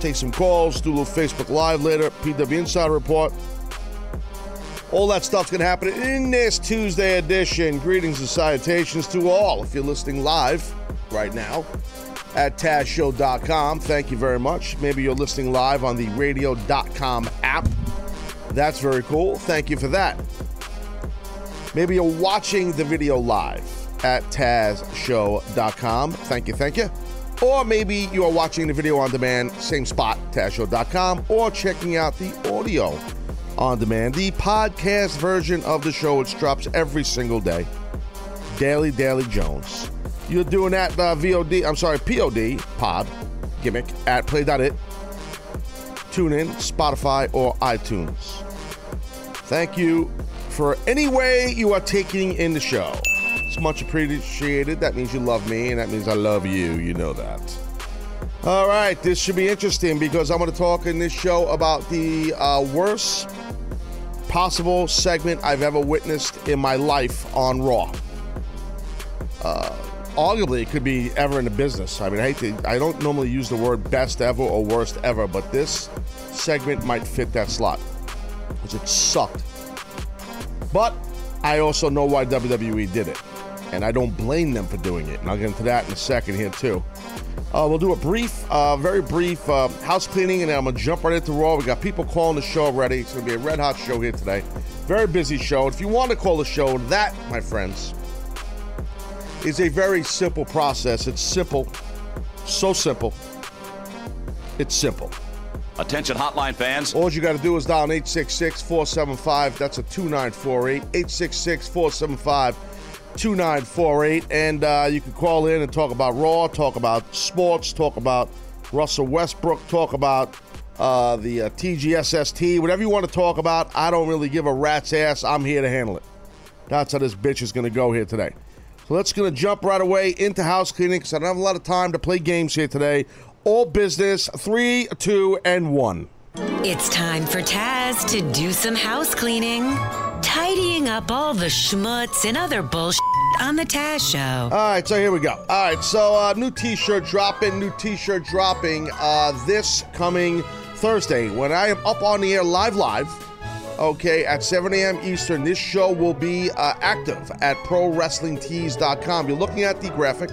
take some calls, do a little Facebook Live later, PW Insider Report. All that stuff's gonna happen in this Tuesday edition. Greetings and salutations to all. If you're listening live right now at TazShow.com, thank you very much. Maybe you're listening live on the Radio.com app. That's very cool. Thank you for that. Maybe you're watching the video live at TazShow.com. Thank you, thank you. Or maybe you are watching the video on demand, same spot, TazShow.com, or checking out the audio on demand, the podcast version of the show, which drops every single day. Daily, Daily Jones. You're doing that uh, VOD, I'm sorry, POD, pod, gimmick, at play.it, tune in, Spotify, or iTunes. Thank you for any way you are taking in the show. It's much appreciated. That means you love me, and that means I love you. You know that. All right, this should be interesting because I'm going to talk in this show about the uh, worst possible segment I've ever witnessed in my life on Raw. Uh, arguably, it could be ever in the business. I mean, I hate to, I don't normally use the word best ever or worst ever, but this segment might fit that slot because it sucked. But I also know why WWE did it, and I don't blame them for doing it. And I'll get into that in a second here too. Uh, we'll do a brief, uh, very brief uh, house cleaning, and then I'm gonna jump right into Raw. We got people calling the show already. It's gonna be a red hot show here today. Very busy show. If you want to call the show, that, my friends, is a very simple process. It's simple, so simple. It's simple. Attention hotline fans. All you got to do is dial 866 475. That's a 2948. 866 475 2948. And uh, you can call in and talk about Raw, talk about sports, talk about Russell Westbrook, talk about uh, the uh, TGSST, whatever you want to talk about. I don't really give a rat's ass. I'm here to handle it. That's how this bitch is going to go here today. So let's going to jump right away into house cleaning because I don't have a lot of time to play games here today. All business, three, two, and one. It's time for Taz to do some house cleaning, tidying up all the schmutz and other bullshit on the Taz Show. All right, so here we go. All right, so uh, new T-shirt dropping, new T-shirt dropping uh, this coming Thursday when I am up on the air live, live. Okay, at 7 a.m. Eastern, this show will be uh, active at ProWrestlingTees.com. You're looking at the graphic.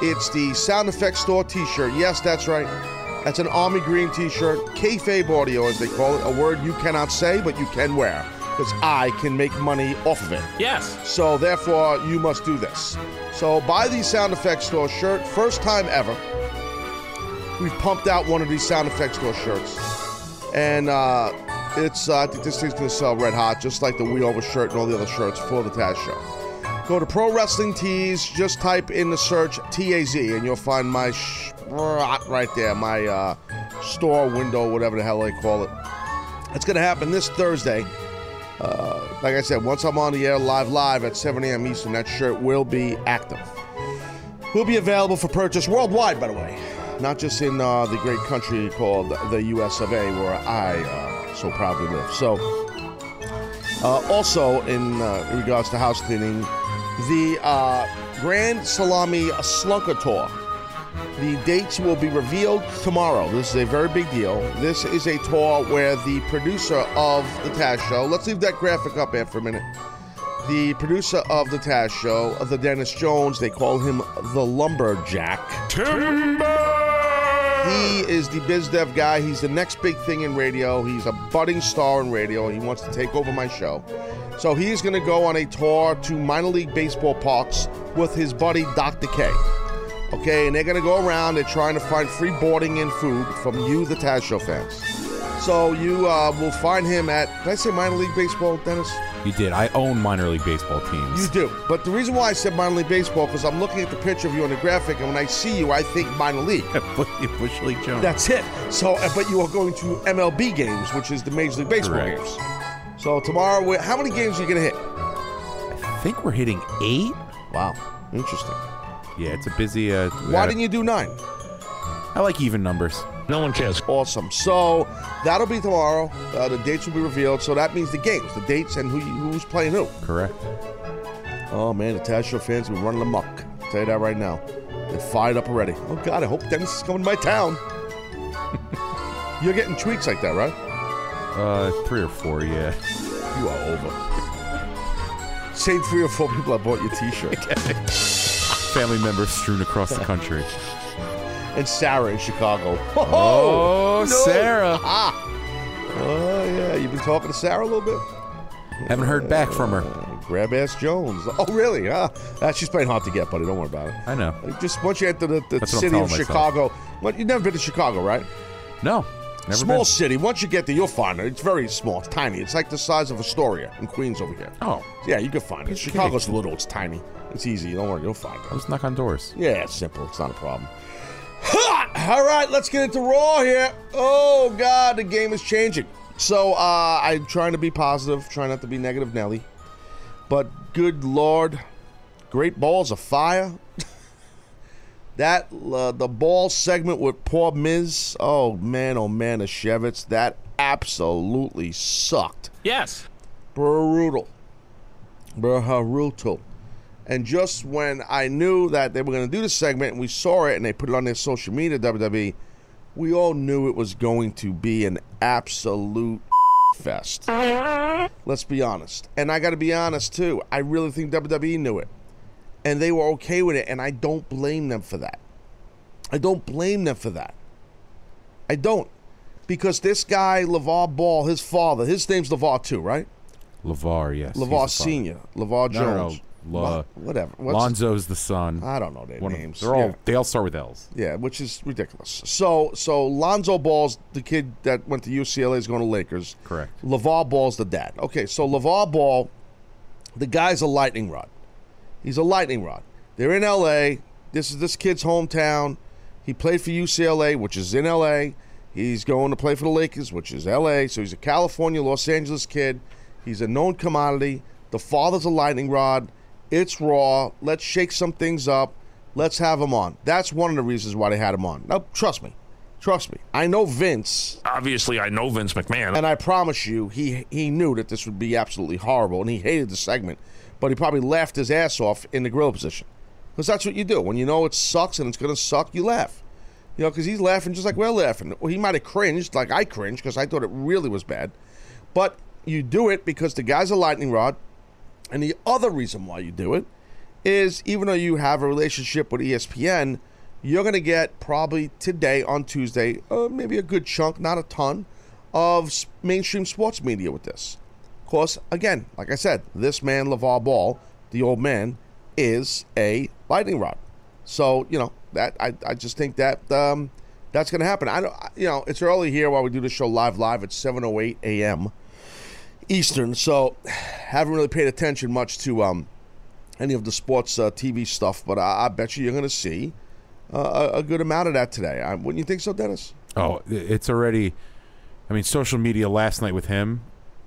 It's the Sound Effects Store T-shirt. Yes, that's right. That's an army green T-shirt, kayfabe audio, as they call it, a word you cannot say but you can wear because I can make money off of it. Yes. So therefore, you must do this. So buy the Sound Effects Store shirt, first time ever. We've pumped out one of these Sound Effects Store shirts, and uh, it's uh, I think this thing's gonna sell red hot, just like the We Over shirt and all the other shirts for the Taz Show. Go to Pro Wrestling Tees, just type in the search TAZ, and you'll find my sh- right there, my uh, store window, whatever the hell they call it. It's gonna happen this Thursday. Uh, like I said, once I'm on the air live, live at 7 a.m. Eastern, that shirt will be active. Will be available for purchase worldwide, by the way, not just in uh, the great country called the U.S. of A, where I uh, so proudly live. So, uh, also in, uh, in regards to house cleaning, the uh, Grand Salami Slunker Tour. The dates will be revealed tomorrow. This is a very big deal. This is a tour where the producer of the Taz Show, let's leave that graphic up there for a minute. The producer of the Taz Show, the Dennis Jones, they call him the Lumberjack. Timber! He is the biz dev guy. He's the next big thing in radio. He's a budding star in radio. He wants to take over my show. So he's going to go on a tour to minor league baseball parks with his buddy Dr. K. Okay, and they're gonna go around. They're trying to find free boarding and food from you, the Taz Show fans. So you uh, will find him at. Did I say minor league baseball, Dennis? You did. I own minor league baseball teams. You do. But the reason why I said minor league baseball because I'm looking at the picture of you on the graphic, and when I see you, I think minor league. Bush League Jones. That's it. So, uh, but you are going to MLB games, which is the Major League Baseball Correct. games. So tomorrow, how many games are you gonna hit? I think we're hitting eight. Wow, interesting. Yeah, it's a busy. Uh, Why didn't you do nine? I like even numbers. No one cares. Awesome. So that'll be tomorrow. Uh, the dates will be revealed. So that means the games, the dates, and who who's playing who. Correct. Oh man, the Taz Show fans have been running amok. I'll tell you that right now. They're fired up already. Oh God, I hope Dennis is coming to my town. You're getting tweets like that, right? Uh, three or four. Yeah. You are over. Same three or four people that bought your T-shirt. Family members strewn across the country. and Sarah in Chicago. Oh, Sarah. Ah. Oh yeah, you've been talking to Sarah a little bit. Haven't heard back from her. Grab ass Jones. Oh really? Ah, ah, she's playing hard to get, buddy. Don't worry about it. I know. Just once you enter the, the That's what I'm city of. Chicago, well, you've never been to Chicago, right? No. Never small been. city. Once you get there, you'll find it. It's very small. It's tiny. It's like the size of Astoria in Queens over here. Oh. Yeah, you can find it. Chicago's little. It's tiny. It's easy. Don't worry. You'll find it. Let's knock on doors. Yeah, it's simple. It's not a problem. Ha! All right, let's get into Raw here. Oh, God, the game is changing. So uh, I'm trying to be positive, trying not to be negative, Nelly. But good Lord, great balls of fire. that, uh, the ball segment with poor Miz. Oh, man, oh, Manischewitz. That absolutely sucked. Yes. Brutal. Brutal. And just when I knew that they were going to do the segment and we saw it and they put it on their social media, WWE, we all knew it was going to be an absolute fest. Let's be honest. And I got to be honest too. I really think WWE knew it. And they were okay with it. And I don't blame them for that. I don't blame them for that. I don't. Because this guy, LeVar Ball, his father, his name's LeVar too, right? LeVar, yes. LeVar. Senior, LeVar No, no, no. La- whatever. What's- Lonzo's the son. I don't know their One of- names. they're all Yeah. they all start with L's. Yeah, which is ridiculous. So, so Lonzo Ball's the kid that went to UCLA is going to Lakers. Correct. LeVar Ball's the dad. Okay, so LeVar Ball, the guy's a lightning rod. He's a lightning rod. They're in LA. This is this kid's hometown. He played for UCLA, which is in LA. He's going to play for the Lakers, which is LA. So he's a California, Los Angeles kid. He's a known commodity. The father's a lightning rod. It's raw. Let's shake some things up. Let's have him on. That's one of the reasons why they had him on. Now, trust me. Trust me. I know Vince Obviously, I know Vince McMahon. and I promise you, he he knew that this would be absolutely horrible, and he hated the segment. But he probably laughed his ass off in the grill position, because that's what you do when you know it sucks and it's gonna suck. You laugh, you know, because he's laughing just like we're laughing. Well, he might have cringed like I cringed because I thought it really was bad, but you do it because the guy's a lightning rod, and the other reason why you do it is even though you have a relationship with ESPN, you're going to get probably today on Tuesday, uh, maybe a good chunk, not a ton, of mainstream sports media with this. Of course, again, like I said, this man, LeVar Ball, the old man, is a lightning rod. So, you know, that I, I just think that um, that's going to happen. I don't, you know, it's early here while we do the show live, live at 7.08 a.m. Eastern, so haven't really paid attention much to um, any of the sports uh, TV stuff, but I, I bet you you're going to see uh, a, a good amount of that today. I, wouldn't you think so, Dennis? Oh, it's already. I mean, social media last night with him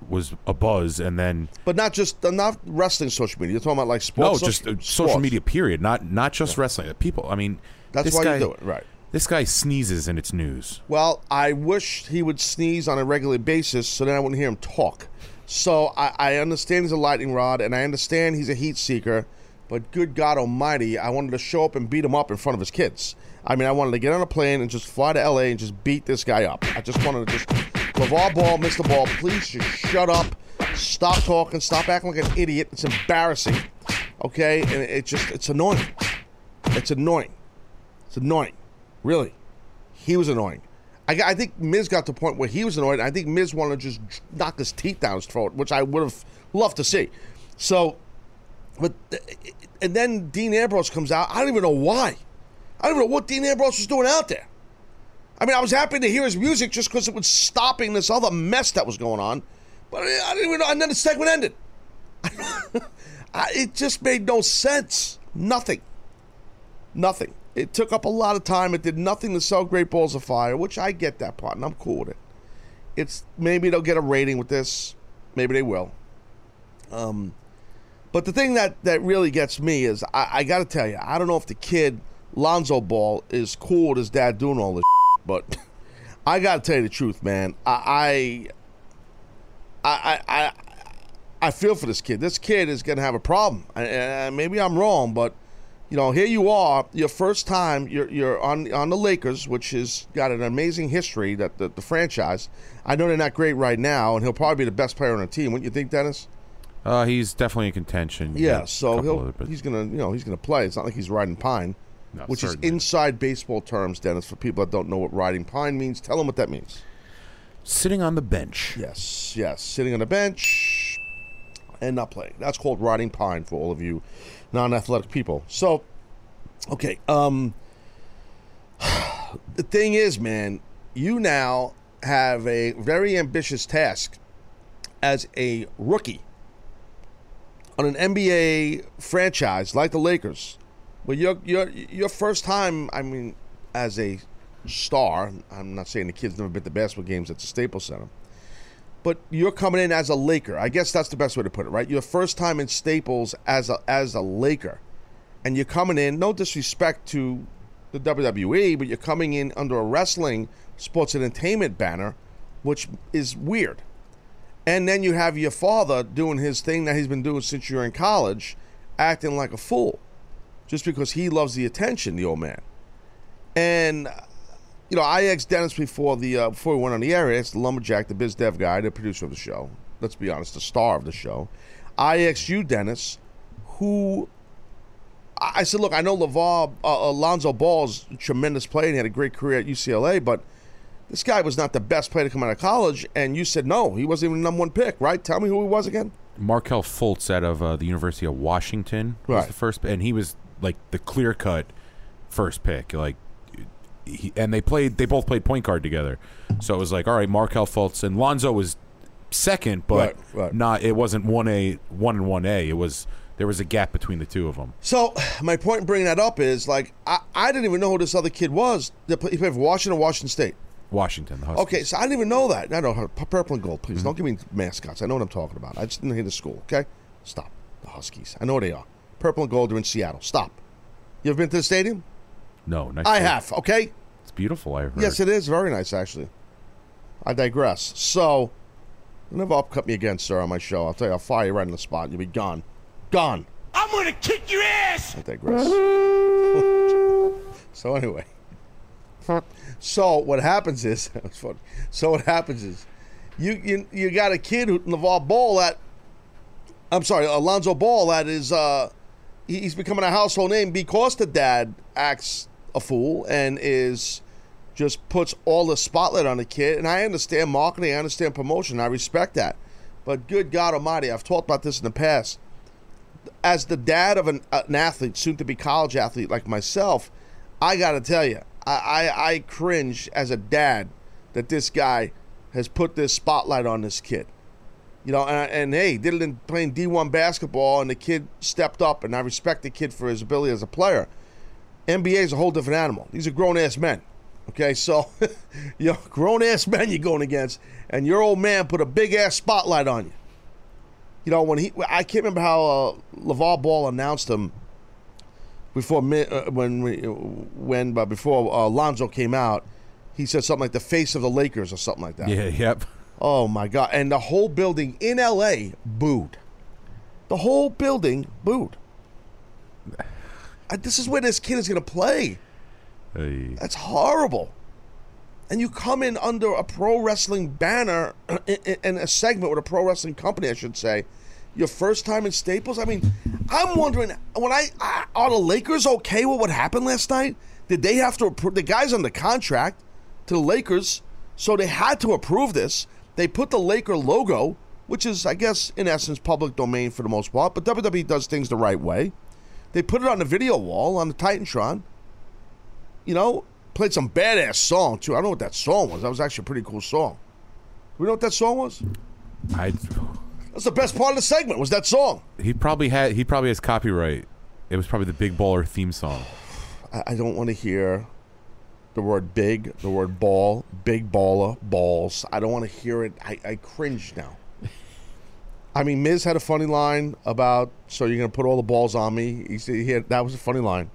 was a buzz, and then But not just uh, not wrestling social media. You're talking about like sports. no, just uh, sports. social media. Period. Not not just wrestling. People. I mean, That's this why guy, you do it, right? This guy sneezes and it's news. Well, I wish he would sneeze on a regular basis so then I wouldn't hear him talk. So I, I understand he's a lightning rod and I understand he's a heat seeker, but good God Almighty, I wanted to show up and beat him up in front of his kids. I mean, I wanted to get on a plane and just fly to LA and just beat this guy up. I just wanted to just LeVar Ball, Mr. Ball, please just shut up, stop talking, stop acting like an idiot. It's embarrassing, okay? And it just it's annoying. It's annoying. It's annoying. Really. He was annoying. I, I think Miz got to the point where he was annoyed. I think Miz wanted to just knock his teeth down his throat, which I would have loved to see. So, but and then Dean Ambrose comes out. I don't even know why. I don't even know what Dean Ambrose was doing out there. I mean, I was happy to hear his music just because it was stopping this other mess that was going on. But I didn't even know. And then the segment ended. I, it just made no sense. Nothing. Nothing. It took up a lot of time. It did nothing to sell Great Balls of Fire, which I get that part, and I'm cool with it. It's maybe they'll get a rating with this. Maybe they will. Um, but the thing that that really gets me is I, I got to tell you, I don't know if the kid Lonzo Ball is cool with his dad doing all this, but I got to tell you the truth, man. I I I I, I feel for this kid. This kid is going to have a problem. I, I, maybe I'm wrong, but you know, here you are, your first time. You're you're on on the Lakers, which has got an amazing history. That the, the franchise. I know they're not great right now, and he'll probably be the best player on the team. Wouldn't you think, Dennis? Uh, he's definitely in contention. Yeah, so he'll of it, but- he's gonna you know he's gonna play. It's not like he's riding pine, No, which is inside baseball terms, Dennis. For people that don't know what riding pine means, tell them what that means. sitting on the bench. Yes, yes, sitting on the bench and not playing. That's called riding pine for all of you non-athletic people. So, okay, um, the thing is, man, you now have a very ambitious task as a rookie on an NBA franchise like the Lakers, where your your your first time, I mean, as a star. I'm not saying the kid's never been to basketball games at the Staples Center, but you're coming in as a Laker. I guess that's the best way to put it, right? Your first time in Staples as a as a Laker, and you're coming in. No disrespect to the WWE, but you're coming in under a wrestling sports entertainment banner, which is weird. And then you have your father doing his thing that he's been doing since you're in college, acting like a fool, just because he loves the attention, the old man. And you know, I asked Dennis before the uh, before we went on the air. I asked the lumberjack, the biz dev guy, the producer of the show. Let's be honest, the star of the show. I asked you, Dennis, who. I said, look, I know LeVar, uh, Alonzo Ball's a tremendous player and he had a great career at UCLA, but this guy was not the best player to come out of college. And you said no, he wasn't even the number one pick, right? Tell me who he was again. Markelle Fultz out of uh, the University of Washington was Right. the first, and he was like the clear cut first pick. Like, he, and they played, they both played point guard together. So it was like, all right, Markelle Fultz and Lonzo was second, but Right, right. not. It wasn't one A, one and one A. It was there was a gap between the two of them. So my point in bringing that up is like I, I didn't even know who this other kid was. He played for Washington, Washington State. Washington, the Huskies. Okay, so I didn't even know that. I know purple and gold. Please mm-hmm. don't give me mascots. I know what I'm talking about. I just didn't hear the school. Okay, stop. The Huskies. I know where they are. Purple and gold are in Seattle. Stop. You ever been to the stadium? No, nice. I play. have. Okay. It's beautiful. I heard. Yes, it is very nice actually. I digress. So, you'll never upcut me again, sir, on my show. I'll tell you, I'll fire you right in the spot. You'll be gone, gone. I'm gonna kick your ass! I digress. so anyway, so what happens is that's funny. So what happens is you you you got a kid who Navar Ball that I'm sorry, Alonzo Ball that is uh he's becoming a household name because the dad acts a fool and is just puts all the spotlight on the kid. And I understand marketing, I understand promotion, I respect that. But good God Almighty, I've talked about this in the past as the dad of an, an athlete, soon to be college athlete like myself, I got to tell you, I, I, I cringe as a dad that this guy has put this spotlight on this kid. You know, and, and hey, did it in playing D1 basketball, and the kid stepped up, and I respect the kid for his ability as a player. NBA is a whole different animal. These are grown ass men. Okay, so you know, grown ass men you're going against, and your old man put a big ass spotlight on you you know, when he, I can't remember how uh, LeVar Ball announced him before, uh, when, we, when, but before uh, Lonzo came out, he said something like the face of the Lakers or something like that. Yeah. Yep. Oh my God. And the whole building in LA booed. The whole building booed. Uh, This is where this kid is going to play. Hey. That's horrible. And you come in under a pro wrestling banner in a segment with a pro wrestling company, I should say. Your first time in Staples. I mean, I'm wondering when I, I are the Lakers okay with what happened last night? Did they have to approve? The guys on the contract to the Lakers, so they had to approve this. They put the Laker logo, which is, I guess, in essence, public domain for the most part. But WWE does things the right way. They put it on the video wall on the Titantron. you know, played some badass song too. I don't know what that song was. That was actually a pretty cool song. We know what that song was? I That's the best part of the segment. Was that song? he probably had he probably has copyright. It was probably the Big Baller theme song. I, I don't want to hear the word big, the word ball, big baller, balls. I don't want to hear it. I, I cringe now. I mean, Miz had a funny line about, so you're going to put all the balls on me. He said he had, that was a funny line.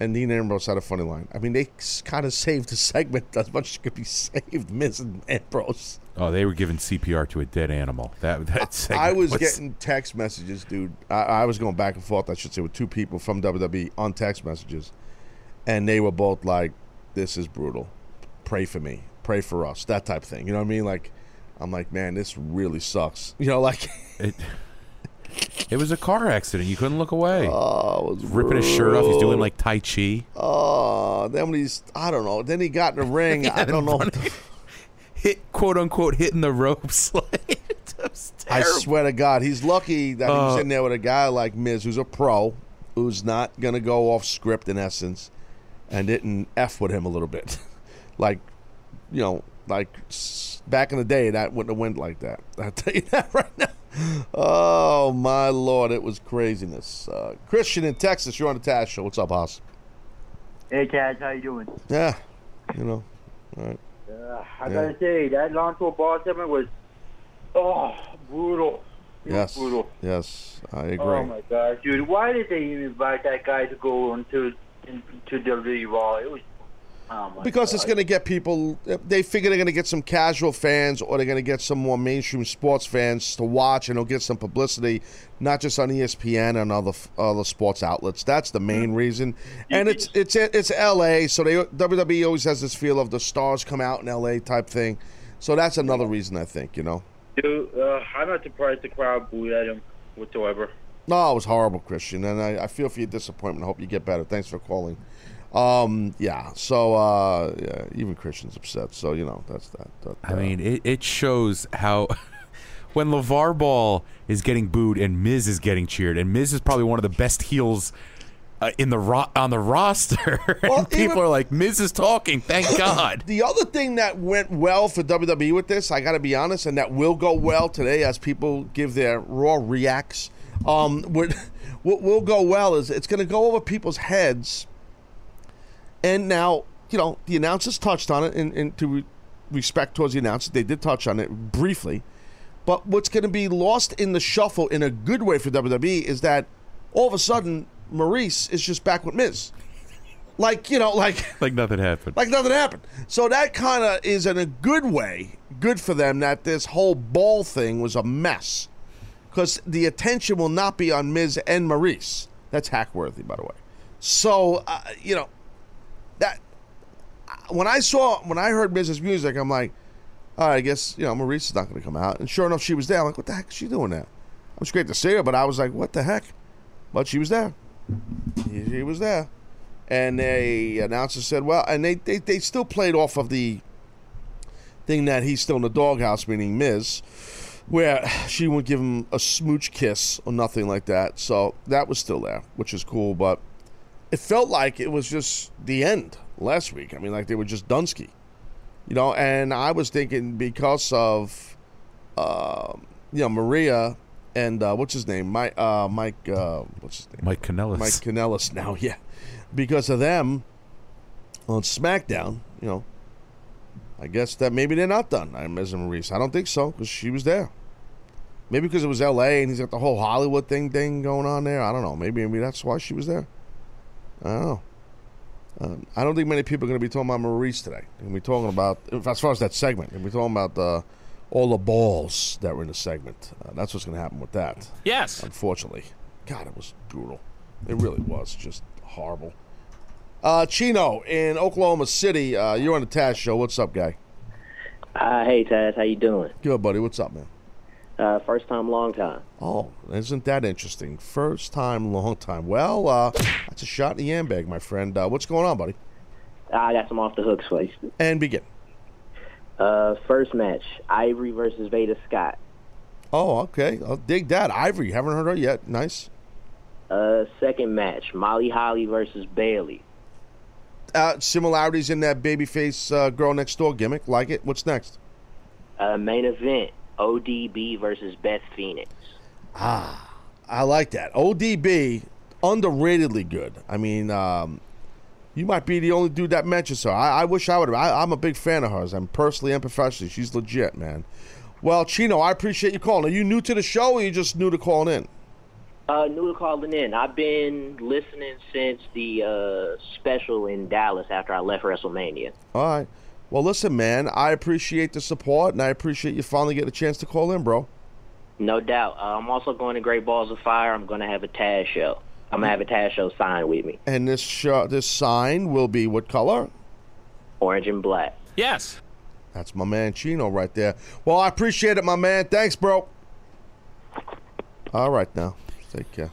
And Dean Ambrose had a funny line. I mean, they kind of saved the segment as much as could be saved, Miz and Ambrose. Oh, they were giving CPR to a dead animal. That that I was getting text messages, dude. I, I was going back and forth, I should say, with two people from WWE on text messages. And they were both like, this is brutal. Pray for me. Pray for us. That type of thing. You know what I mean? Like, I'm like, man, this really sucks. You know, like, It, it was a car accident. You couldn't look away. oh, it was Ripping his shirt off. He's doing like Tai Chi. Oh, then when he's, I don't know. Then he got in the ring. I don't know. Hit quote unquote hitting the ropes. like, it was I swear to God, he's lucky that he was Uh, in there with a guy like Miz, who's a pro, who's not gonna go off script in essence, and didn't f with him a little bit, like, you know, like back in the day, that wouldn't have went like that. I will tell you that right now. Oh my lord, it was craziness. Uh, Christian in Texas, you're on the Taz show. What's up, Hoss? Hey, Taz, how you doing? Yeah, you know, all right. Uh, I Yeah. gotta say, that Lonzo Ball segment was, oh, brutal. It Yes, brutal. yes, I agree. Oh my gosh, dude! Why did they even invite that guy to go into into WWE Raw? It was, oh Because it's going to get people. They figure they're going to get some casual fans, or they're going to get some more mainstream sports fans to watch, and they'll get some publicity, not just on ESPN and other other sports outlets. That's the main reason. And it's it's it's L.A., so they WWE always has this feel of the stars come out in L.A. type thing. So that's another reason I think you know. Dude, uh, I'm not surprised the crowd booed at him whatsoever. No, it was horrible, Christian, and I, I feel for your disappointment. I hope you get better. Thanks for calling. Um, yeah. So uh, yeah, even Christian's upset. So you know that's that. that I uh, mean, it, it shows how when LeVar Ball is getting booed and Miz is getting cheered, and Miz is probably one of the best heels uh, in the ro- on the roster. Well, people even- are like, Miz is talking. Thank God. The other thing that went well for WWE with this, I got to be honest, and that will go well today as people give their raw reacts. Um, what, what will go well is it's going to go over people's heads. And now, you know, the announcers touched on it, and, and to re- respect towards the announcers, they did touch on it briefly. But what's going to be lost in the shuffle in a good way for WWE is that all of a sudden Maryse is just back with Miz. Like, you know, like like nothing happened. like nothing happened. So that kind of is in a good way, good for them that this whole ball thing was a mess. Because the attention will not be on Miz and Maryse. That's hackworthy, by the way. So, uh, you know, when I saw, when I heard Miz's music, I'm like, all right, I guess, you know, Maryse is not going to come out. And sure enough, she was there. I'm like, what the heck is she doing there? It was great to see her, but I was like, what the heck? But she was there. She was there and the announcer said, "Well," and they, they they still played off of the thing that he's still in the doghouse, meaning Miz, where she wouldn't give him a smooch kiss or nothing like that. So that was still there, which is cool. But it felt like it was just the end last week. I mean, like they were just Dunsky, you know. And I was thinking because of, um you know, Maria and uh, what's his name, Mike, uh, Mike, uh, what's his name, Mike Kanellis. Mike Kanellis now, yeah. Because of them on SmackDown, you know, I guess that maybe they're not done. I'm Miz Maryse. I don't think so because she was there. Maybe because it was L.A. and he's got the whole Hollywood thing thing going on there. I don't know. Maybe maybe that's why she was there. I don't know. Uh, I don't think many people are going to be talking about Maryse today. They're going to be talking about, as far as that segment, they're going to be talking about uh, all the balls that were in the segment. Uh, that's what's going to happen with that Yes. unfortunately. God, it was brutal. It really was just horrible. Uh, Chino in Oklahoma City, uh, you're on the Taz show. What's up, guy? Uh, hey Taz, how you doing? Good, buddy. What's up, man? Uh, first time, long time. Oh, isn't that interesting? First time, long time. Well, uh, that's a shot in the yam bag, my friend. Uh, what's going on, buddy? I got some off the hooks for you. And begin. Uh, first match, Ivory versus Veda Scott. Oh, okay. I'll dig that. Ivory, haven't heard her yet. Nice. Uh, second match, Molly Holly versus Bayley. Uh, similarities in that babyface uh, girl next door gimmick. Like it. What's next? Uh, main event: ODB versus Beth Phoenix. Ah, I like that. ODB, underratedly good. I mean, um, you might be the only dude that mentions her. I, I wish I would have. I'm a big fan of hers. I'm personally and professionally. She's legit, man. Well, Chino, I appreciate you calling. Are you new to the show or you just new to calling in? Uh, new to calling in. I've been listening since the uh, special in Dallas after I left WrestleMania. All right. Well, listen, man, I appreciate the support and I appreciate you finally getting a chance to call in, bro. No doubt. Uh, I'm also going to Great Balls of Fire. I'm going to have a Taz show. I'm gonna have a Taz show sign with me, And this show, this sign will be what color? orange and black. Yes. That's my man Chino right there. Well, I appreciate it, my man. Thanks, bro. All right, now take care.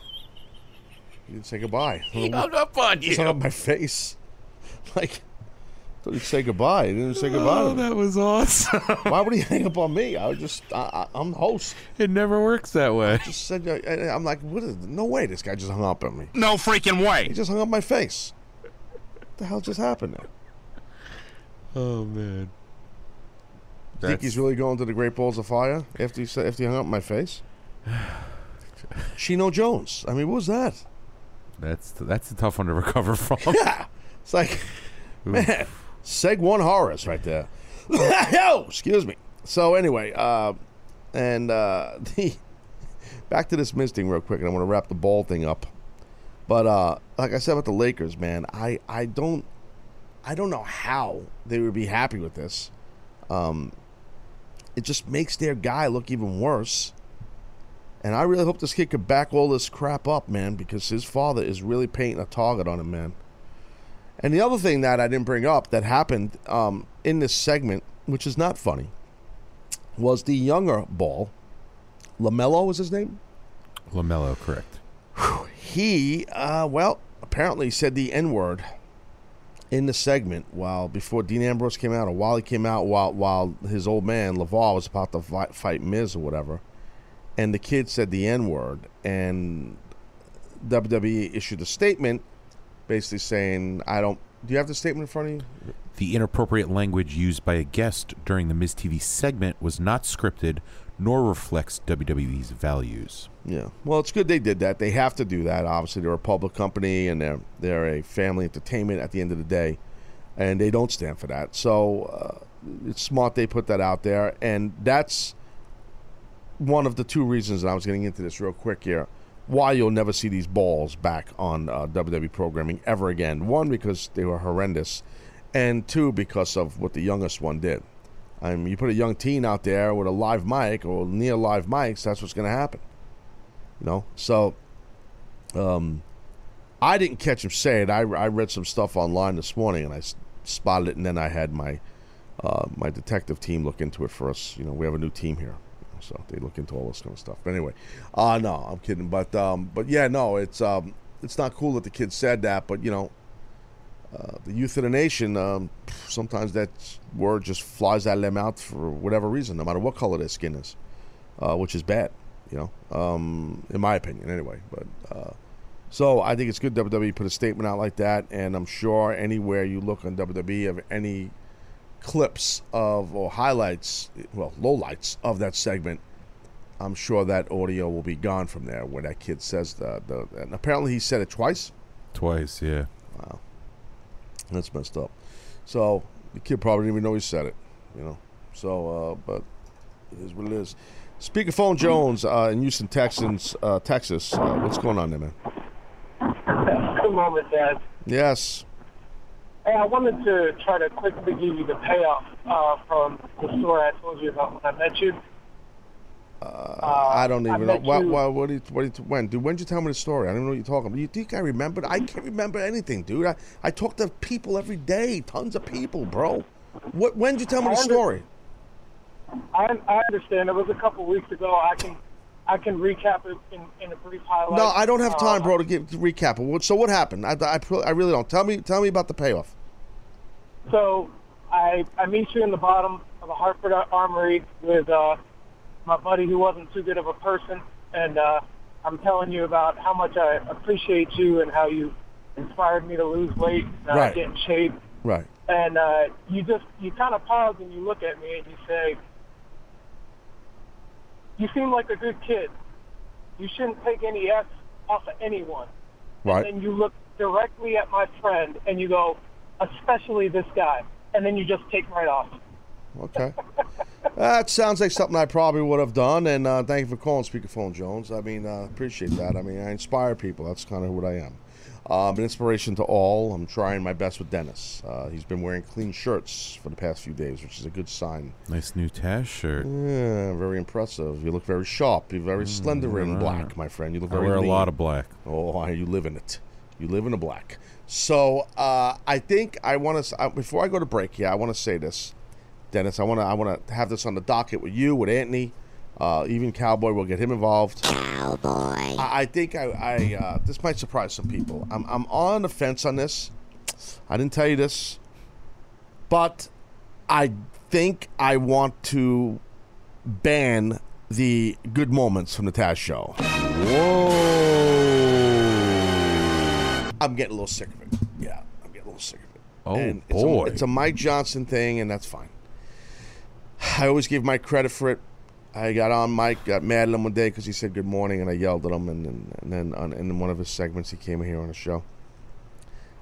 You didn't say goodbye. He hung up on you. It's on you. my face. Like, thought he'd say goodbye. He didn't say goodbye. Oh, to me. that was awesome. Why would he hang up on me? I was just, I, I, I'm the host. it never works that way. Just said, uh, I'm like, what is? No way, this guy just hung up on me. No freaking way. He just hung up my face. What the hell just happened there? Oh man. Think he's really going to the Great Balls of Fire after he said, after he hung up my face? Chino Jones. I mean, what was that? That's that's a tough one to recover from. Yeah. It's like, man, Seg one horrors right there. oh, excuse me. So anyway, uh, and uh, the back to this misting real quick, and I want to wrap the ball thing up. But uh, like I said about the Lakers, man, I, I don't I don't know how they would be happy with this. Um, it just makes their guy look even worse. And I really hope this kid could back all this crap up, man, because his father is really painting a target on him, man. And the other thing that I didn't bring up that happened um, in this segment, which is not funny, was the younger ball. Lamelo was his name. Lamelo, correct. He, uh, well, apparently said the N word in the segment while before Dean Ambrose came out, or while he came out, while while his old man LeVar was about to fight, fight Miz or whatever, and the kid said the N word, and WWE issued a statement, basically saying, "I don't." Do you have the statement in front of you? The inappropriate language used by a guest during the Miz TV segment was not scripted nor reflects WWE's values. Yeah. Well, it's good they did that. They have to do that. Obviously, they're a public company and they're they're a family entertainment at the end of the day, and they don't stand for that. So uh, it's smart they put that out there, and that's one of the two reasons. And I was getting into this real quick here. Why you'll never see these balls back on uh, WWE programming ever again. One because they were horrendous, and two because of what the youngest one did. I mean, you put a young teen out there with a live mic or near live mics, that's what's going to happen. You know, so um, I didn't catch him say it. I, I read some stuff online this morning and I s- spotted it, and then I had my uh, my detective team look into it for us. You know, we have a new team here, so they look into all this kind of stuff. But anyway, uh, no, I'm kidding. But um, but yeah, no, it's um, it's not cool that the kid said that. But you know, uh, the youth of the nation, um, sometimes that word just flies out of their mouth for whatever reason, no matter what color their skin is, uh, which is bad, you know, um, in my opinion, anyway. But uh, so I think it's good WWE put a statement out like that, and I'm sure anywhere you look on WWE of any clips of or highlights, well, lowlights of that segment, I'm sure that audio will be gone from there where that kid says the, the and apparently he said it twice. Twice, yeah. Wow, that's messed up. So the kid probably didn't even know he said it, you know. So, uh, but it is what it is. Speakerphone Jones uh, in Houston, Texans, uh, Texas. Uh, what's going on there, man? Good moment, Dad. Yes. Hey, I wanted to try to quickly give you the payoff uh, from the story I told you about when I met you. I don't I even know. What, what, what, did, what did, when? Dude, when did you tell me the story? I don't know what you're talking about. You think I remembered? I can't remember anything, dude. I, I talk to people every day, tons of people, bro. What, when did you tell me the under- story? I, I understand. It was a couple weeks ago. I can I can recap it in, in a brief highlight. No, I don't have time, Uh, bro, to, give, to recap it. So what happened? I, I, I really don't. Tell me, tell me about the payoff. So I I meet you in the bottom of the Hartford Armory with uh, my buddy who wasn't too good of a person, and uh, I'm telling you about how much I appreciate you and how you inspired me to lose weight, uh, Right. get in shape. Right. And uh, you just you kind of pause and you look at me and you say, "You seem like a good kid. You shouldn't take any S off of anyone." Right. And then you look directly at my friend and you go, "Especially this guy." And then you just take right off. Okay. that sounds like something I probably would have done. And uh, thank you for calling Speakerphone Jones. I mean, uh, appreciate that. I mean, I inspire people. That's kind of what I am. Um, an inspiration to all. I'm trying my best with Dennis. Uh, he's been wearing clean shirts for the past few days, which is a good sign. Nice new Taz shirt. Yeah, very impressive. You look very sharp. You're very slender in black, my friend. You look I very wear a lot of black. Oh, you live in it. You live in a black. So uh, I think I want to. Uh, before I go to break, yeah, I want to say this, Dennis. I want to. I want to have this on the docket with you, with Anthony, uh, even Cowboy. We'll get him involved. Cowboy. I, I think I. I uh, this might surprise some people. I'm. I'm on the fence on this. I didn't tell you this, but I think I want to ban the good moments from the Taz show. Whoa. I'm getting a little sick of it. Yeah, I'm getting a little sick of it. Oh, And it's boy. A, it's a Mike Johnson thing, and that's fine. I always give Mike credit for it. I got on Mike, got mad at him one day because he said good morning, and I yelled at him. And, and, and then on, in one of his segments, he came here on the show.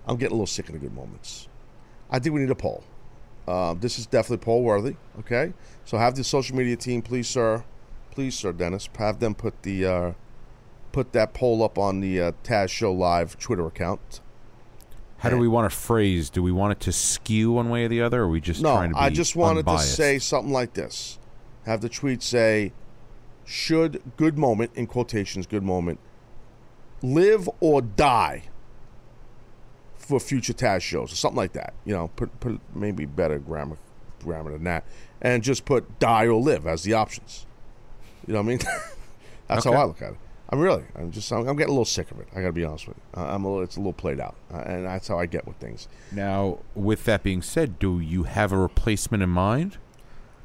I'm getting a little sick of the good moments. I think we need a poll. Uh, this is definitely poll worthy. Okay, so have the social media team, please, sir, please, sir, Dennis, have them put the uh, put that poll up on the uh, Taz Show Live Twitter account. How do we want to phrase? Do we want it to skew one way or the other, or are we just No, trying to be I just wanted unbiased? to say something like this. Have the tweet say, "Should good moment in quotations, good moment, live or die for future Taz shows or something like that." You know, put put maybe better grammar grammar than that, and just put die or live as the options. You know what I mean? That's Okay. how I look at it. I'm really, I'm just, I'm, I'm getting a little sick of it. I got to be honest with you. I'm a little, it's a little played out, uh, and that's how I get with things. Now, with that being said, do you have a replacement in mind?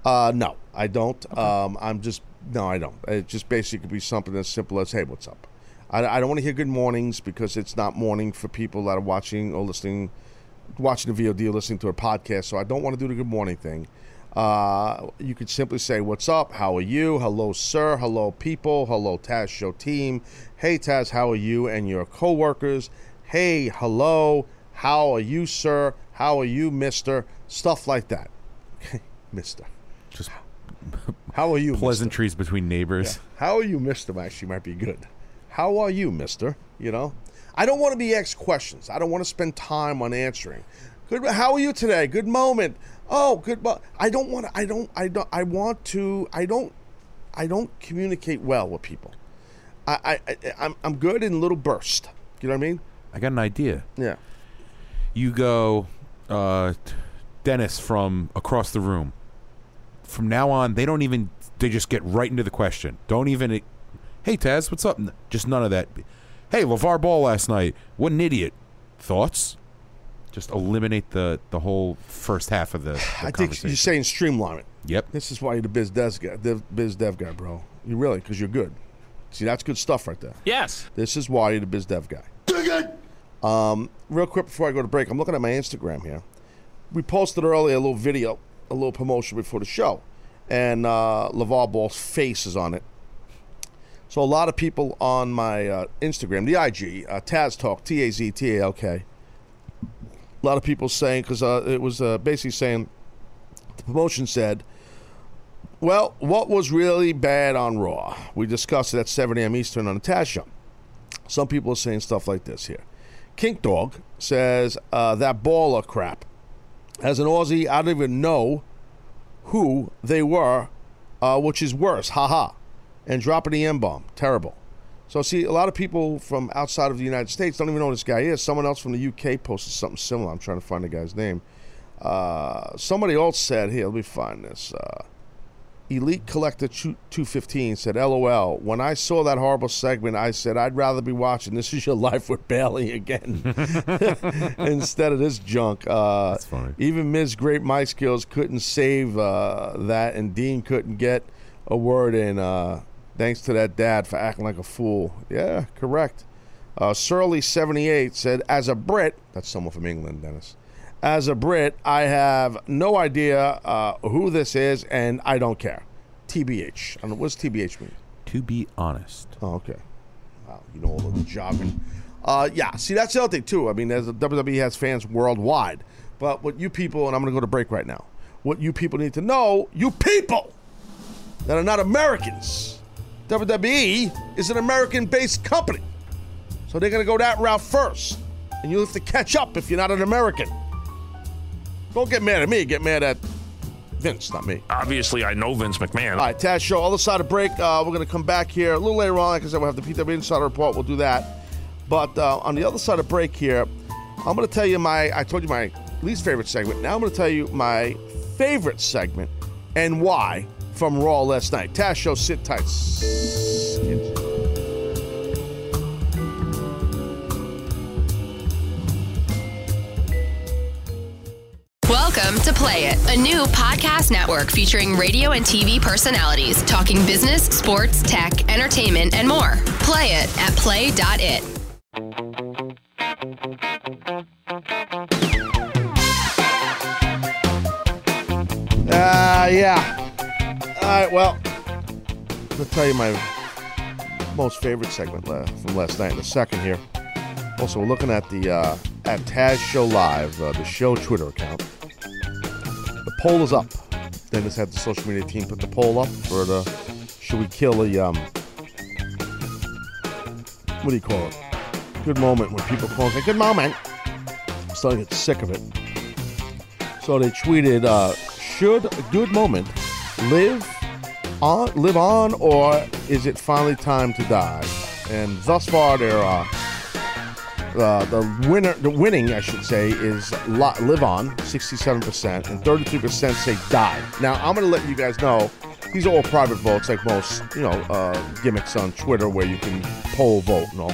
Uh, no, I don't. Um, I'm just no, I don't. It just basically could be something as simple as, "Hey, what's up?" I, I don't want to hear good mornings because it's not morning for people that are watching or listening, watching the VOD or listening to a podcast. So I don't want to do the good morning thing. Uh, you could simply say, "What's up? How are you? Hello, sir. Hello, people. Hello, Taz Show team. Hey, Taz, how are you and your coworkers? Hey, hello. How are you, sir? How are you, Mister? Stuff like that. Okay, mister. How are you, pleasantries between neighbors. How are you, Mister? Actually, might be good. How are you, Mister? You know, I don't want to be asked questions. I don't want to spend time on answering. Good. How are you today? Good moment. Oh, good. Mo- I don't want. to I don't. I don't. I want to. I don't. I don't communicate well with people. I. I. I I'm. I'm good in little bursts. You know what I mean? I got an idea. Yeah. You go, uh, Dennis from across the room. From now on, they don't even. They just get right into the question. Don't even. Hey Taz, what's up? Just none of that. Hey, LeVar Ball last night. What an idiot. Thoughts? Just eliminate the the whole first half of the, the I think you're saying streamline it. Yep. This is why you're the biz dev guy, the biz dev guy, bro. You really, because you're good. See, that's good stuff right there. Yes. This is why you're the biz dev guy. Dig it. Um, real quick before I go to break, I'm looking at my Instagram here. We posted earlier a little video, a little promotion before the show, and uh, LeVar Ball's face is on it. So a lot of people on my uh, Instagram, the IG, uh, Taz Talk, T A Z T A L K. A lot of people saying because uh, it was uh, basically saying the promotion said, "Well, what was really bad on Raw? We discussed it at 7 a.m. Eastern on the Taz Show." Some people are saying stuff like this here. Kink Dog says uh, that baller crap. As an Aussie, I don't even know who they were, uh, which is worse. Haha. And dropping the M bomb. Terrible. So, see, a lot of people from outside of the United States don't even know this guy is. Someone else from the UK posted something similar. I'm trying to find the guy's name. Uh, somebody else said, here, let me find this. Uh, Elite Collector 215 said, LOL. When I saw that horrible segment, I said, I'd rather be watching This Is Your Life with Bayley again instead of this junk. Uh, That's funny. Even Ms. Great My Skills couldn't save uh, that, and Dean couldn't get a word in. Uh, thanks to that dad for acting like a fool. Yeah, correct. Uh, Surly78 said, as a Brit, that's someone from England, Dennis. As a Brit, I have no idea uh, who this is, and I don't care. TBH. I don't know, what's TBH mean? To be honest. Oh, okay. Wow, you know all of the jargon. Uh, yeah, see, that's the other thing, too. I mean, there's, WWE has fans worldwide. But what you people, and I'm going to go to break right now, what you people need to know, you people that are not Americans, WWE is an American based company. So they're going to go that route first. And you have to catch up if you're not an American. Don't get mad at me, get mad at Vince, not me. Obviously, I know Vince McMahon. All right, Taz Show, other side of break. Uh, we're going to come back here a little later on. Like I said, we'll have the PW Insider Report. We'll do that. But uh, on the other side of break here, I'm going to tell you my, I told you my least favorite segment. Now I'm going to tell you my favorite segment and why from Raw last night. Taz Show, sit tight. Welcome to Play It, a new podcast network featuring radio and TV personalities talking business, sports, tech, entertainment, and more. Play it at play.it. Uh, yeah. All right, well, I'll tell you my most favorite segment from last night in a second here. Also, we're looking at the uh, at Taz Show Live, uh, the show Twitter account. Poll is up. Dennis had the social media team put the poll up for the should we kill a um what do you call it? Good moment when people call and say good moment. I'm starting to get sick of it. So they tweeted, uh, should a good moment live on live on or is it finally time to die? And thus far there are uh, the winner, the winning, I should say, is li- live on, 67%, and 33% say die. Now, I'm going to let you guys know these are all private votes, like most, you know, uh, gimmicks on Twitter where you can poll vote and all.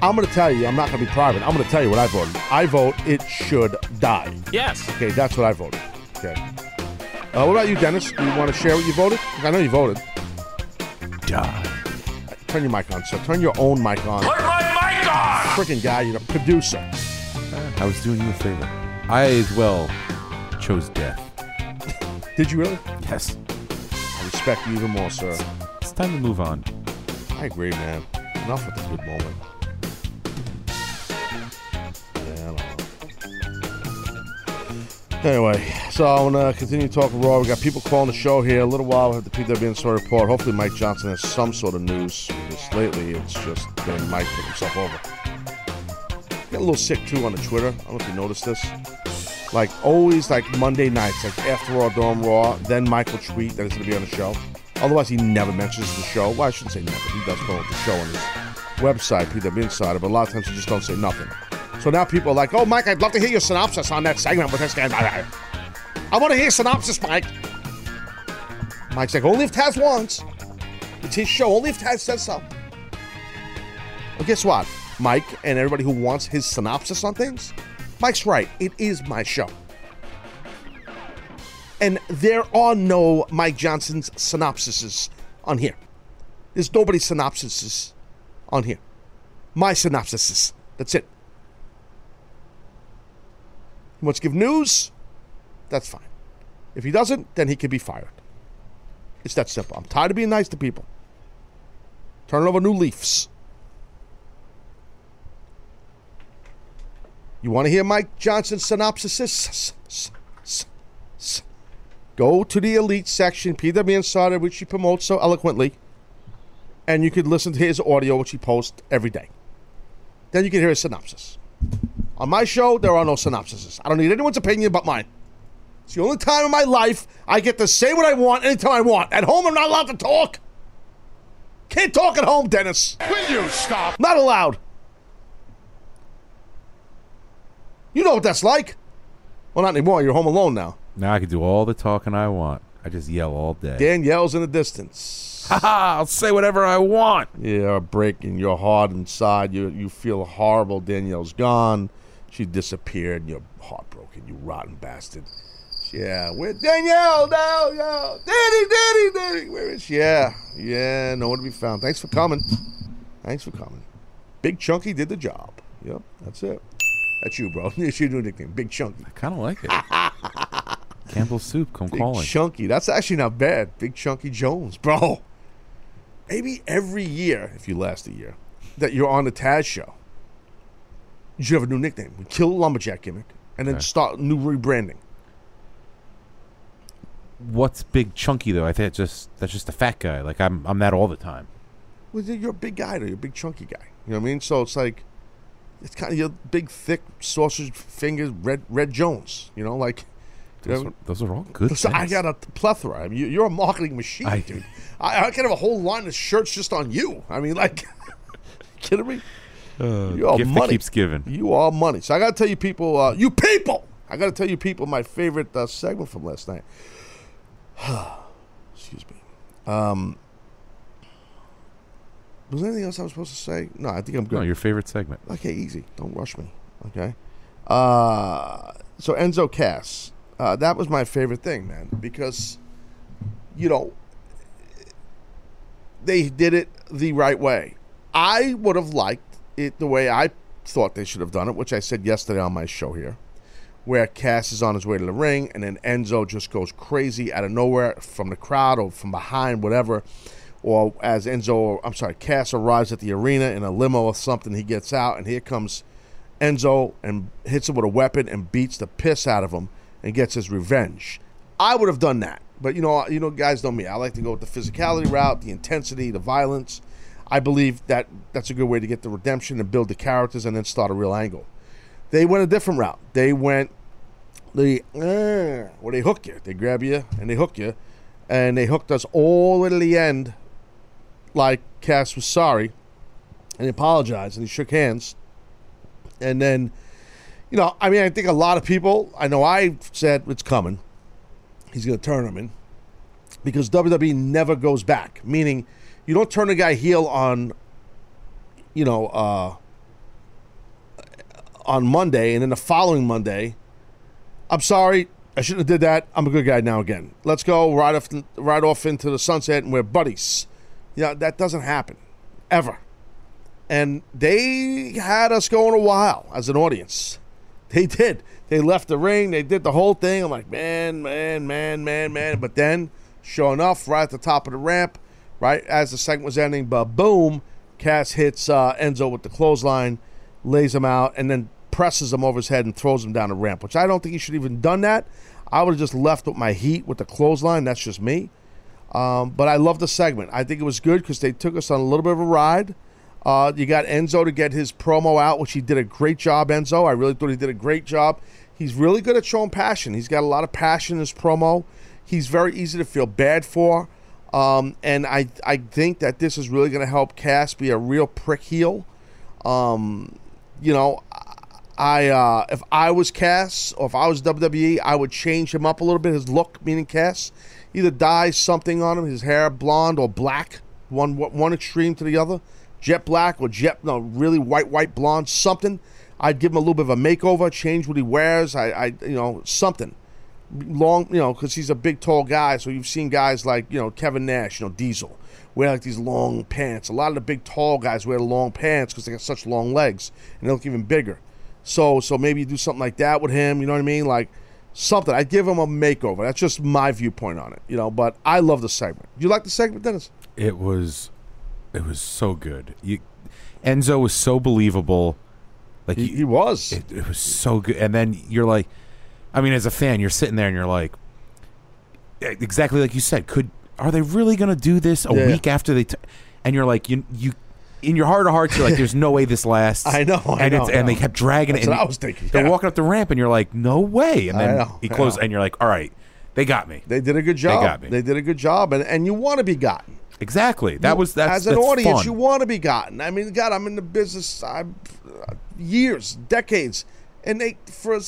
I'm going to tell you, I'm not going to be private. I'm going to tell you what I voted. I vote it should die. Yes. Okay, that's what I voted. Okay. Uh, what about you, Dennis? Do you want to share what you voted? I know you voted. Die. Turn your mic on, sir. Turn your own mic on. Freaking guy, you're a producer. I was doing you a favor. I as well chose death. Did you really? Yes. I respect you even more, sir. It's time to move on. I agree, man. Enough with the good moment. Yeah, I don't know. Anyway, so I want to continue talking Raw. We got people calling the show here. A little while, we have the PW Insider Report. Hopefully, Mike Johnson has some sort of news because lately it's just been Mike put himself over. Got a little sick too on the Twitter. I don't know if you noticed this. Like always, like Monday nights, like after Raw, during Raw, then will tweet that it's going to be on the show. Otherwise, he never mentions the show. Well, I shouldn't say never. He does promote the show on his website, PW Insider, but a lot of times he just don't say nothing. So now people are like, "Oh, Mike, I'd love to hear your synopsis on that segment with this guy." I want to hear synopsis, Mike. Mike's like, "Only if Taz wants. It's his show. Only if Taz says so." Well, guess what, Mike, and everybody who wants his synopsis on things, Mike's right. It is my show. And there are no Mike Johnson's synopsises on here. There's nobody's synopsises on here. My synopsises. That's it. He wants to give news? That's fine. If he doesn't, then he can be fired. It's that simple. I'm tired of being nice to people. Turning over new leaves. You want to hear Mike Johnson's synopsis? Go to the elite section, PW Insider, which he promotes so eloquently, and you could listen to his audio, which he posts every day. Then you can hear his synopsis. On my show, there are no synopsises. I don't need anyone's opinion but mine. It's the only time in my life I get to say what I want anytime I want. At home, I'm not allowed to talk. Can't talk at home, Dennis. Will you stop? Not allowed. You know what that's like. Well, not anymore. You're home alone now. Now I can do all the talking I want. I just yell all day. Dan yells in the distance. Ha ha! I'll say whatever I want. You're breaking your heart inside. You you feel horrible. Danielle's gone. She disappeared. You're heartbroken. You rotten bastard. Yeah, where Danielle? No, no, Daddy, Daddy, Daddy. Where is she? Yeah, yeah, nowhere to be found. Thanks for coming. Thanks for coming. Big Chunky did the job. Yep, that's it. That's you, bro. It's your new nickname, Big Chunky. I kind of like it. Campbell's soup, come Big calling. Chunky. That's actually not bad. Big Chunky Jones, bro. Maybe every year, if you last a year, that you're on the Taz show, you should have a new nickname. We kill the lumberjack gimmick and then Okay. start new rebranding. What's big chunky though? I think it's just that's just a fat guy. Like I'm I'm that all the time. Well, you're a big guy, though. You're a big chunky guy. You know what I mean? So it's like, it's kind of your big, thick sausage fingers, red, red Jones. You know, like. you Those, know- are, those are all good. I got a plethora. I mean, you- you're a marketing machine, I- dude. I, I can have a whole line of shirts just on you. I mean, like, kidding me? Uh, you are money. keeps giving. You are money. So I got to tell you, people, uh, you people, I got to tell you, people, my favorite uh, segment from last night. Excuse me. Um, was there anything else I was supposed to say? No, I think I'm good. No, your favorite segment. Okay, easy. Don't rush me. Okay. Uh, so Enzo Cass, uh, that was my favorite thing, man, because you know they did it the right way. I would have liked it the way I thought they should have done it, which I said yesterday on my show here, where Cass is on his way to the ring and then Enzo just goes crazy out of nowhere from the crowd or from behind, whatever. Or as Enzo, I'm sorry, Cass arrives at the arena in a limo or something, he gets out and here comes Enzo and hits him with a weapon and beats the piss out of him and gets his revenge. I would have done that, but you know, you know, guys know me. I like to go with the physicality route, the intensity, the violence. I believe that that's a good way to get the redemption and build the characters and then start a real angle. They went a different route. They went the uh, where they hook you. They grab you and they hook you, and they hooked us all the way to the end. Like Cass was sorry, and he apologized and he shook hands, and then, you know, I mean, I think a lot of people. I know I said it's coming. He's going to turn him in because WWE never goes back. Meaning, you don't turn a guy heel on, you know, uh, on Monday, and then the following Monday, I'm sorry, I shouldn't have did that. I'm a good guy now again. Let's go right off, right off into the sunset, and we're buddies. You know, that doesn't happen ever. And they had us going a while as an audience. They did. They left the ring. They did the whole thing. I'm like, man, man, man, man, man. But then, sure enough, right at the top of the ramp, right as the segment was ending, but boom, Cass hits uh, Enzo with the clothesline, lays him out, and then presses him over his head and throws him down the ramp. Which I don't think he should have even done that. I would have just left with my heat with the clothesline. That's just me. Um, but I love the segment. I think it was good because they took us on a little bit of a ride. Uh, you got Enzo to get his promo out, which he did a great job, Enzo. I really thought he did a great job. He's really good at showing passion. He's got a lot of passion in his promo. He's very easy to feel bad for. Um, and I, I think that this is really going to help Cass be a real prick heel. Um, you know, I uh, if I was Cass or if I was WWE, I would change him up a little bit. His look, meaning Cass, either dye something on him, his hair blonde or black, one one extreme to the other, jet black or jet no really white white blonde, something. I'd give him a little bit of a makeover, change what he wears. I, I you know something long, you know, because he's a big tall guy. So you've seen guys like you know Kevin Nash, you know Diesel, wear like these long pants. A lot of the big tall guys wear long pants because they got such long legs and they look even bigger. So so maybe you do something like that with him. You know what I mean? Like something. I'd give him a makeover. That's just my viewpoint on it. You know, but I love the segment. You like the segment, Dennis? It was, it was so good. You, Enzo was so believable. Like He, you- he was. it, it was so good. And then you're like, I mean, as a fan, you're sitting there and you're like, exactly like you said. Could are they really going to do this a Yeah. week after they? T-? And you're like, you you. In your heart of hearts, you're like, "There's no way this lasts." I know, I and know, it's, I and they kept dragging That's it. what and I was thinking, They're yeah. walking up the ramp, and you're like, "No way!" And I then know, he I closed, know. and you're like, "All right, they got me." They did a good job. They got me. They did a good job, and and you want to be gotten. Exactly. That was that's as an that's audience, fun. you want to be gotten. I mean, God, I'm in the business I, uh, years, decades, and they for a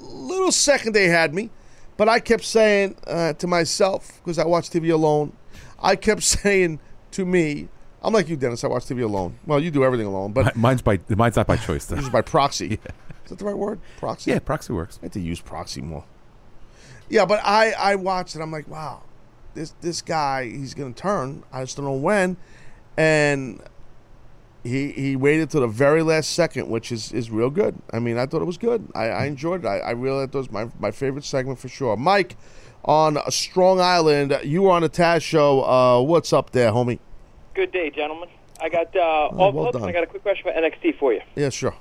little second they had me, but I kept saying uh, to myself because I watch TV alone. I kept saying to me, I'm like you, Dennis. I watch TV alone. Well, you do everything alone, but mine's by mine's not by choice though. this is by proxy. Is that the right word? Proxy. yeah, proxy works. I have to use proxy more. Yeah, but I I watched it. I'm like, wow, this this guy he's gonna turn. I just don't know when, and he he waited to the very last second, which is is real good. I mean, I thought it was good. I, I enjoyed it. I, I really thought it was my my favorite segment for sure. Mike, on Strong Island, you were on a Taz show. Uh, what's up there, homie? Good day, gentlemen. I got uh, off well the hooks. I got a quick question for NXT for you. Yeah, sure.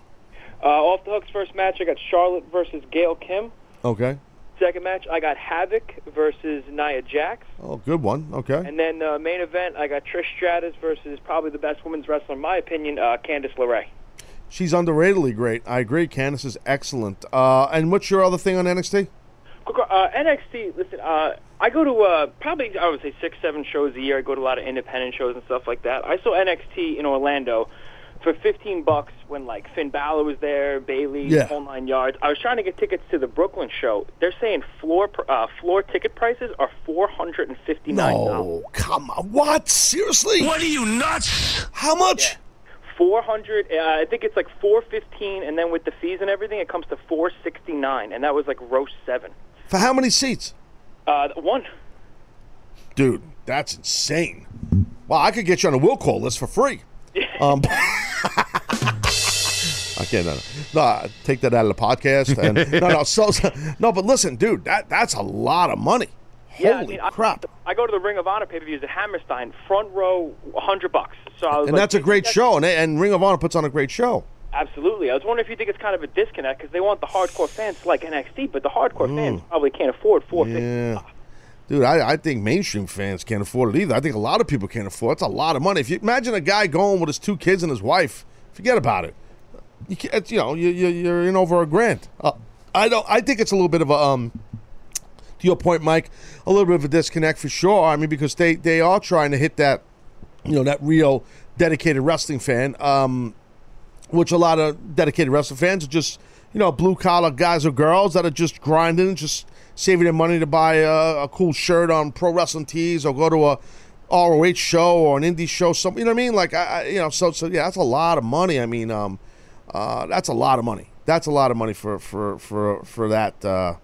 Uh, off the hooks first match, I got Charlotte versus Gail Kim. Okay. Second match, I got Havok versus Nia Jax. Oh, good one. Okay. And then uh, main event, I got Trish Stratus versus probably the best women's wrestler in my opinion, uh, Candice LeRae. She's underratedly great. I agree. Candice is excellent. Uh, and what's your other thing on NXT? Quick, uh, NXT. Listen, uh, I go to uh, probably I would say six, seven shows a year. I go to a lot of independent shows and stuff like that. I saw NXT in Orlando for fifteen bucks when like Finn Balor was there, Bayley, Yeah. whole nine yards. I was trying to get tickets to the Brooklyn show. They're saying floor uh, floor ticket prices are four hundred and fifty nine dollars. No, come on. What? Seriously? What are you nuts? How much? Four hundred. Uh, I think it's like four fifteen, and then with the fees and everything, it comes to four sixty nine, and that was like row seven. For how many seats? Uh, one. Dude, that's insane. Well, I could get you on a will call list for free. Um, I can't. No, no. take that out of the podcast. And, no, no, so, so- no. But listen, dude, that that's a lot of money. Yeah, I Holy mean, I- crap! I, go to the Ring of Honor pay per views at Hammerstein, front row, hundred bucks. So I And like, that's a great "That's- show. And, and Ring of Honor puts on a great show. Absolutely. I was wondering if you think it's kind of a disconnect because they want the hardcore fans to like NXT, but the hardcore Mm. fans probably can't afford four. Yeah. Dude, I, I think mainstream fans can't afford it either. I think a lot of people can't afford it. It's a lot of money. If you imagine a guy going with his two kids and his wife, forget about it. You can't, it's, you know, you, you, you're in over a grand. Uh, I don't. I think it's a little bit of a um. To your point, Mike, a little bit of a disconnect for sure. I mean, because they they are trying to hit that, you know, that real dedicated wrestling fan. Um, which a lot of dedicated wrestling fans are just, you know, blue collar guys or girls that are just grinding, just saving their money to buy a, a cool shirt on Pro Wrestling Tees or go to a ROH show or an indie show. Something, you know what I mean? Like, I, I, you know, so so yeah, that's a lot of money. I mean, um, uh, that's a lot of money. That's a lot of money for for for for that. Uh,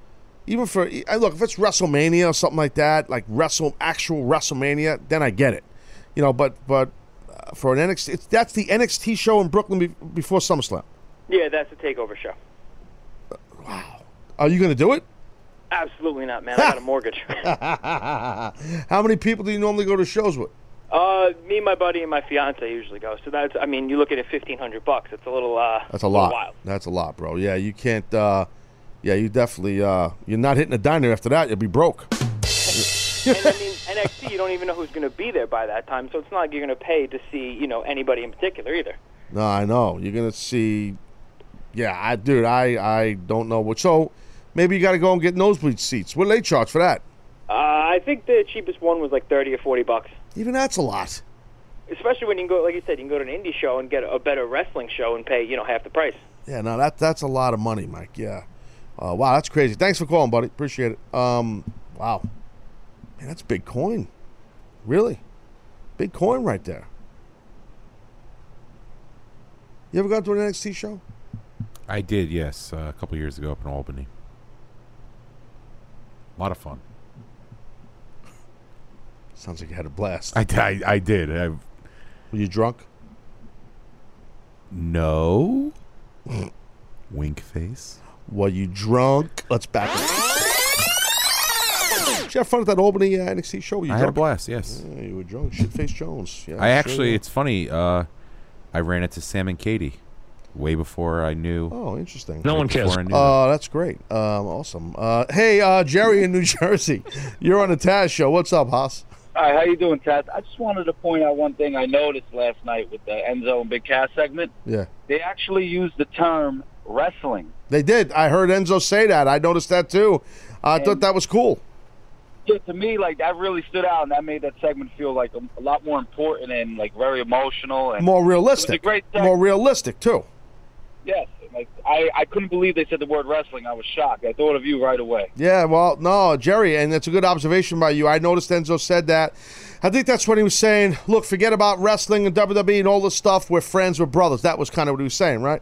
even for look, if it's WrestleMania or something like that, like Wrestle actual WrestleMania, then I get it. You know, but but for an NXT, it's, that's the NXT show in Brooklyn be, before SummerSlam. Yeah, that's a takeover show. Wow. Are you going to do it? Absolutely not, man. I got a mortgage. How many people do you normally go to shows with? uh, me, my buddy, and my fiance usually go. So that's, I mean, you look at it, fifteen hundred bucks. It's a little. Uh, That's a lot. Wild. That's a lot, bro. Yeah, you can't. Uh, yeah, you definitely. Uh, you're not hitting a diner after that. You'll be broke. and I mean, NXT, you don't even know who's going to be there by that time. So it's not like you're going to pay to see, you know, anybody in particular either. No, I know. You're gonna see. Yeah, I, dude, I, I don't know what. So maybe you got to go and get nosebleed seats. What do they charge for that? Uh, I think the cheapest one was like thirty or forty bucks. Even that's a lot. Especially when you can go, like you said, you can go to an indie show and get a better wrestling show and pay, you know, half the price. Yeah, no, that that's a lot of money, Mike. Yeah. Uh, wow, that's crazy. Thanks for calling, buddy. Appreciate it. Um, wow, man, that's big coin. Really, big coin right there. You ever gone to an NXT show? I did, yes, uh, a couple years ago up in Albany. A lot of fun. Sounds like you had a blast. I, I, I did. I, Were you drunk? no. Wink face. Were you drunk? Let's back up. Did you have fun at that Albany uh, NXT show? Were you I had a blast. Yes. Yeah, you were drunk. Shitface Jones. Yeah, I sure actually, were. it's funny. Uh, I ran into Sam and Katie way before I knew. Oh, interesting. No right one cares. before I knew Oh, that's great. Um, awesome. Uh, hey, uh, Jerry in New Jersey, you're on the Taz show. What's up, Haas? Hi, how you doing, Taz? I just wanted to point out one thing I noticed last night with the Enzo and Big Cass segment. Yeah, They actually used the term wrestling. they did. I heard Enzo say that. I noticed that too. I thought that was cool. Yeah, to me, like that really stood out, and that made that segment feel like a, a lot more important and like very emotional and More realistic. It was a great segment. More realistic too. Yes, like I, I couldn't believe they said the word wrestling. I was shocked. I thought of you right away. Yeah, well, no, Jerry, and it's a good observation by you. I noticed Enzo said that. I think that's what he was saying. Look, forget about wrestling and WWE and all this stuff. We're friends, we're brothers. That was kind of what he was saying, right?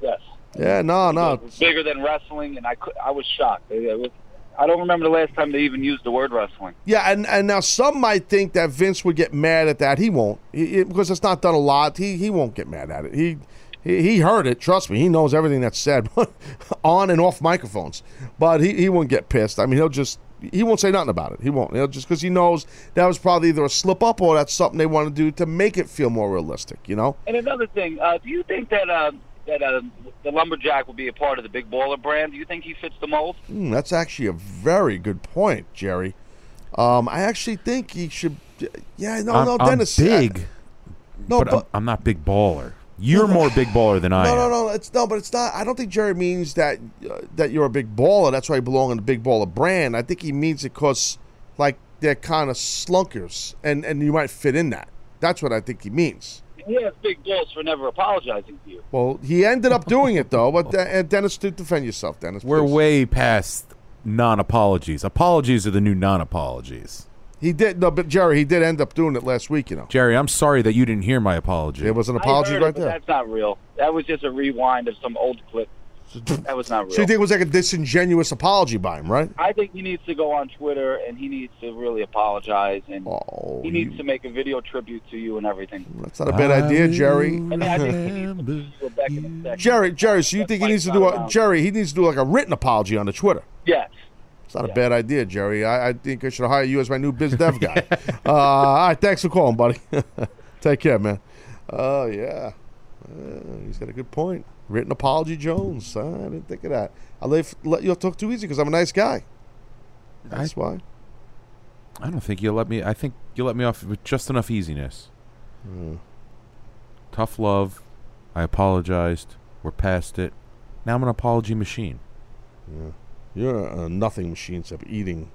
Yes. Yeah, no, no. It was bigger than wrestling, and I could, I was shocked. It was, I don't remember the last time they even used the word wrestling. Yeah, and, and now some might think that Vince would get mad at that. He won't he, he- because it's not done a lot. He he won't get mad at it. He he, he heard it. Trust me, he knows everything that's said on and off microphones. But he, he won't get pissed. I mean, he'll just he won't say nothing about it. He won't. He'll just because he knows that was probably either a slip up or that's something they want to do to make it feel more realistic. You know. And another thing, uh, do you think that uh, that uh, the lumberjack will be a part of the Big Baller brand? Do you think he fits the mold? Hmm, that's actually a very good point, Jerry. Um, I actually think he should. Yeah, no, I'm, no, I'm Dennis. big, No, but, but- I'm, I'm not big baller. You're more big baller than I No, am. no, no. It's no, but it's not. I don't think Jerry means that uh, that you're a big baller. That's why you belong in the big baller brand. I think he means it because like they're kind of slunkers, and and you might fit in that. That's what I think he means. He has big balls for never apologizing to you. Well, he ended up doing it though. But uh, Dennis, to defend yourself, Dennis. We're please. way past non-apologies. Apologies are the new non-apologies. He did no, but Jerry, he did end up doing it last week. You know, Jerry, I'm sorry that you didn't hear my apology. It was an I apology heard it, right but there. That's not real. That was just a rewind of some old clip. That was not real. So you think it was like a disingenuous apology by him, right? I think he needs to go on Twitter and he needs to really apologize and Oh, he needs to make a video tribute to you and everything. That's not a bad idea, Jerry. And I think he needs to back in a second. Jerry, Jerry, so you think he needs to do a Jerry? He needs to do like a written apology on the Twitter. Yes. It's not a bad idea, Jerry. I, I think I should hire you as my new biz dev guy. uh, all right, thanks for calling, buddy. Take care, man. Oh yeah, Uh, he's got a good point. Written apology, Jones. I didn't think of that. I let, let you talk too easy because I'm a nice guy. That's why. I don't think you let me. I think you let me off with just enough easiness. Hmm. Tough love. I apologized. We're past it. Now I'm an apology machine. Yeah. You're a nothing machine except eating.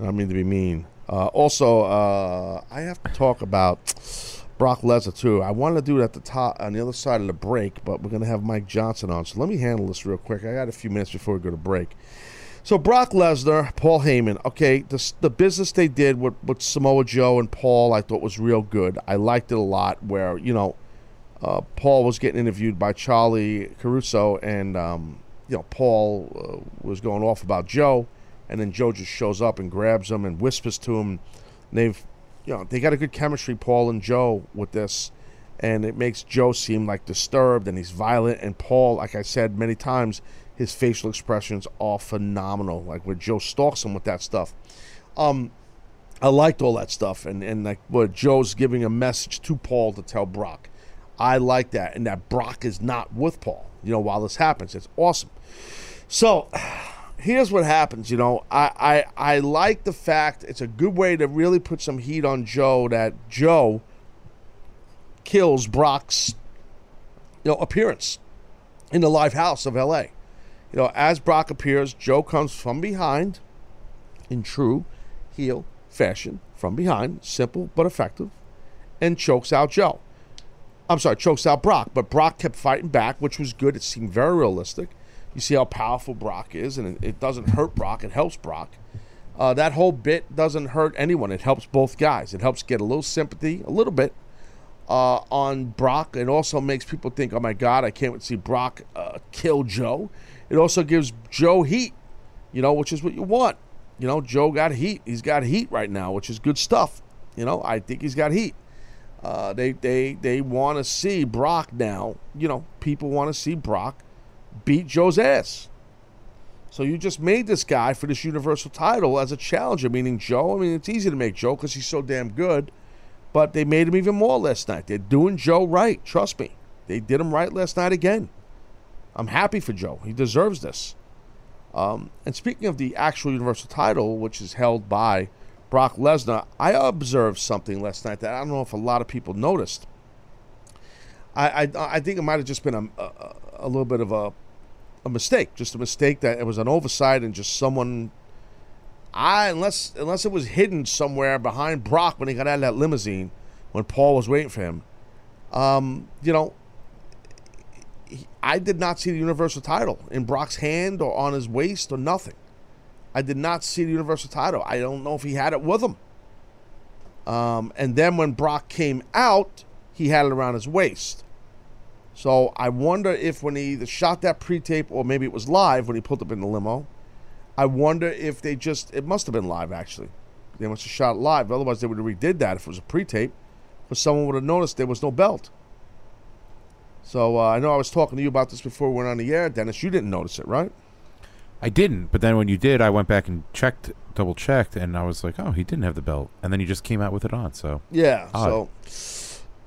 I don't mean to be mean. Uh, also, uh, I have to talk about Brock Lesnar too. I wanted to do it at the top on the other side of the break, but we're gonna have Mike Johnson on. So let me handle this real quick. I got a few minutes before we go to break. So Brock Lesnar, Paul Heyman. Okay, the the business they did with, with Samoa Joe and Paul, I thought was real good. I liked it a lot. Where you know, uh, Paul was getting interviewed by Charly Caruso, and um, you know Paul uh, was going off about Joe, and then Joe just shows up and grabs him and whispers to him. And they've, you know, they got a good chemistry, Paul and Joe, with this, and it makes Joe seem like disturbed and he's violent. And Paul, like I said many times, his facial expressions are phenomenal. Like when Joe stalks him with that stuff. Um, I liked all that stuff, and and like what Joe's giving a message to Paul to tell Brock. I like that, and that Brock is not with Paul. You know, while this happens, it's awesome. So, here's what happens. You know, I I I like the fact it's a good way to really put some heat on Joe. That Joe kills Brock's you know appearance in the live house of L.A. You know, as Brock appears, Joe comes from behind in true heel fashion from behind, simple but effective, and chokes out Joe. I'm sorry, chokes out Brock, but Brock kept fighting back, which was good. It seemed very realistic. You see how powerful Brock is, and it, it doesn't hurt Brock, it helps Brock. Uh, that whole bit doesn't hurt anyone. It helps both guys. It helps get a little sympathy, a little bit, uh, on Brock. It also makes people think, oh my God, I can't wait to see Brock uh, kill Joe. It also gives Joe heat, you know, which is what you want. You know, Joe got heat. He's got heat right now, which is good stuff. You know, I think he's got heat. Uh, they they they want to see Brock now. You know, people want to see Brock beat Joe's ass. So you just made this guy for this Universal title as a challenger, meaning Joe. I mean, it's easy to make Joe because he's so damn good, but they made him even more last night. They're doing Joe right. Trust me, they did him right last night again. I'm happy for Joe. He deserves this. Um, and speaking of the actual Universal title, which is held by Brock Lesnar, I observed something last night that I don't know if a lot of people noticed. I I, I think it might have just been a, a, a little bit of a a mistake, just a mistake that it was an oversight and just someone. I unless unless it was hidden somewhere behind Brock when he got out of that limousine when Paul was waiting for him. Um, you know, I did not see the Universal title in Brock's hand or on his waist or nothing. I did not see the Universal title. I don't know if he had it with him. Um, and then when Brock came out, he had it around his waist. So I wonder if when he either shot that pre-tape or maybe it was live when he pulled up in the limo, I wonder if they just it must have been live actually. They must have shot it live. Otherwise, they would have redid that if it was a pre-tape, because someone would have noticed there was no belt. So uh, I know I was talking to you about this before we went on the air, Dennis. You didn't notice it, right? I didn't, but then when you did, I went back and checked, double checked, and I was like, oh, he didn't have the belt, and then he just came out with it on. So Yeah. Odd. So,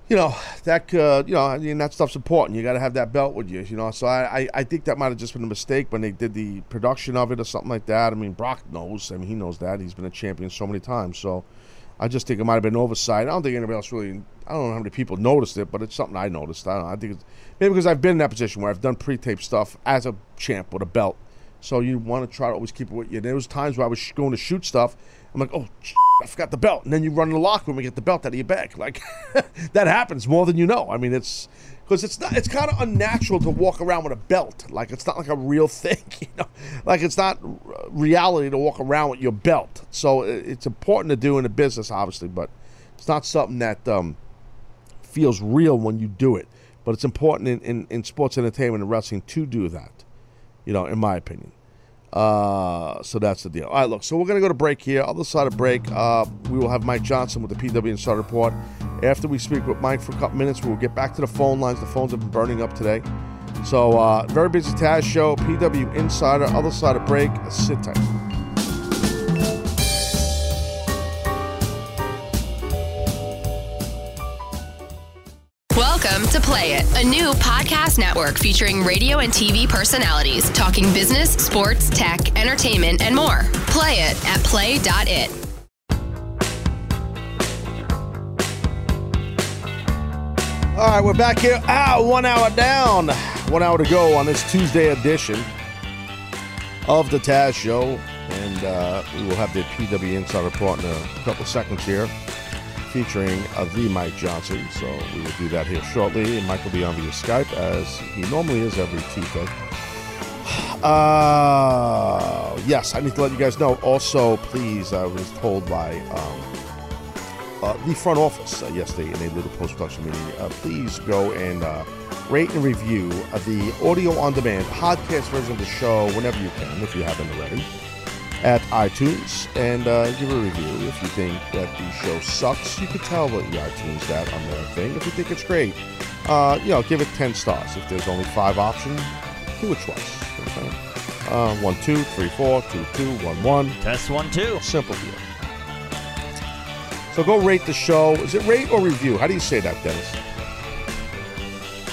you know that uh, you know, I mean that stuff's important. You got to have that belt with you. You know, so I, I I think that might have just been a mistake when they did the production of it or something like that. I mean, Brock knows. I mean, he knows that he's been a champion so many times. So, I just think it might have been oversight. I don't think anybody else really. I don't know how many people noticed it, but it's something I noticed. I know. I think it's maybe because I've been in that position where I've done pre-tape stuff as a champ with a belt. So you want to try to always keep it with you. There was times where I was going to shoot stuff. I'm like, oh, I forgot the belt, and then you run in the locker room and get the belt out of your bag. Like that happens more than you know. I mean, it's because it's not. It's kind of unnatural to walk around with a belt. Like it's not like a real thing. You know, like it's not reality to walk around with your belt. So it's important to do in the business, obviously, but it's not something that um, feels real when you do it. But it's important in, in, in sports entertainment and wrestling to do that. You know, in my opinion. Uh, so that's the deal. All right, look. So we're gonna go to break here. Other side of break, uh, we will have Mike Johnson with the PW Insider Report. After we speak with Mike for a couple minutes, we'll get back to the phone lines. The phones have been burning up today. So uh, very busy Taz show. PW Insider. Other side of break. Sit tight. To Play It, a new podcast network featuring radio and TV personalities talking business, sports, tech, entertainment, and more. Play it at play.it. All right, we're back here. Ah, one hour down. One hour to go on this Tuesday edition of the Taz Show. And uh, we will have the PW Insider Report in a couple seconds here featuring uh, the Mike Johnson. So we will do that here shortly. And Mike will be on via Skype as he normally is every Tuesday. Uh, yes, I need to let you guys know. Also, please, I was told by um, uh, the front office uh, yesterday in a little post production meeting. Uh, please go and uh, rate and review uh, the audio on demand podcast version of the show whenever you can, if you haven't already, at iTunes and uh, give a review. If you think that the show sucks, you could tell the iTunes that on their thing. If you think it's great, uh, you know, give it 10 stars. If there's only five options, do it twice. Okay? Uh, one, two, three, four, two, two, one, one. Test one, two. Simple deal. So go rate the show. Is it rate or review? How do you say that, Dennis?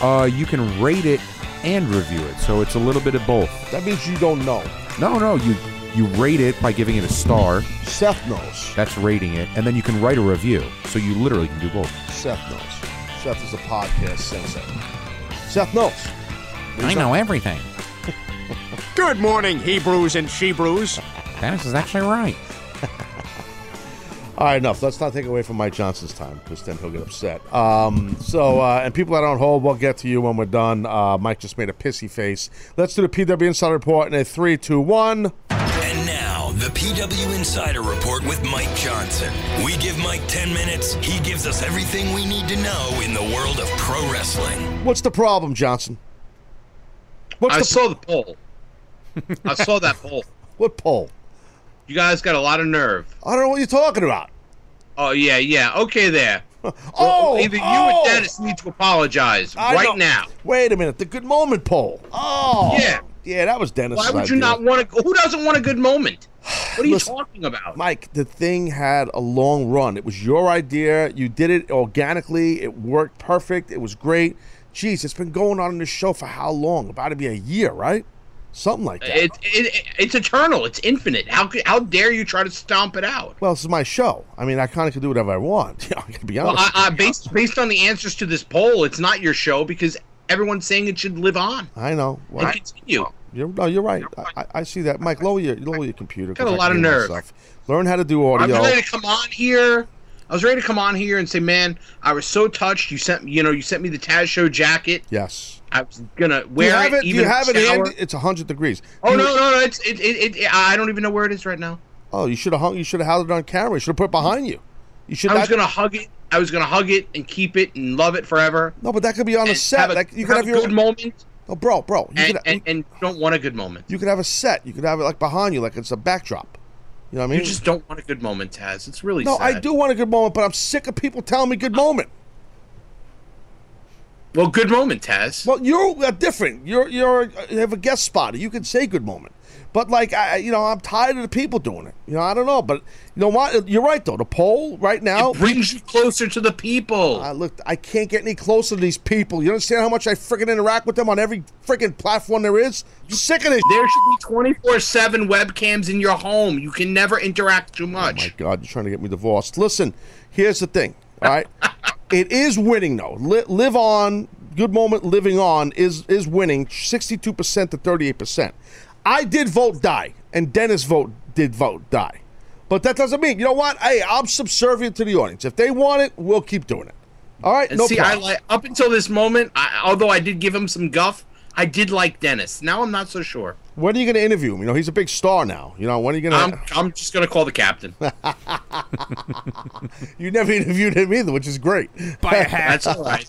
uh, you can rate it and review it, so it's a little bit of both. That means you don't know. No, no, you you rate it by giving it a star. Seth knows. That's rating it, and then you can write a review. So you literally can do both. Seth knows. Seth is a podcast sensei. Seth knows. I know everything. Good morning, Hebrews and Shebrews. Dennis is actually right. All right, enough. Let's not take away from Mike Johnson's time because then he'll get upset. Um, so, uh, and people that are on hold, we'll get to you when we're done. Uh, Mike just made a pissy face. Let's do the PW Insider Report in a three, two, one. And now, the PW Insider Report with Mike Johnson. We give Mike 10 minutes, he gives us everything we need to know in the world of pro wrestling. What's the problem, Johnson? What's I the saw the poll. I saw that poll. What poll? You guys got a lot of nerve. I don't know what you're talking about. Oh yeah, yeah. Okay, there. Oh, Well, either you oh! or Dennis need to apologize I right know- now. Wait a minute. The good moment poll. Oh. Yeah. Yeah, that was Dennis. Why would you not want to? Who doesn't want a good moment? What are you talking about? Mike, the thing had a long run. It was your idea. You did it organically. It worked perfect. It was great. Jeez, it's been going on in this show for how long? About to be a year, right? Something like that. It, it, it's eternal. It's infinite. How how dare you try to stomp it out? well, this is my show. I mean, I kind of can do whatever I want. I can be Well, honest. I, I, based based on the answers to this poll, it's not your show because everyone's saying it should live on I know. Well, and continue. You're, no, you're right. I, I- I see that. Mike, lower your lower your computer. Got a lot of nerve. Learn how to do audio. I was ready to come on here. I was ready to come on here and say, "Man, I was so touched. You sent, you know, you sent me the Taz Show jacket. Yes. I was gonna Do you have it? Do even you have it handy? It's hundred degrees. Oh You- no, no, no! It's it, it, it. I don't even know where it is right now. Oh, you should have hung. You should have held it on camera. You should have put it behind you. You should. I was not- gonna hug it. I was gonna hug it and keep it and love it forever. No, but that could be on a set. a- Like, you could have your good moment. Oh, bro, bro, you and, could, and, and you don't want a good moment. you could have a set. You could have it like behind you, like it's a backdrop. You know what I mean? You just don't want a good moment, Taz. It's really no, sad. I do want a good moment, but I'm sick of people telling me good moment. Well, good moment, Taz. Well, you're uh, different. You're you're you have a guest spot. You can say good moment, but like I, you know, I'm tired of the people doing it. You know, I don't know, but you know what? You're right though. The poll right now It brings you closer to the people. Uh, look, I can't get any closer to these people. You understand how much I freaking interact with them on every freaking platform there is? Sick of this. There should be 24 7 webcams in your home. You can never interact too Oh much. my God, you're trying to get me divorced. Listen, here's the thing. All right, it is winning though. Li- live on, good moment. Living on is is winning, sixty-two percent to thirty-eight percent. I did vote die, and Dennis vote did vote die, but that doesn't mean you know what? Hey, I'm subservient to the audience. If they want it, we'll keep doing it. All right, And no see, problem. I like up until this moment, I, although I did give him some guff, I did like Dennis. Now I'm not so sure. when are you going to interview him? You know, he's a big star now. You know, when are you going I'm, to? I'm just gonna call the captain. you never interviewed him either, which is great. That's all right.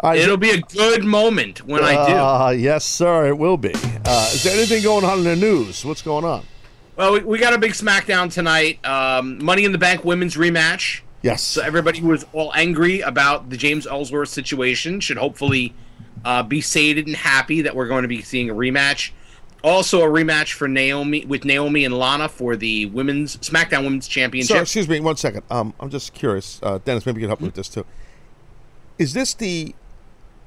All right, It'll be a good moment when I do. Uh, yes, sir, it will be. Uh, is there anything going on in the news? What's going on? Well, we, we got a big SmackDown tonight. Um, Money in the Bank women's rematch. Yes. So everybody who was all angry about the James Ellsworth situation should hopefully uh, be sated and happy that we're going to be seeing a rematch. Also, a rematch for Naomi with Naomi and Lana for the women's SmackDown Women's Championship. Sir, excuse me, one second. Um, I'm just curious. Uh, Dennis, maybe you can help me with this too. Is this the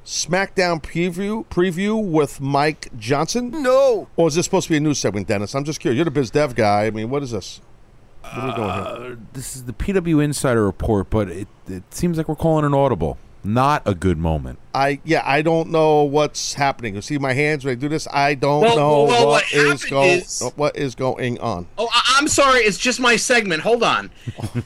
SmackDown preview preview with Mike Johnson? No. Or is this supposed to be a news segment, Dennis? I'm just curious. You're the biz dev guy. I mean, what is this? What are we doing here? Uh, this is the PW Insider report, but it, it seems like we're calling an audible. Not a good moment. I yeah, I don't know what's happening. You see my hands when I do this. I don't Well, know well, what what is going is- what is going on. Oh, I- I'm sorry. It's just my segment. Hold on.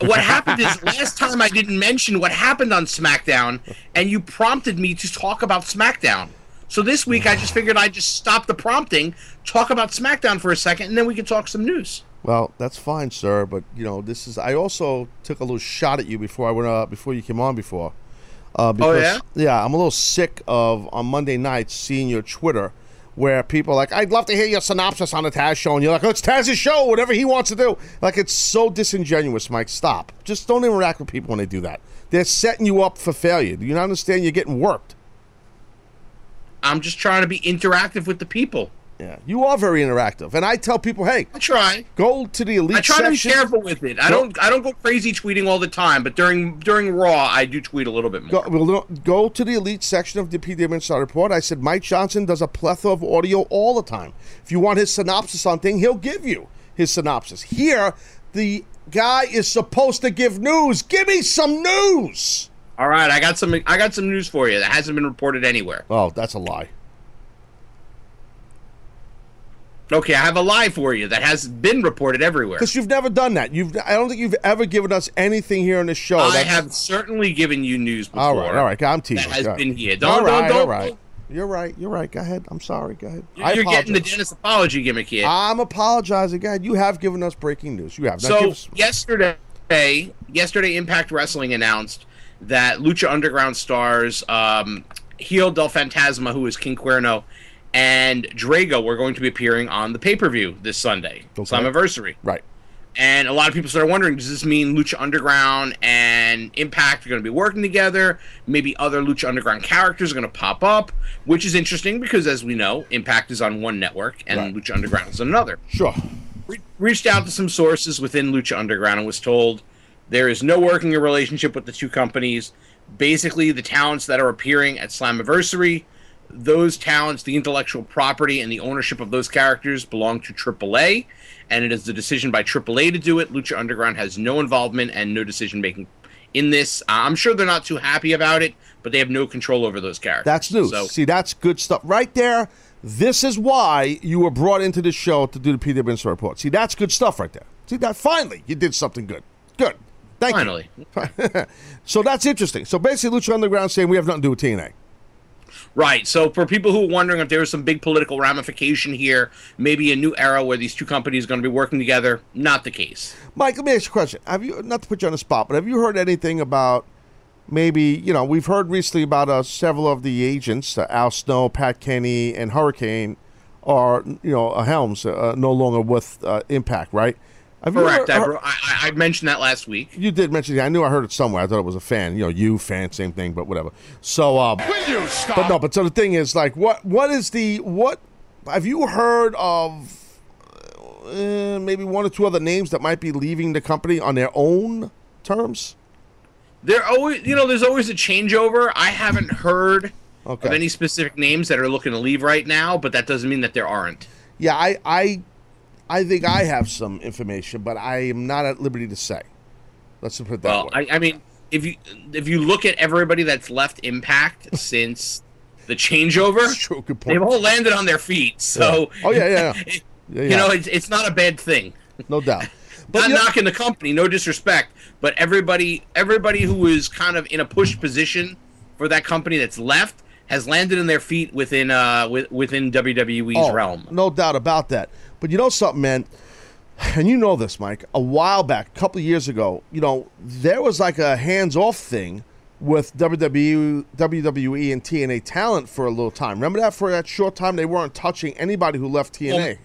What happened is last time I didn't mention what happened on SmackDown, and you prompted me to talk about SmackDown. So this week I just figured I'd just stop the prompting, talk about SmackDown for a second, and then we could talk some news. Well, that's fine, sir. But you know, this is. I also took a little shot at you before I went. Uh, before you came on before. Uh, because, Oh, yeah? Yeah, I'm a little sick of on Monday nights seeing your Twitter, where people are like, "I'd love to hear your synopsis on the Taz show," and you're like, "Oh, it's Taz's show, whatever he wants to do." Like it's so disingenuous, Mike. Stop. Just don't interact with people when they do that. They're setting you up for failure. Do you not understand? You're getting worked. I'm just trying to be interactive with the people. Yeah, you are very interactive, and I tell people, "Hey, I try. Go to the elite I try section." to be careful with it. I Go- don't. I don't go crazy tweeting all the time, but during during Raw, I do tweet a little bit more. Go, well, go to the elite section of the PW Insider Report. I said Mike Johnson does a plethora of audio all the time. If you want his synopsis on thing, he'll give you his synopsis. Here, the guy is supposed to give news. Give me some news. All right, I got some. I got some news for you that hasn't been reported anywhere. Oh, that's a lie. Okay, I have a lie for you that has been reported everywhere. Because you've never done that. You've. I don't think you've ever given us anything here on the show. I that's- have certainly given you news before. All right, all right. I'm teasing. That has ahead. been here. Don't, all don't, don't, all right. You're right. You're right. Go ahead. I'm sorry. Go ahead. I You're getting the. Dennis apology gimmick here. I'm apologizing. Go ahead. You have given us breaking news. You have. Now so us- yesterday, yesterday, Impact Wrestling announced that Lucha Underground stars um, Hijo del Fantasma, who is King Cuerno, and Drago were going to be appearing on the pay per view this Sunday, Slammiversary. Right. And a lot of people started wondering, does this mean Lucha Underground and Impact are going to be working together? Maybe other Lucha Underground characters are going to pop up, which is interesting because, as we know, Impact is on one network and Right. Lucha Underground is on another. Sure. Re- reached out to some sources within Lucha Underground and was told there is no working relationship with the two companies. Basically, the talents that are appearing at Slammiversary, those talents, the intellectual property and the ownership of those characters belong to AAA, and it is the decision by AAA to do it. Lucha Underground has no involvement and no decision making in this. Uh, I'm sure they're not too happy about it, but they have no control over those characters. That's news. So, See, that's good stuff right there. This is why you were brought into the show to do the PW Insider Report. See, that's good stuff right there. See that finally you did something good. Good. Thank Finally. you. Finally. so that's interesting. So basically, Lucha Underground saying we have nothing to do with TNA. Right. So for people who are wondering if there was some big political ramification here, maybe a new era where these two companies are going to be working together, not the case. Mike, let me ask you a question. Have you not to put you on the spot, but have you heard anything about maybe you know we've heard recently about uh, several of the agents, uh, Al Snow, Pat Kenney, and Hurricane, are you know uh, Helms uh, no longer with uh, Impact, right? Have Correct. ever I, bro- I, I- I mentioned that last week. you did mention it. I knew I heard it somewhere. I thought it was a fan. You know, you fan, same thing, but whatever. So, um, Will you stop? but no. But so the thing is, like, what what is the what? Have you heard of uh, maybe one or two other names that might be leaving the company on their own terms? There always, you know, there's always a changeover. I haven't heard Okay. of any specific names that are looking to leave right now, but that doesn't mean that there aren't. Yeah, I I I think I have some information, but I am not at liberty to say. Let's put it that Well, way. I, I mean, if you if you look at everybody that's left Impact since the changeover, true, they've all landed on their feet. So, Yeah. Oh, yeah, yeah, yeah. Yeah, you know, it's it's not a bad thing. No doubt. Not knocking the company, no disrespect, but everybody everybody who is kind of in a push position for that company that's left has landed in their feet within uh with, within WWE's Oh, realm. No doubt about that. But you know something, man, and you know this, Mike. A while back, a couple of years ago, you know, there was like a hands-off thing with WWE, WWE and TNA talent for a little time. Remember that for that short time they weren't touching anybody who left TNA.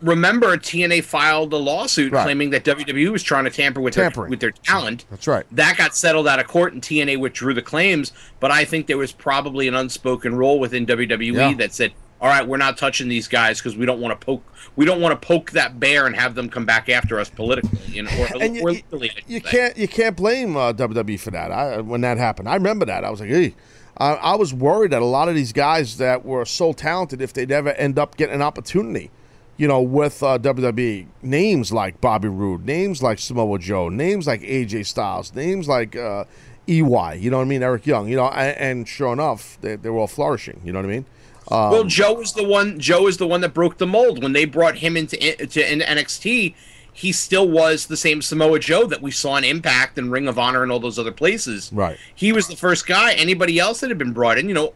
Remember, TNA filed a lawsuit Right. claiming that WWE was trying to tamper with their, Tampering. with their talent. That's right. That got settled out of court, and TNA withdrew the claims. But I think there was probably an unspoken rule within WWE Yeah. that said, "All right, we're not touching these guys because we don't want to poke, we don't want to poke that bear and have them come back after us politically, you know, or, And you- or you- legally." I You can't you can't blame uh, WWE for that. I, when that happened, I remember that. I was like, hey, I, I was worried that a lot of these guys that were so talented, if they'd ever end up getting an opportunity, you know, with uh, WWE, names like Bobby Roode, names like Samoa Joe, names like AJ Styles, names like uh, EY, you know what I mean, Eric Young, you know, and, and sure enough, they, they were all flourishing. You know what I mean? Um, well, Joe is the one. Joe is the one that broke the mold when they brought him into to in NXT. He still was the same Samoa Joe that we saw in Impact and Ring of Honor and all those other places. Right. He was the first guy. Anybody else that had been brought in, you know,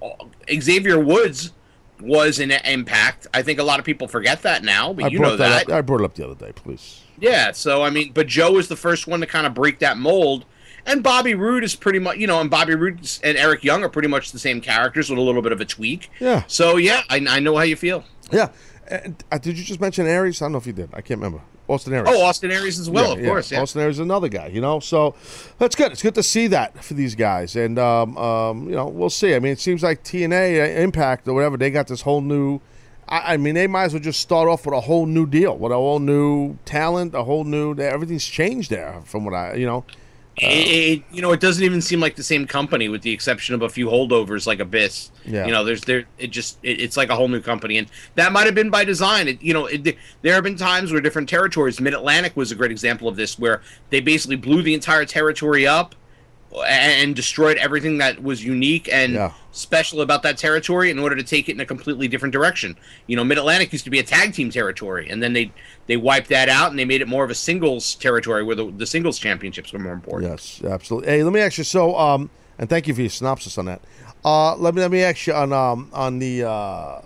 Xavier Woods was in Impact. I think a lot of people forget that now, but I you know that, that. I brought it up the other day, please. Yeah, so I mean, but Joe was the first one to kind of break that mold. And Bobby Roode is pretty much, you know, and Bobby Roode and Eric Young are pretty much the same characters with a little bit of a tweak. Yeah. So yeah, I, I know how you feel. Yeah. And, uh, did you just mention Aries? I don't know if you did. I can't remember. Austin Aries. Oh, Austin Aries as well, of course. Yeah. Austin Aries is another guy, you know. So that's good. It's good to see that for these guys, and um, um, you know, we'll see. I mean, it seems like TNA uh, Impact or whatever they got this whole new. I, I mean, they might as well just start off with a whole new deal, with a whole new talent, a whole new. Everything's changed there, from what I, you know. Oh. It, it, you know, it doesn't even seem like the same company, with the exception of a few holdovers like Abyss. Yeah. You know, there's there. It just it, it's like a whole new company, and that might have been by design. It, you know, it, there have been times where different territories. Mid Atlantic was a great example of this, where they basically blew the entire territory up and, destroyed everything that was unique and Yeah. special about that territory in order to take it in a completely different direction. You know, Mid Atlantic used to be a tag team territory, and then they they wiped that out and they made it more of a singles territory where the, the singles championships were more important. Yes, absolutely. Hey, let me ask you. So, um, and thank you for your synopsis on that. Uh, let me let me ask you on um on the uh,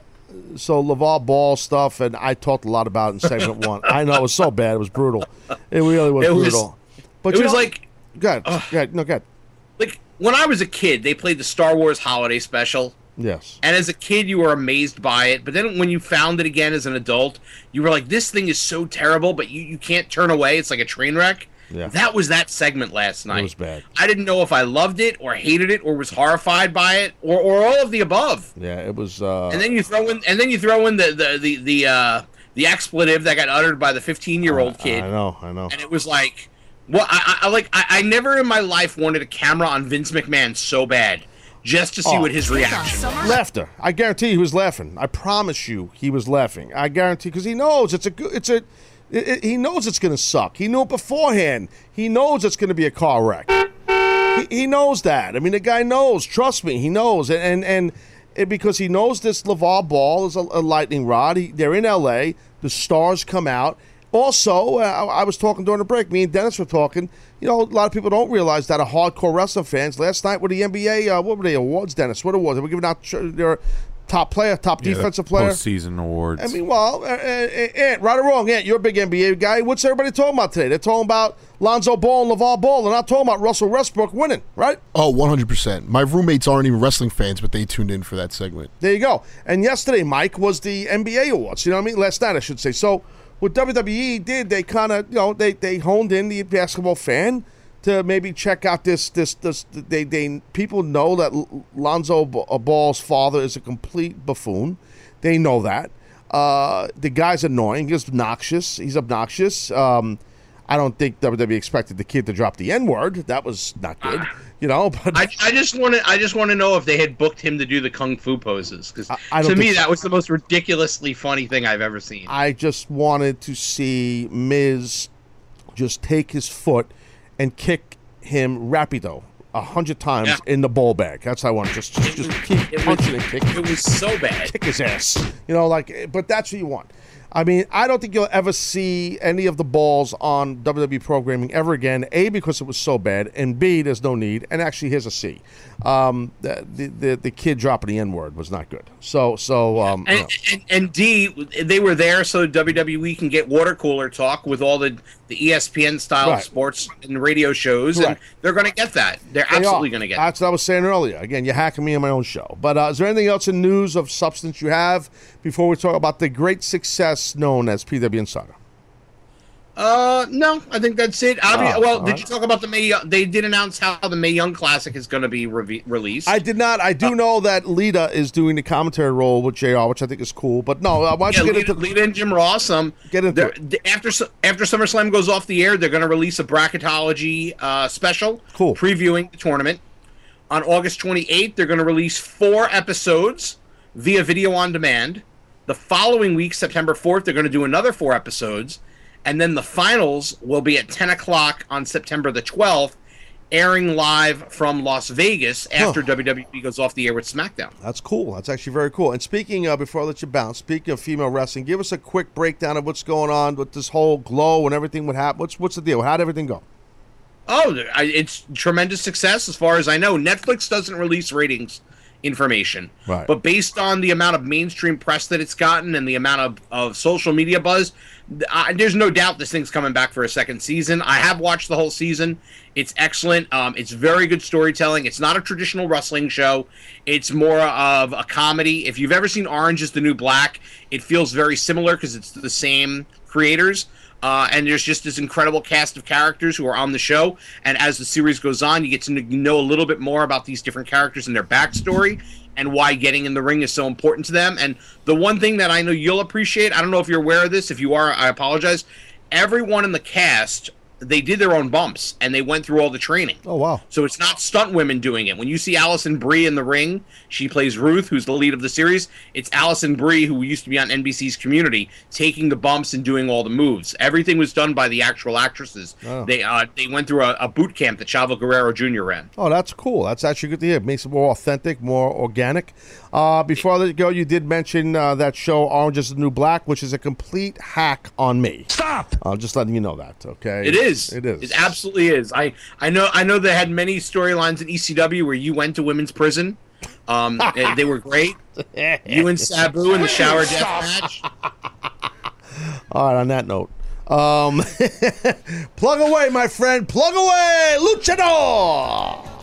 so LeVar Ball stuff, and I talked a lot about it in segment one. I know it was so bad, it was brutal. It really was It was- brutal. but it you was know- like good, good, no good. When I was a kid, they played the Star Wars Holiday Special. Yes, And as a kid, you were amazed by it. But then when you found it again as an adult, you were like, this thing is so terrible, but you, you can't turn away. It's like a train wreck. Yeah. That was that segment last night. it was bad. I didn't know if I loved it or hated it or was horrified by it or, or all of the above. Yeah, it was. Uh, and then you throw in and then you throw in the the the the, uh, the expletive that got uttered by the 15 year old kid. I know, I know. and it was like well I, I I- like I, I never in my life wanted a camera on Vince McMahon so bad just to see Oh. what his reaction was. Laughter. I guarantee he was laughing. I promise you, he was laughing. I guarantee because he knows it's a good. It's a. It, it- he knows it's going to suck. He knew it beforehand. He knows it's going to be a car wreck. He, he knows that. I mean, the guy knows. Trust me, he knows. And and, and it, because he knows this LeVar Ball is a, a lightning rod. He, they're in L.A. The stars come out. Also, uh, I, I was talking during the break. Me and Dennis were talking. You know, a lot of people don't realize that are hardcore wrestling fans. Last night with the NBA, uh, what were they awards, Dennis? What awards? They were giving out tr- their top player, top Yeah, defensive player. Postseason awards. I mean, well, uh, uh, Ant, right or wrong, Ant, you're a big NBA guy. What's everybody talking about today? They're talking about Lonzo Ball and LeVar Ball. They're not talking about Russell Westbrook winning, right? Oh, 100%. My roommates aren't even wrestling fans, but they tuned in for that segment. There you go. And yesterday, Mike, was the NBA awards. You know what I mean? Last night, I should say. So what WWE did, they kind of, you know, they, they honed in the basketball fan to maybe check out this this this. They they people know that Lonzo uh, Ball's father is a complete buffoon. They know that. Uh, the guy's annoying. He's obnoxious. He's obnoxious. Um, I don't think WWE expected the kid to drop the N word. That was not good. You know, but I, I just want to I just want to know if they had booked him to do the kung fu poses because I don't to me so. that was the most ridiculously funny thing I've ever seen. I just wanted to see Miz just take his foot and kick him rapido a hundred times Yeah. in the ball bag. That's how I want to just just, just keep It was- punching and kicking. It was so bad. Kick his ass. You know, like, but that's what you want. I mean, I don't think you'll ever see any of the balls on WWE programming ever again. A because it was so bad, and B there's no need. And actually, here's a C. Um, the, the the kid dropping the N word was not good. So so um, you know. and, and D, they were there so WWE can get water cooler talk with all the, the ESPN style Right. sports and radio shows, Correct. and they're going to get that. They're They absolutely going to get. That. That's what I was saying earlier. Again, you're hacking me in my own show. But uh, is there anything else in news of substance you have before we talk about the great success known as PW Insider? Uh, no, I think that's it. Obvi- Oh, well, all did right. you talk about the May? They did announce how the May Young Classic is going to be reve- released. I did not. I do know that Lita is doing the commentary role with JR, which I think is cool. But no, uh, why don't yeah, you get Lita, into Lita and Jim Ross. Um, get into they're- after after SummerSlam goes off the air, they're going to release a bracketology uh, special, cool, previewing the tournament. On August 28th, they're going to release four episodes via video on demand. The following week, September 4th, they're going to do another four episodes, and then the finals will be at 10 o'clock on September the 12th, airing live from Las Vegas after WWE goes off the air with SmackDown. That's cool. That's actually very cool. And speaking of, before I let you bounce, speaking of female wrestling, give us a quick breakdown of what's going on with this whole GLOW and everything. What happened? What's what's the deal? How'd everything go? Oh, it's tremendous success as far as I know. Netflix doesn't release ratings information, Right. but based on the amount of mainstream press that it's gotten and the amount of, of social media buzz, I, there's no doubt this thing's coming back for a second season. I have watched the whole season. It's excellent. Um, it's very good storytelling. It's not a traditional wrestling show. It's more of a comedy. If you've ever seen Orange is the New Black, it feels very similar because it's the same creators. Uh, and there's just this incredible cast of characters who are on the show. And as the series goes on, you get to know a little bit more about these different characters and their backstory and why getting in the ring is so important to them. And the one thing that I know you'll appreciate, I don't know if you're aware of this. If you are, I apologize. Everyone in the cast, they did their own bumps and they went through all the training. Oh wow! So it's not stunt women doing it. When you see Alison Brie in the ring, she plays Ruth, who's the lead of the series. It's Alison Brie, who used to be on NBC's Community, taking the bumps and doing all the moves. Everything was done by the actual actresses. Oh. They uh, they went through a, a boot camp that Chavo Guerrero Jr. ran. Oh, that's cool. That's actually good to hear. It makes it more authentic, more organic. Uh, before I let you go, you did mention uh, that show Orange is the New Black, which is a complete hack on me. Stop! I'm just letting you know that. Okay. It is. It is. It absolutely is. I I know I know they had many storylines in ECW where you went to women's prison. Um, they were great. You and Sabu in the shower death match. All right. On that note, um, plug away, my friend. Plug away, luchador.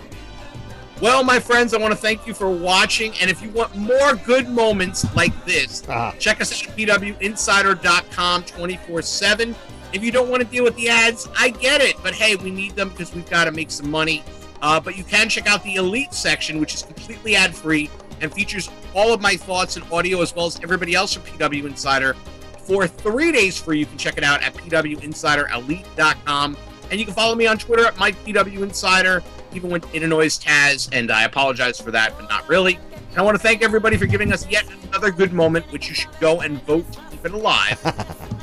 Well, my friends, I want to thank you for watching. And if you want more good moments like this, check us out at pwinsider.com 24 7. If you don't want to deal with the ads, I get it. But hey, we need them because we've got to make some money. Uh, but you can check out the Elite section, which is completely ad free and features all of my thoughts and audio as well as everybody else from PW Insider for three days free. You can check it out at pwinsiderelite.com. And you can follow me on Twitter at MikePWInsider, even with Illinois Taz, and I apologize for that, but not really. And I want to thank everybody for giving us yet another good moment, which you should go and vote to keep it alive.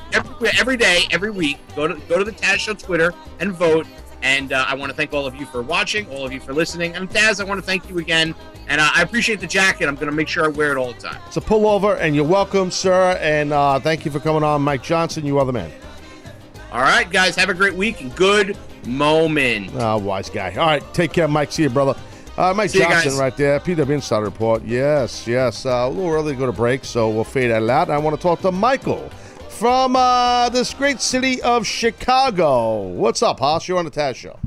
every, every day, every week, go to go to the Taz Show Twitter and vote. And uh, I want to thank all of you for watching, all of you for listening. And Taz, I want to thank you again. And uh, I appreciate the jacket. I'm going to make sure I wear it all the time. It's a pullover, and you're welcome, sir. And uh, thank you for coming on, Mike Johnson. You are the man. All right, guys, have a great week and good moment. Ah, wise guy. All right, take care, Mike. See you, brother. Uh, Mike See Johnson right there, PW Insider Report. Yes, yes. Uh, a little early to go to break, so we'll fade that out. I want to talk to Michael from uh, this great city of Chicago. What's up, Haas? You're on the Taz Show.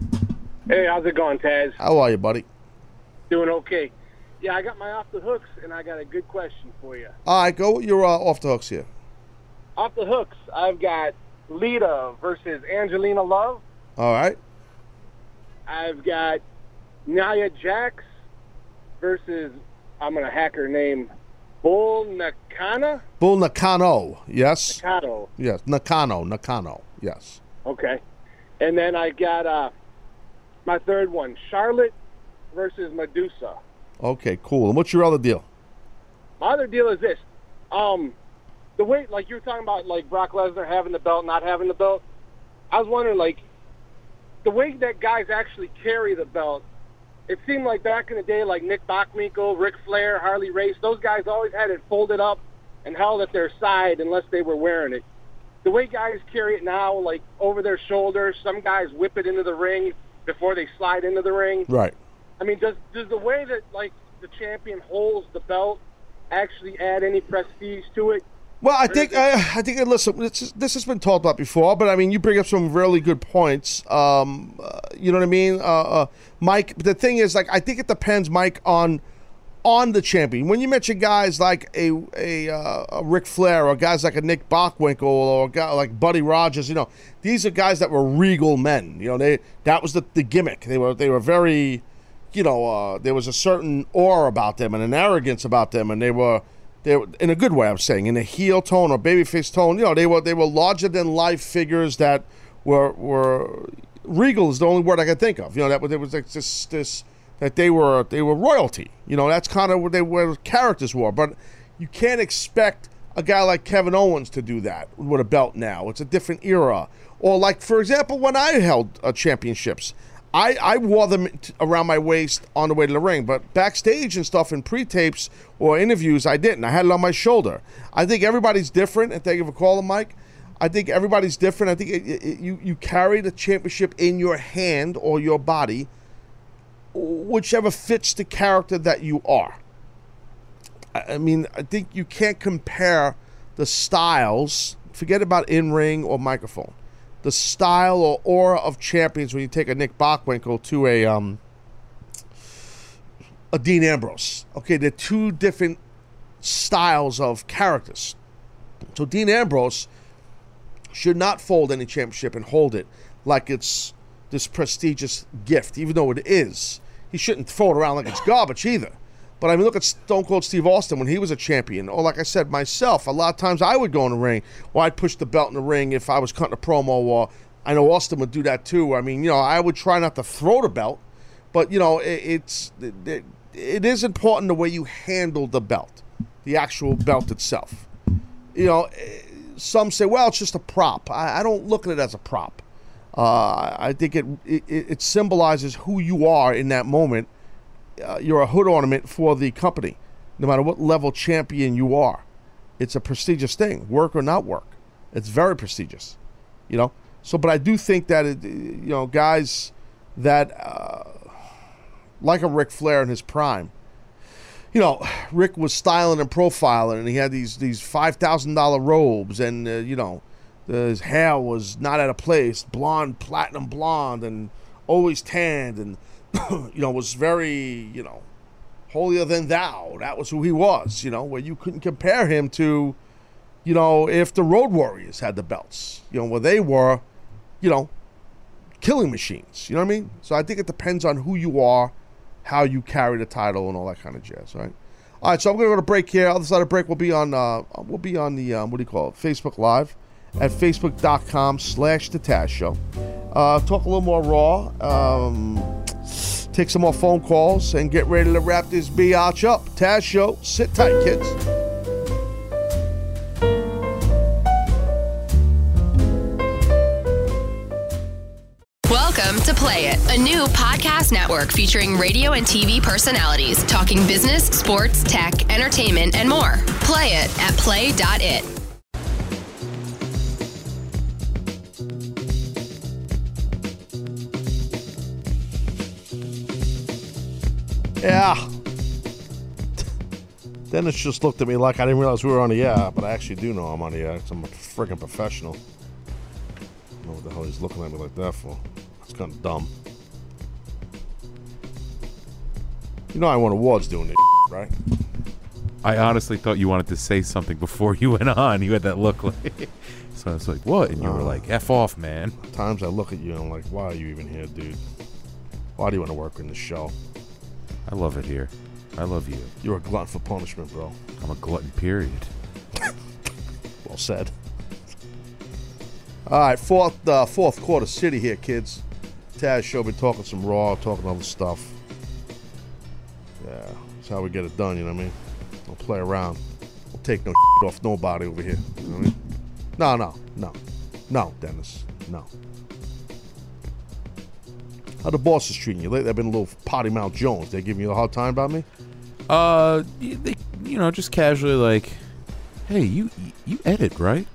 Hey, how's it going, Taz? How are you, buddy? Doing okay. Yeah, I got my off the hooks, and I got a good question for you. All right, go. You're uh, off the hooks here. Off the hooks, I've got Lita versus Angelina Love. All right. I've got Nia Jax versus I'm gonna hack her name, Bull Nakana. Bull Nakano. Yes. Nakano. Yes. Nakano. Nakano. Yes. Okay. And then I got uh my third one, Charlotte versus Medusa. Okay, cool. And what's your other deal? My other deal is this. Um the way like you were talking about like Brock Lesnar having the belt, not having the belt. I was wondering like the way that guys actually carry the belt, it seemed like back in the day like Nick Bockwinkel, Ric Flair, Harley Race, those guys always had it folded up and held at their side unless they were wearing it. The way guys carry it now, like over their shoulders, some guys whip it into the ring before they slide into the ring. Right. I mean, does does the way that like the champion holds the belt actually add any prestige to it? Well, I think I, I think listen, this, is- this has been talked about before, but I mean, you bring up some really good points. Um, uh, you know what I mean, uh, uh, Mike? The thing is, like, I think it depends, Mike, on on the champion. When you mention guys like a a, uh, a Ric Flair or guys like a Nick Bockwinkel or a guy like Buddy Rogers, you know, these are guys that were regal men. You know, they that was the, the gimmick. They were they were very, you know, uh, there was a certain aura about them and an arrogance about them, and they were they in a good way. I'm saying in a heel tone or babyface tone. You know, they were they were larger than life figures that were were regal is the only word I can think of. You know, that there was like this this that they were they were royalty. You know, that's kind of what they were characters were. But you can't expect a guy like Kevin Owens to do that with a belt now. It's a different era. Or like for example, when I held uh, championships. I, I wore them t- around my waist on the way to the ring, but backstage and stuff in pre-tapes or interviews, I didn't. I had it on my shoulder. I think everybody's different. And thank you for calling, Mike. I think everybody's different. I think it, it, it- you you carry the championship in your hand or your body, whichever fits the character that you are. I I mean, I think you can't compare the styles. Forget about in ring or microphone. The style or aura of champions when you take a Nick Bockwinkel to a um a Dean Ambrose. Okay, they're two different styles of characters. So Dean Ambrose should not fold any championship and hold it like it's this prestigious gift, even though it is. He shouldn't throw it around like it's garbage either. But I mean, look at Stone Cold Steve Austin when he was a champion. Or like I said, myself, a lot of times I would go in the ring, or I'd push the belt in the ring if I was cutting a promo. Or I know Austin would do that too. I mean, you know, I would try not to throw the belt, but you know, it, it's it, it is important the way you handle the belt, the actual belt itself. You know, eh, some say, well, it's just a prop. I, I don't look at it as a prop. Uh, I think it, it it symbolizes who you are in that moment. Uh, you're a hood ornament for the company, no matter what level champion you are. It's a prestigious thing, work or not work. It's very prestigious, you know. So, but I do think that it, you know guys that uh, like a Ric Flair in his prime. You know, Rick was styling and profiling, and he had these these five thousand dollar robes, and uh, you know, his hair was not out of place, blonde, platinum blonde, and always tanned, and you know was very you know holier than thou. That was who he was. You know, where you couldn't compare him to, you know, if the Road Warriors had the belts. You know, where they were, you know, killing machines. You know what I mean? So I think it depends on who you are, how you carry the title, and all that kind of jazz. Right. All right, so I'm gonna go to break here. Other side of break, we'll be on uh, we'll be on the um, what do you call it? Facebook Live at facebook.com slash the Taz Show. Uh, talk a little more raw. Um, take some more phone calls and get ready to wrap this biatch up. Taz Show. Sit tight, kids. Welcome to Play It, a new podcast network featuring radio and TV personalities talking business, sports, tech, entertainment, and more. Play it at play.it. Yeah. Dennis just looked at me like I didn't realize we were on the air, but I actually do know I'm on the air I'm a freaking professional. I don't know what the hell he's looking at me like that for. It's kind of dumb. You know I won awards doing this, right? I honestly thought you wanted to say something before you went on. You had that look like. so I was like, "What?" And you were Uh. like, "F off, man." Times I look at you and I'm like, why are you even here, dude? Why do you want to work in the show? I love it here. I love you. You're a glutton for punishment, bro. I'm a glutton. Period. Well said. All right, fourth uh, fourth quarter city here, kids. Taz show been talking some raw, talking other stuff. Yeah, that's how we get it done. You know what I mean? Don't play around. Don't take no off nobody over here. You know what I mean? No, no, no, no, Dennis, no. How the boss is treating you? Lately, I've been a little potty mouth Jones. They giving you a hard time about me? Uh, they, you know, just casually like, "Hey, you you edit right?"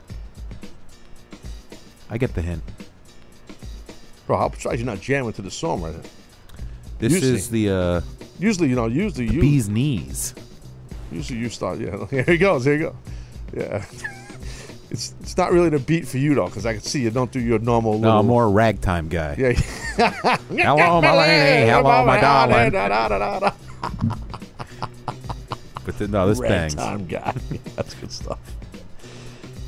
I get the hint. Bro, I'm surprised you're not jamming to the song right here. This Usually- is the uh, Usually, you know, usually you bee's knees. Usually you start. Yeah, here he goes. Here you go. Yeah. It's it's not really the beat for you though, because I can see you don't do your normal. No, little, more ragtime guy. Yeah. Hello, my lady. Hello, my darling. Da, da, da, da, da. But the, no, this bangs. Ragtime guy. That's good stuff.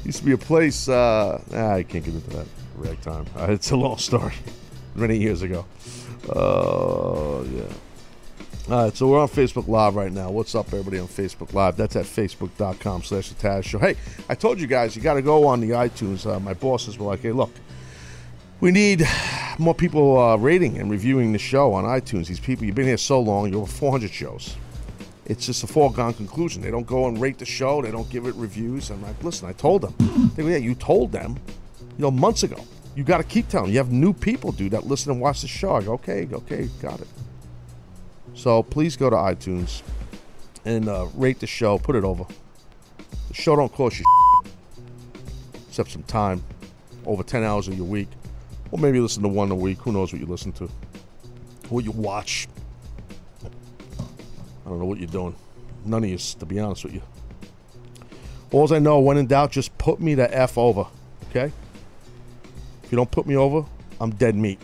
Used to be a place. Uh, ah, I can't get into that ragtime. Uh, it's a long story. Many years ago. Oh yeah. All right, so we're on Facebook Live right now. What's up, everybody on Facebook Live? That's at facebook.com slash the Taz Show. Hey, I told you guys, you got to go on the iTunes. Uh, my bosses were like, hey, look, we need more people uh, rating and reviewing the show on iTunes. These people, you've been here so long, you're over 400 shows. It's just a foregone conclusion. They don't go and rate the show. They don't give it reviews. I'm like, listen, I told them. They go, yeah, you told them, you know, months ago. You got to keep telling. them. You have new people, dude, that listen and watch the show. I go, okay, okay, got it. So please go to iTunes and uh, rate the show. Put it over. The show don't cost you except some time, over 10 hours of your week. Or maybe listen to one a week. Who knows what you listen to? What you watch. I don't know what you're doing. None of you, to be honest with you. All I know, when in doubt, just put me the F over. Okay? If you don't put me over, I'm dead meat.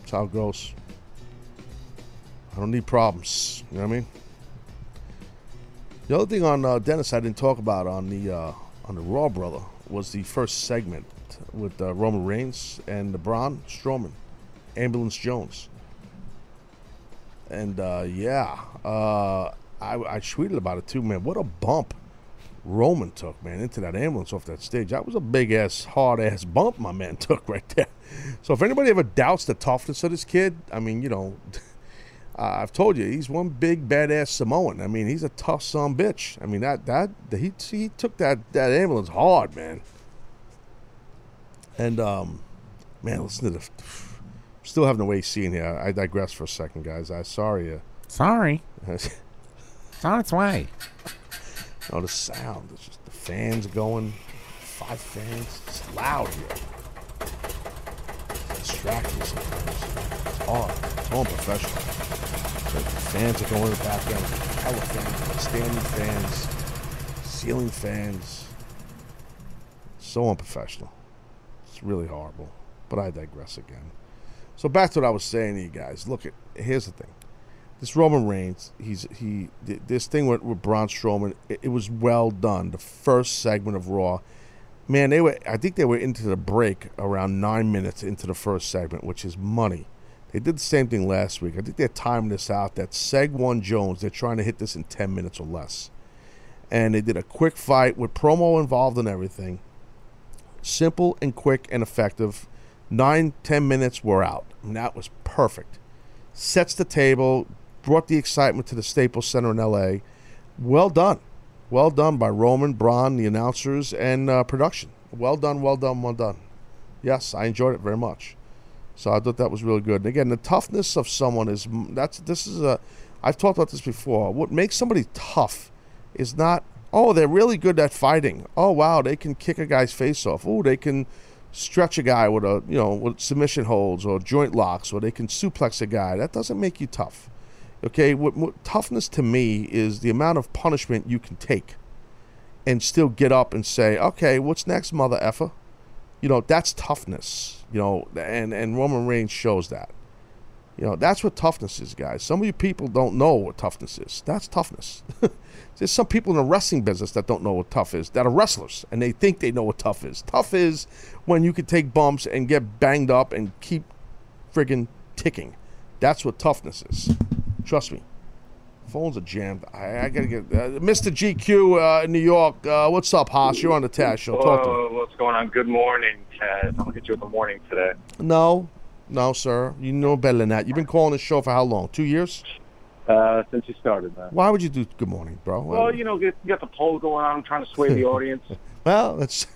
That's how it goes. I don't need problems. You know what I mean? The other thing on uh, Dennis I didn't talk about on the uh, on the Raw brother was the first segment with uh, Roman Reigns and the Braun Strowman, Ambulance Jones. And uh, yeah, uh, I, I tweeted about it too, man. What a bump Roman took, man, into that ambulance off that stage. That was a big ass, hard ass bump my man took right there. So if anybody ever doubts the toughness of this kid, I mean, you know, uh, I've told you he's one big badass Samoan. I mean, he's a tough son bitch. I mean that that he he took that that ambulance hard, man. And um, man, listen to the. Still having a way seeing here. I digress for a second, guys. I sorry. Uh, Sorry. It's on its way. No, the sound. It's just the fans going. Five fans. It's loud here. It's distracting sometimes. It's all unprofessional. So the fans are going in the background. Hella fans. Standing fans. Ceiling fans. So unprofessional. It's really horrible. But I digress again. So back to what I was saying to you guys. Look, at here's the thing. This Roman Reigns, he's he. th- This thing with, with Braun Strowman, it, it was well done. The first segment of Raw, man, they were. I think they were into the break around nine minutes into the first segment, which is money. They did the same thing last week. I think they're timing this out. That Seg One Jones, they're trying to hit this in ten minutes or less, and they did a quick fight with promo involved and everything. Simple and quick and effective. Nine, ten minutes, we're out. And that was perfect. Sets the table, brought the excitement to the Staples Center in LA. Well done. Well done by Roman, Braun, the announcers, and uh, production. Well done, well done, well done. Yes, I enjoyed it very much. So I thought that was really good. And again, the toughness of someone is that's this is a I've talked about this before. What makes somebody tough is not oh they're really good at fighting. Oh wow, they can kick a guy's face off. Oh they can stretch a guy with a you know with submission holds or joint locks or they can suplex a guy. That doesn't make you tough. Okay, what, what toughness to me is the amount of punishment you can take, and still get up and say, "Okay, what's next, mother effer?" You know, that's toughness. You know, and and Roman Reigns shows that. You know, that's what toughness is, guys. Some of you people don't know what toughness is. That's toughness. There's some people in the wrestling business that don't know what tough is, that are wrestlers, and they think they know what tough is. Tough is when you can take bumps and get banged up and keep friggin' ticking. That's what toughness is. Trust me. Phones are jammed. I, I gotta get uh, Mr. GQ uh, in New York. Uh, what's up, Haas? You're on the Taz show. Talk to me. What's going on? Good morning, Ted. I'm gonna get you in the morning today. No, no, sir. You know better than that. You've been calling this show for how long? Two years? Uh, since you started, man. Why would you do good morning, bro? Well, you know, get, you got the poll going on. I'm trying to sway the audience. Well, that's,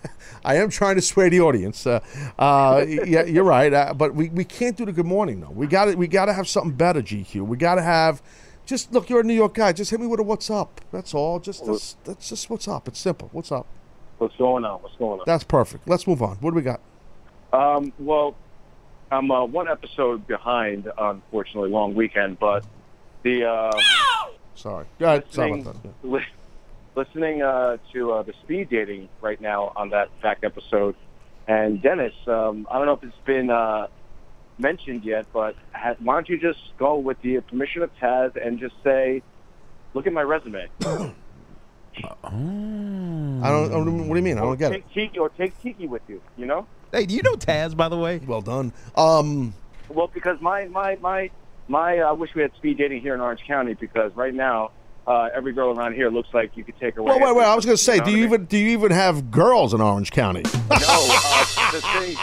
I am trying to sway the audience. Uh, uh, yeah, you're right. Uh, but we, we can't do the good morning though. We got to we got to have something better, GQ. We got to have. Just look, you're a New York guy. Just hit me with a what's up. That's all. Just that's, that's just what's up. It's simple. What's up? What's going on? What's going on? That's perfect. Let's move on. What do we got? Um, well, I'm uh, one episode behind, unfortunately, long weekend, but the um, Sorry. Go ahead. Sorry listening, about that. li- listening uh, to uh, the speed dating right now on that fact episode, and Dennis, um, I don't know if it's been uh, mentioned yet, but ha- why don't you just go with the permission of Taz and just say, "Look at my resume." I don't, I don't. What do you mean? I don't get it. take Tiki, or take Tiki with you. You know. Hey, do you know Taz, by the way? Well done. Um, Well, because my my my my, uh, I wish we had speed dating here in Orange County because right now uh, every girl around here looks like you could take her. Well, away wait, wait. I was going to say, know do you I mean? even do you even have girls in Orange County? no, uh, the thing,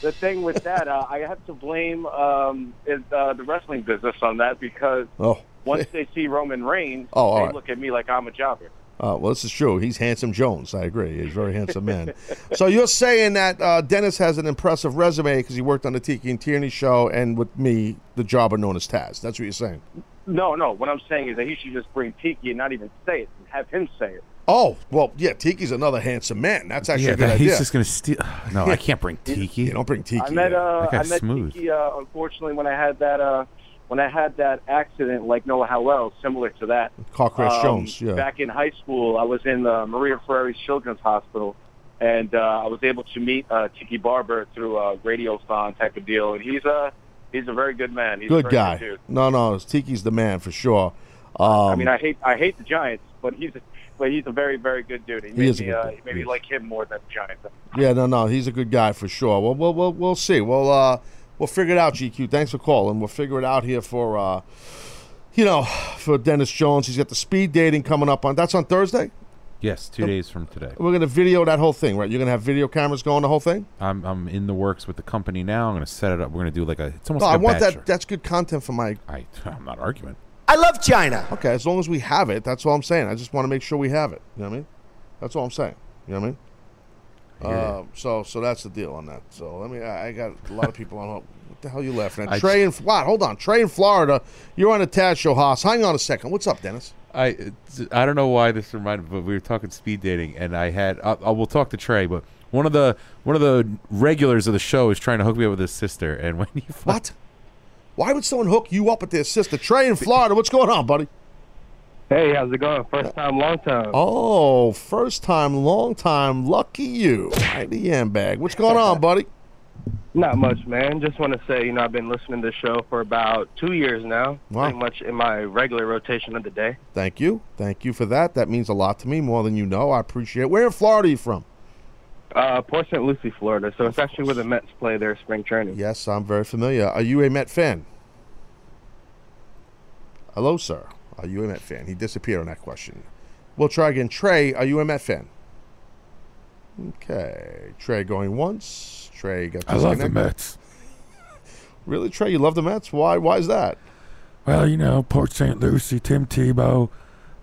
the thing with that, uh, I have to blame um, is uh, the wrestling business on that because Oh. once they see Roman Reigns, Oh, they right. look at me like I'm a jobber. Uh, well, this is true. He's handsome Jones. I agree. He's a very handsome man. so you're saying that uh, Dennis has an impressive resume because he worked on the Tiki and Tierney show and with me, the jobber known as Taz. That's what you're saying. No, no. What I'm saying is that he should just bring Tiki and not even say it, and have him say it. Oh, well, yeah, Tiki's another handsome man. That's actually yeah, a good that- idea. he's just gonna steal. No, I can't bring Tiki. You don't bring Tiki. I met uh, I met smooth. Tiki uh, unfortunately when I had that uh, when I had that accident like Noah Howell, similar to that. Car crash Um, Jones, yeah. Back in high school, I was in the Maria Fareri Children's Hospital, and uh, I was able to meet uh, Tiki Barber through a radiothon type of deal, and he's a he's a very good man. He's a good very guy. Good no, no, Tiki's the man for sure. Um, I mean, I hate I hate the Giants, but he's a, but he's a very very good dude. He, He made is a me good uh, dude. he made me like him more than the Giants. Yeah, no, no, he's a good guy for sure. Well, we'll, we'll, we'll see. We'll, uh, we'll figure it out, GQ. Thanks for calling. We'll figure it out here for, uh, you know, for Dennis Jones. He's got the speed dating coming up on. That's on Thursday. Yes, two days from today. We're gonna video that whole thing, right? You're gonna have video cameras going the whole thing. I'm I'm in the works with the company now. I'm gonna set it up. We're gonna do like a. It's almost No, like I a want bachelor. that. That's good content for my. I I'm not arguing. I love China. Okay, as long as we have it, that's all I'm saying. I just want to make sure we have it. You know what I mean? That's all I'm saying. You know what I mean? hear. Uh, so, so that's the deal on that. So let me. I, I got a lot of people on. What the hell are you laughing at? I Trey in what? Hold on, Trey in Florida. You're on the Taz show, Haas. Hang on a second. What's up, Dennis? I I don't know why this reminded, but we were talking speed dating, and I had I, I will talk to Trey, but one of the one of the regulars of the show is trying to hook me up with his sister, and when you what? Why would someone hook you up with their sister? Trey in Florida. What's going on, buddy? Hey, how's it going? First time, long time. Oh, first time, long time. Lucky you. Mighty Yam bag. What's going on, buddy? Not much, man. Just want to say, you know, I've been listening to the show for about two years now, Wow. pretty much in my regular rotation of the day. Thank you. Thank you for that. That means a lot to me, more than you know. I appreciate it. Where in Florida are you from? Uh, Port St. Lucie, Florida. So it's actually where the Mets play their spring training. Yes, I'm very familiar. Are you a Met fan? Hello, sir. Are you a Met fan? He disappeared on that question. We'll try again. Trey, are you a Met fan? Okay. Trey going once. Trey got I love the. Mets. Really, Trey? You love the Mets? Why? Why is that? Well, you know, Port St. Lucie, Tim Tebow,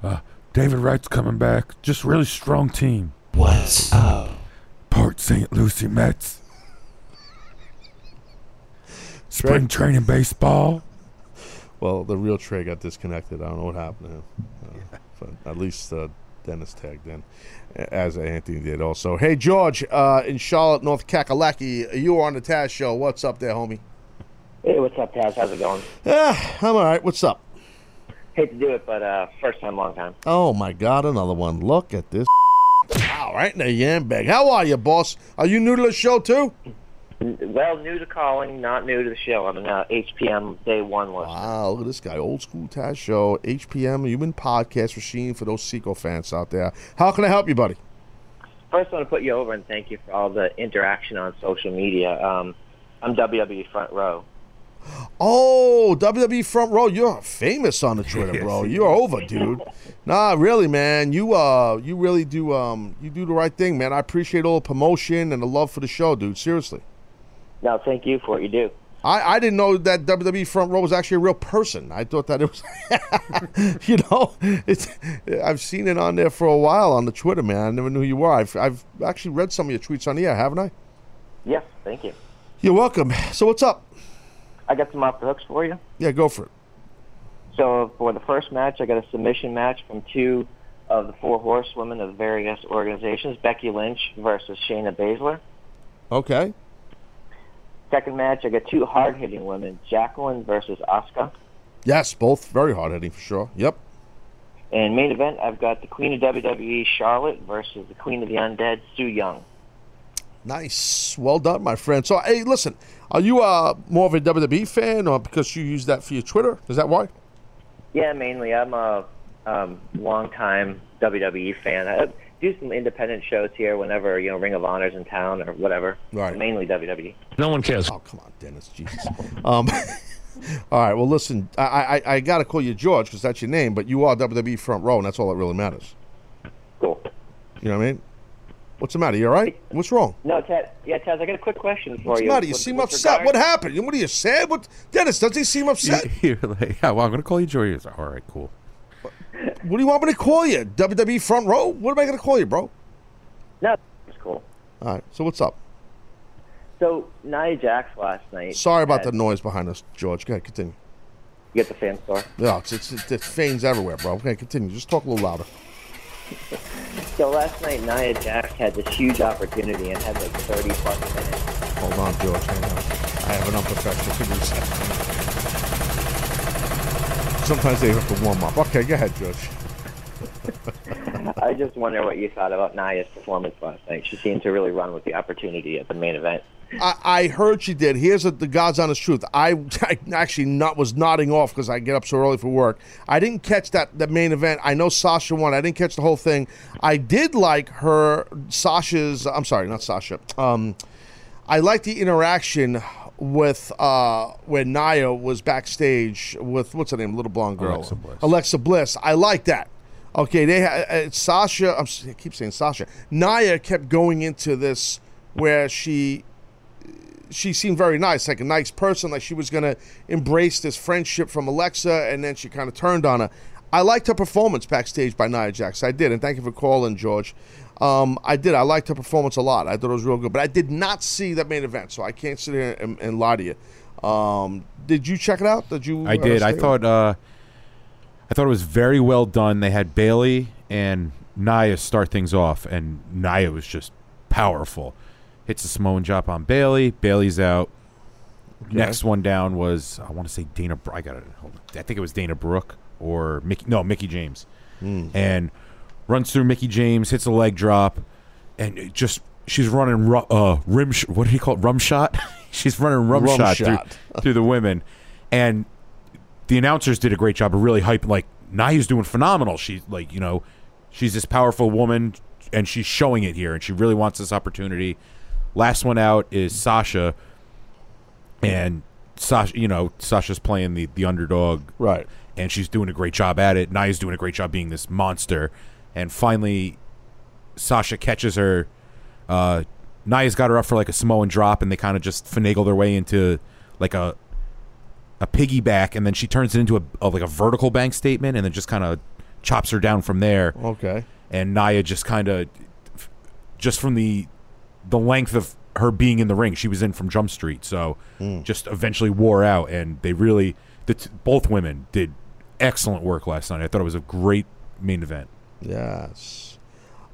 uh, David Wright's coming back. Just really strong team. What's up? Port St. Lucie Mets. Spring training baseball. Well, the real Trey got disconnected. I don't know what happened to him. Uh, but at least uh, Dennis tagged in, as Anthony did also. Hey, George, uh, in Charlotte, North Kakalaki, you are on the Taz show. What's up there, homie? Hey, what's up, Taz? How's it going? Ah, I'm all right. What's up? Hate to do it, but uh, first time, long time. Oh my God, another one. Look at this. Wow, right in the yam bag. How are you, boss? Are you new to the show too? Well, new to calling, not new to the show. I'm an uh, HPM day one listener. Wow, look at this guy. Old school Taz show, HPM Human Podcast Machine for those Seco fans out there. How can I help you, buddy? First, I want to put you over and thank you for all the interaction on social media. Um, I'm WWE Front Row. Oh, WWE front row. You're famous on the Twitter, bro. You're over, dude. Nah, really, man. You uh, you really do um, you do the right thing, man. I appreciate all the promotion and the love for the show, dude. Seriously. No, thank you for what you do. I, I didn't know that WWE front row was actually a real person. I thought that it was, you know, it's. I've seen it on there for a while on the Twitter, man. I never knew who you were. I've I've actually read some of your tweets on the air, haven't I? Yes, thank you. You're welcome. So what's up? I got some off the hooks for you. Yeah, go for it. So for the first match, I got a submission match from two of the four horsewomen of various organizations: Becky Lynch versus Shayna Baszler. Okay. Second match, I got two hard-hitting women: Jacqueline versus Asuka. Yes, both very hard hitting for sure. Yep. And main event, I've got the Queen of WWE, Charlotte, versus the Queen of the Undead, Su Yung. Nice. Well done, my friend. So, hey, listen, are you uh, more of a WWE fan or because you use that for your Twitter? Is that why? Yeah, mainly. I'm a um, long-time WWE fan. I do some independent shows here whenever you know Ring of Honor's in town or whatever. Right. Mainly WWE. No one cares. Oh, come on, Dennis. Jesus. um, all right. Well, listen, I I, I got to call you George because that's your name, but you are WWE front row, and that's all that really matters. Cool. You know what I mean? What's the matter? You all right? What's wrong? No, Ted. Yeah, Ted. I got a quick question for What's you. the matter? You With- seem upset. regard- What happened? What are you sad? What, Dennis? Does he seem upset? You're like, yeah, well, I'm going to call you Joey. He's like, All right, cool. What do you want me to call you? WWE front row? What am I going to call you, bro? No, it's cool. All right. So what's up? So Nia Jax last night. Sorry about had- the noise behind us, George. Go ahead, continue. You get the fan store. Yeah, it's it's, it's, it's fans everywhere, bro. Okay, continue. Just talk a little louder. So last night, Nia Jax had this huge opportunity and had like 30 plus minutes. Hold on, George. Hang on. I have an unprofessional producer. Sometimes they have to warm up. Okay, go ahead, George. I just wonder what you thought about Nia's performance last night. She seemed to really run with the opportunity at the main event. I, I heard she did. Here's the, the God's honest truth. I, I actually not was nodding off because I get up so early for work. I didn't catch that the main event. I know Sasha won. I didn't catch the whole thing. I did like her Sasha's. I'm sorry, not Sasha. Um, I like the interaction with uh, when Nia was backstage with what's her name, little blonde girl, Alexa Bliss. Alexa Bliss. I like that. Okay, they uh, Sasha. I'm, I keep saying Sasha. Nia kept going into this where she she seemed very nice, like a nice person, like she was gonna embrace this friendship from Alexa, and then she kind of turned on her. I liked her performance backstage by Nia Jax. I did, and thank you for calling, George. Um, I did. I liked her performance a lot. I thought it was real good, but I did not see that main event, so I can't sit here and, and lie to you. Um, did you check it out? Did you? I did. I thought uh, I thought it was very well done. They had Bayley and Nia start things off, and Nia was just powerful. Hits a Samoan drop on Bayley. Bayley's out. Okay. Next one down was I want to say Dana. I got it. Hold on. I think it was Dana Brooke or Mickie. No, Mickie James. Hmm. And runs through Mickie James, hits a leg drop, and just she's running ru- uh, rim. Sh- what do you call it? Rum shot. she's running rum, Rum shot, through, shot. through the women, and the announcers did a great job of really hyping. Like Nia's doing phenomenal. She's like you know, she's this powerful woman, and she's showing it here, and she really wants this opportunity. Last one out is Sasha, and Sasha, you know, Sasha's playing the the underdog, right? And she's doing a great job at it. Nia's doing a great job being this monster, and finally, Sasha catches her. Uh, Nia's got her up for like a Samoan drop, and they kind of just finagle their way into like a a piggyback, and then she turns it into a, a like a vertical bank statement, and then just kind of chops her down from there. Okay. And Nia just kind of, just from the the length of her being in the ring, she was in from Jump Street, so Mm. just eventually wore out, and they really, the t- both women did excellent work last night. I thought it was a great main event. Yes.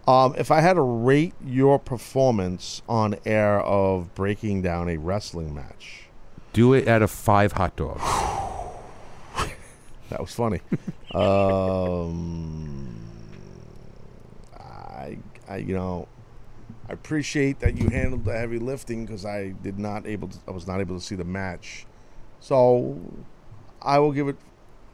Um, if I had to rate your performance on air of breaking down a wrestling match, Do it out of five hot dogs. That was funny. um, I, I, you know, I appreciate that you handled the heavy lifting because I did not able to, I was not able to see the match. So I will give it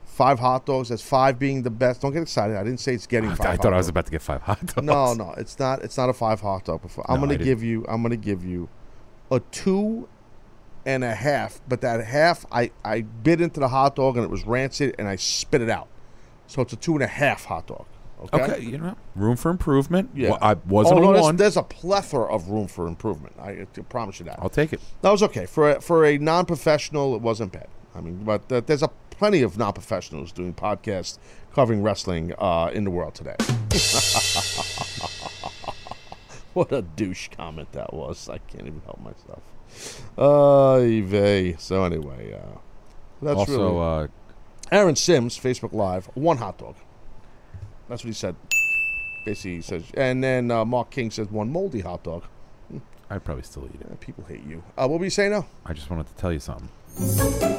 five hot dogs. That's five being the best. Don't get excited. I didn't say it's getting I, five. I thought I was dogs. about to get five hot dogs. No, no, it's not. It's not a five hot dog. Before. I'm No, I gonna didn't. give you. I'm gonna give you a two and a half. But that half, I I bit into the hot dog and it was rancid, and I spit it out. So it's a two and a half hot dog. Okay. Okay, you know, room for improvement. Yeah. Well, I wasn't oh, no, a there's, one. There's a plethora of room for improvement. I, I promise you that. I'll take it. That was okay for a, for a non-professional. It wasn't bad. I mean, but uh, there's a plenty of non-professionals doing podcasts covering wrestling uh, in the world today. what a douche comment that was! I can't even help myself. Uh. So anyway, uh, that's also, really. uh, Aaron Sims, Facebook Live, one hot dog. That's what he said. Basically, he says, and then uh, Mark King says one moldy hot dog. I'd probably still eat it. people hate you. Uh, what were you saying now? I just wanted to tell you something.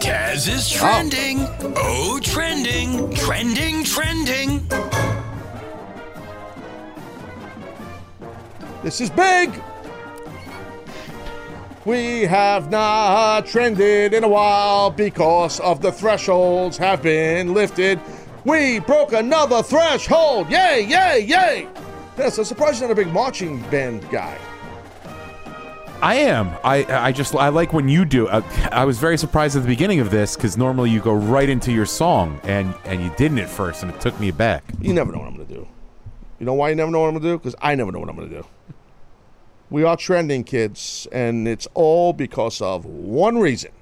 Taz is trending. Oh, trending, trending, trending. This is big. We have not trended in a while because of the thresholds have been lifted. We broke another threshold. Yay, yay, yay. Yes, I'm surprised you're not a big marching band guy. I am. I I just I like when you do. Uh, I was very surprised at the beginning of this because normally you go right into your song and and you didn't at first and it took me back. You never know what I'm going to do. You know why you never know what I'm going to do? Because I never know what I'm going to do. We are trending, kids, and it's all because of one reason.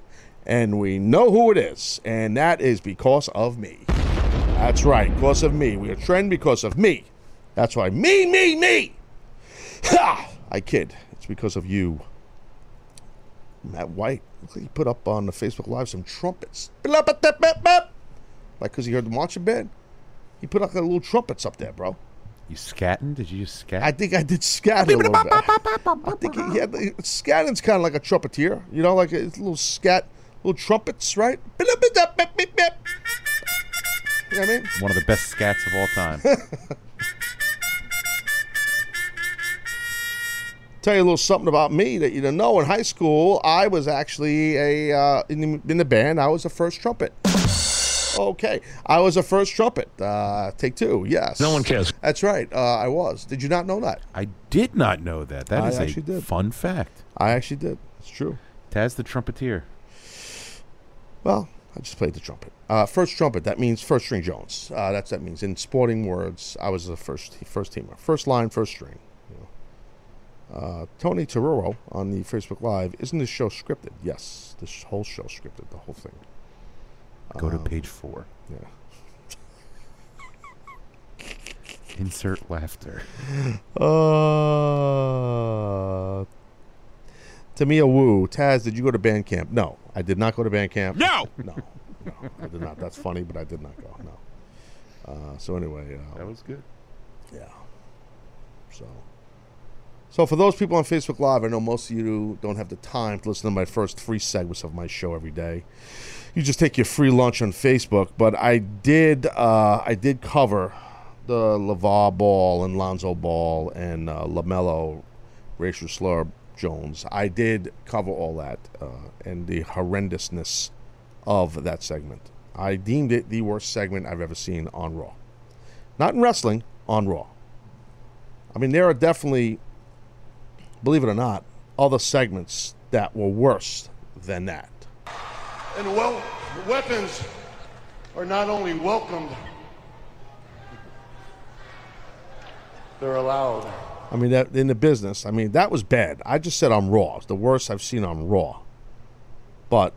And we know who it is, and that is because of me. That's right, because of me. We are trend because of me. That's why me, me, me. Ha! I kid. It's because of you. Matt White, looks like he put up on the Facebook Live some trumpets. Like because he heard the marching band. He put up like little trumpets up there, bro. You scatting? Did you just scat? I think I did scat a little bit. I think he, had, scatting's kind of like a trumpeter, you know, like a little scat, little trumpets, right? You know what I mean? One of the best scats of all time. Tell you a little something about me that you don't know. In high school, I was actually a uh, in, the, in the band. I was the first trumpet. Okay, I was the first trumpet. Uh, take two. Yes. No one cares. That's right. Uh, I was. Did you not know that? I did not know that. That I is actually a did. fun fact. I actually did. It's true. Taz the trumpeter. Well, I just played the trumpet. Uh, first trumpet. That means first string Jones. Uh, that's that means in sporting words. I was the first first teamer. First line, first string. You know. uh, Tony Tororo on the Facebook Live. Isn't this show scripted? Yes, this whole show scripted. The whole thing. Go to Um, page four. Yeah. Insert laughter. Uh, Tamia Wu, Taz, did you go to band camp? No, I did not go to band camp. No! no, no, I did not. That's funny, but I did not go. No. Uh, so anyway, uh, That was good. yeah. So, so for those people on Facebook Live, I know most of you don't have the time to listen to my first three segments of my show every day. You just take your free lunch on Facebook, but I did, uh, I did cover the LeVar Ball and Lonzo Ball and uh, LaMelo racial slur Jones. I did cover all that uh, and the horrendousness of that segment. I deemed it the worst segment I've ever seen on Raw. Not in wrestling, on Raw. I mean, there are definitely, believe it or not, other segments that were worse than that. And well, weapons are not only welcomed, they're allowed. I mean, that in the business, I mean, that was bad. I just said on Raw. It's the worst I've seen on Raw. But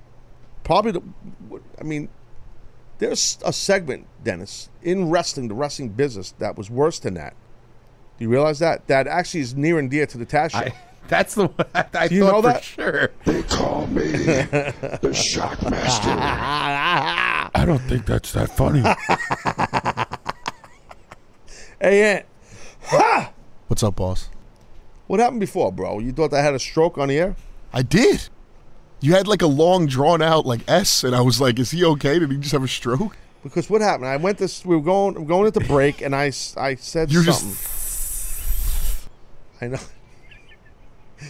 probably, the, I mean, there's a segment, Dennis, in wrestling, the wrestling business, that was worse than that. Do you realize that? That actually is near and dear to the Taz show. That's the one I Do you thought know for that? sure. They call me the Shockmaster. I don't think that's that funny. hey, Ant. Ha! What's up, boss? What happened before, bro? You thought I had a stroke on the air? I did. You had like a long drawn out like S, and I was like, "Is he okay? Did he just have a stroke?" Because what happened? I went this. We were going we were going at the break, and I I said You're just- something. I know.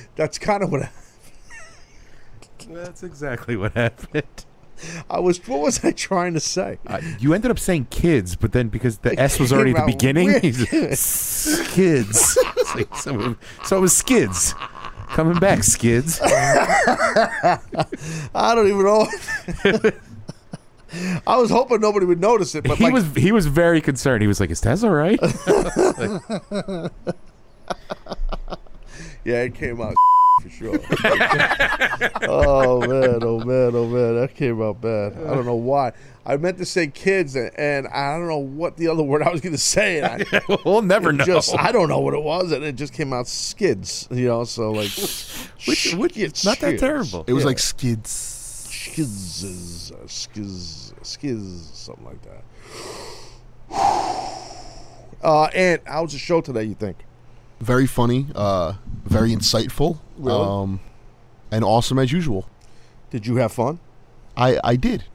That's kind of what. I, That's exactly what happened. I was. What was I trying to say? Uh, you ended up saying kids, but then because the S was already at the beginning, weird. he's skids. Like, so, so it was skids coming back, skids. I don't even know. I was hoping nobody would notice it, but he like, was he was very concerned. He was like, "Is all right?" yeah, it came out for sure. oh man, oh man, oh man, that came out bad. I don't know why. I meant to say kids, and, and I don't know what the other word I was going to say. And I, we'll never know. Just, I don't know what it was, and it just came out skids. You know, so like, Which, which it's not that terrible. It was Yeah. like skids. Skiz, uh, skiz, skiz, something like that. Uh, and how was the show today? You think? Very funny, uh, very insightful, Really? um, and awesome as usual. Did you have fun? I I did.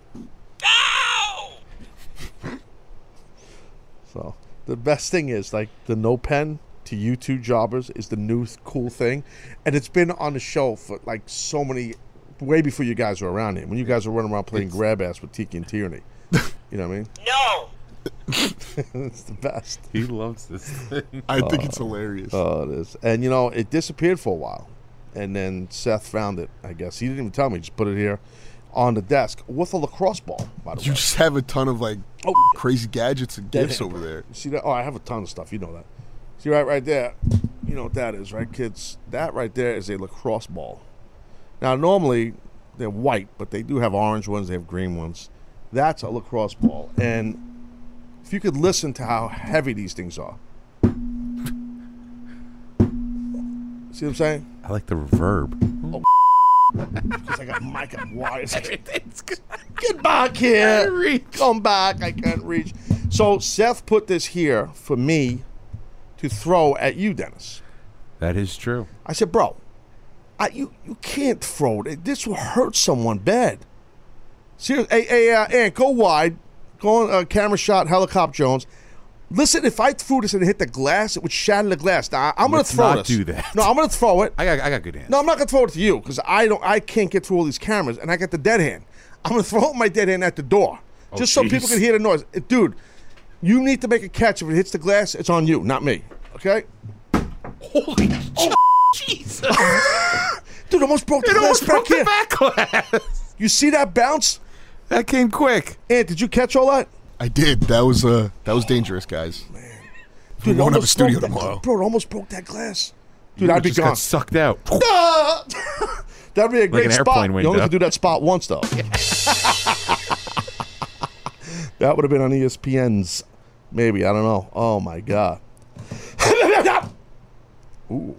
So the best thing is like the no pen to you two jobbers is the new th- cool thing, and it's been on the show for like so many, way before you guys were around here. When you guys were running around playing grab ass with Tiki and Tierney, you know what I mean? No. it's the best. He loves this thing. I think oh. it's hilarious. Oh, it is. And you know, it disappeared for a while, and then Seth found it. I guess he didn't even tell me; he just put it here on the desk with a lacrosse ball. By the way. You way, just have a ton of like Oh. crazy gadgets and gifts over there. You see that? Oh, I have a ton of stuff. You know that. See right, right there. You know what that is, right, kids? That right there is a lacrosse ball. Now, normally they're white, but they do have orange ones. They have green ones. That's a lacrosse ball, and if you could listen to how heavy these things are. See what I'm saying? I like the reverb. Oh, Because I got mic up wires. Get back here. Come back. I can't reach. So Seth put this here for me to throw at you, Dennis. That is true. I said, bro, I, you you can't throw it. This will hurt someone bad. Seriously, hey, hey, uh, Ant, go wide. Go on uh, camera shot, helicopter Jones. Listen, if I threw this and it hit the glass, it would shatter the glass. Now I'm going to throw not this. do that. No, I'm going to throw it. I got I got good hands. No, I'm not going to throw it to you because I don't. I can't get through all these cameras, and I got the dead hand. I'm going to throw my dead hand at the door Oh, just so people can hear the noise. Uh, Dude, you need to make a catch. If it hits the glass, it's on you, not me. Okay? Holy oh, Jesus! Dude, almost broke the It glass back broke the here. back glass. You see that bounce? That came quick. Ant, did you catch all that? I did. That was uh that was dangerous, guys. Man, Dude, it won't have a studio broke that- tomorrow. Bro, it almost broke that glass. You Dude, I'd be just got gone. sucked out. That'd be a great an spot. airplane You only window. could do that spot once, though. that would have been on ESPN's, maybe. I don't know. Oh my god. Ooh,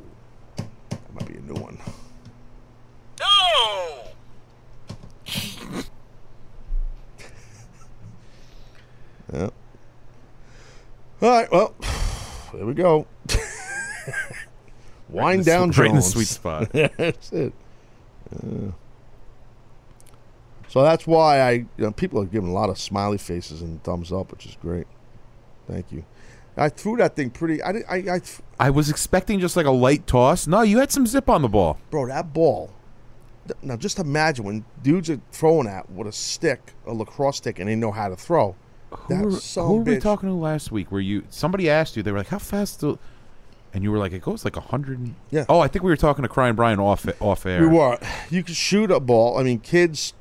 that might be a new one. No. Yeah. All right. Well, there we go. Wind the down, sw- right in the sweet spot. that's it. Yeah. so that's why I, you know, people are giving a lot of smiley faces and thumbs up, which is great. Thank you. I threw that thing pretty. I, I, I I was expecting just like a light toss. No, you had some zip on the ball. bro, that ball. Now, just imagine when dudes are throwing at with a stick, a lacrosse stick, and they know how to throw. Who, were, who were we talking to last week? Where you somebody asked you, they were like, "How fast?" Do, and you were like, "It goes like a hundred." Yeah. Oh, I think we were talking to Crying Brian off off air. We were. You could shoot a ball. I mean, kids,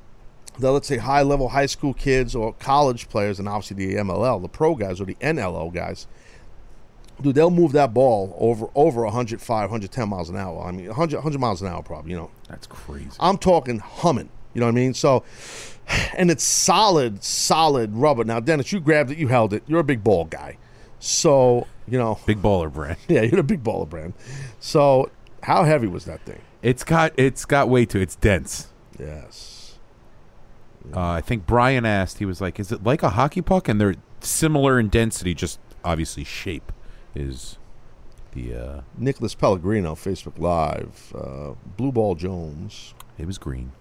the, let's say high level high school kids or college players, and obviously the MLL, the pro guys or the NLL guys, dude, they'll move that ball over over 105, 110 miles an hour. I mean, 100, 100 miles an hour probably, you know. That's crazy. I'm talking humming. You know what I mean? So, and it's solid, solid rubber. Now, Dennis, you grabbed it, you held it. You're a big ball guy. So, you know. Big baller brand. Yeah, you're a big baller brand. So, how heavy was that thing? It's got it's got weight to it. It's dense. Yes. Uh, I think Brian asked. He was like, "Is it like a hockey puck?" And they're similar in density, just obviously shape is the. uh Nicholas Pellegrino, Facebook Live. Uh, Blue Ball Jones. It was green.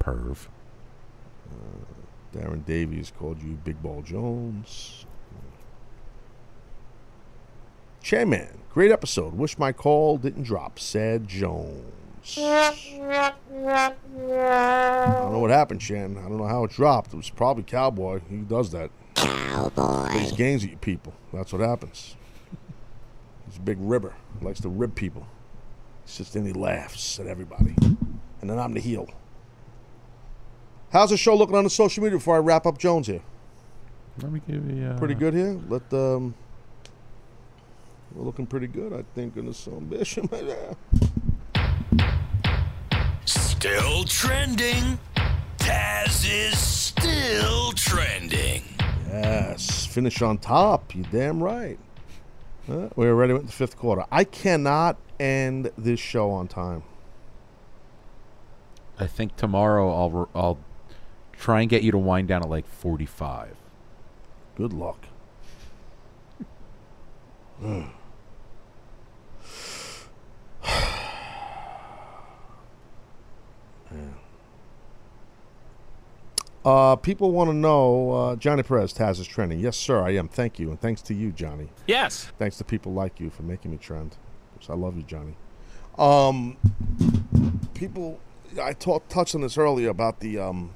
Perv. Uh, Darren Davies called you Big Ball Jones. Chairman, great episode. Wish my call didn't drop. Sad Jones. I don't know what happened, Shan. I don't know how it dropped. It was probably Cowboy. He does that. Cowboy. Plays games at you people. That's what happens. He's a big ribber. Likes to rib people. He sits there and he laughs at everybody. And then I'm the heel. How's the show looking on the social media before I wrap up Jones here? Let me give you. Uh, Pretty good here. Let um, we're looking pretty good, I think, in this ambition. Still trending. Taz is still trending. yes, finish on top. You damn right. Uh, we already went to the fifth quarter. I cannot end this show on time. I think tomorrow I'll I'll try and get you to wind down at like 45. Good luck. Uh, people want to know uh, Johnny Perez Taz is trending. Yes, sir, I am. Thank you, and thanks to you, Johnny. Yes. Thanks to people like you for making me trend. 'Cause I love you, Johnny. Um, people, I talked touched on this earlier about the um,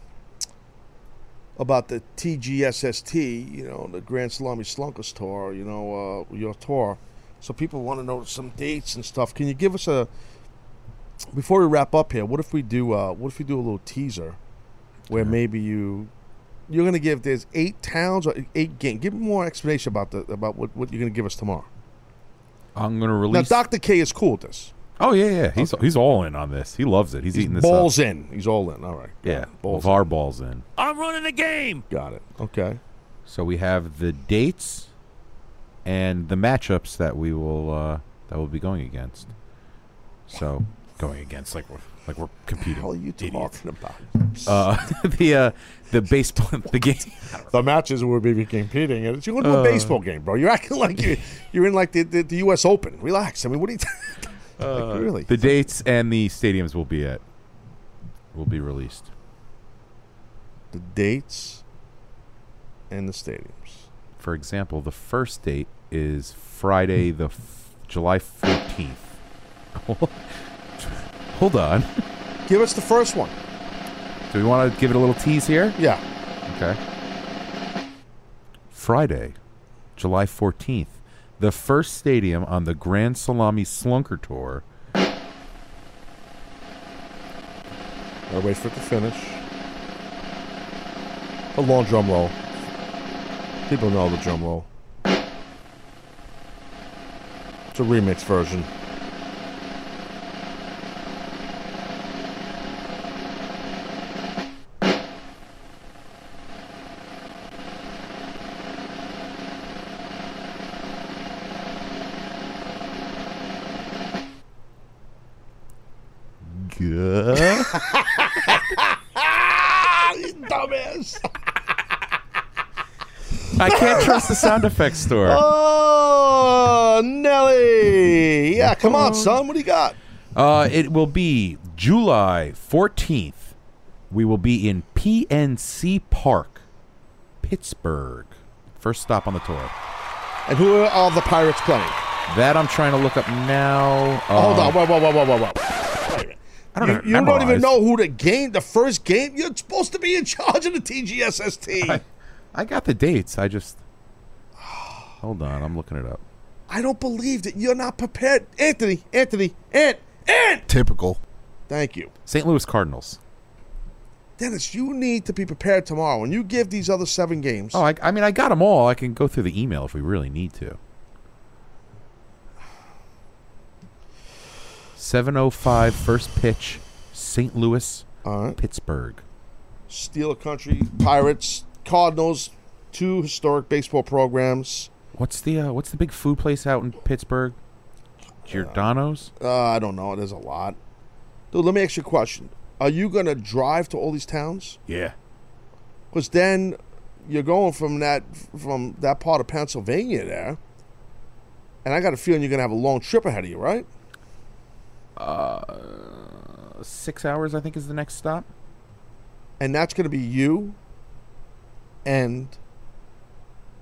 about the TGSST, you know, the Grand Salami Slunkers tour, you know, uh, your tour. So people want to know some dates and stuff. Can you give us a before we wrap up here? What if we do? Uh, what if we do a little teaser where maybe you you're going to give there's eight towns or eight games. Give me more explanation about the about what, what you're going to give us tomorrow. I'm gonna release. Now. Doctor K is cool with this. Oh yeah, yeah. He's he's all in on this. He loves it. He's, eating this balls up. in. He's all in. All right. Yeah, balls balls our balls in. I'm running the game. Got it. Okay. So we have the dates and the matchups that we will uh, that we'll be going against. So going against like we're like we're competing. What are you talking about? Uh, the uh, the baseball the game. the matches will be competing. and You're going to a Uh. baseball game, bro. You're acting like you're you're in like the, the, the U.S. Open. Relax. I mean, what are you? Uh, like, really? The dates and the stadiums will be at will be released. The dates and the stadiums. For example, the first date is Friday, the f- July fourteenth. Hold on. Give us the first one. Do we want to give it a little tease here? Yeah. Okay. Friday, July 14th, the first stadium on the Grand Salami Slunker Tour. I'll wait for it to finish. A long drum roll. People know the drum roll. It's a remix version. Good. you dumbass. I can't trust the sound effects store. Oh, Nelly. Yeah, come on, son. What do you got? Uh, it will be July 14th. We will be in PNC Park, Pittsburgh. First stop on the tour. And who are all the Pirates playing? That I'm trying to look up now. Hold Uh, on. Whoa, whoa, whoa, whoa, whoa, whoa. I don't you, know. you don't even know who the game, the first game. You're supposed to be in charge of the TGSST. I, I got the dates. I just. Hold on. I'm looking it up. I don't believe that you're not prepared. Anthony, Anthony, Ant, Ant. Typical. Thank you. St. Louis Cardinals. Dennis, you need to be prepared tomorrow. When you give these other seven games, Oh, I, I mean, I got them all. I can go through the email if we really need to. 7:05 first pitch, St. Louis, Pittsburgh. Steel Country, Pirates, Cardinals, two historic baseball programs. What's the uh, what's the big food place out in Pittsburgh? Giordano's. Uh, I don't know. There's a lot. Dude, let me ask you a question. Are you going to drive to all these towns? Yeah. Because then you're going from that from that part of Pennsylvania there, and I got a feeling you're going to have a long trip ahead of you, right? Uh, six hours, I think, is the next stop. And that's going to be you and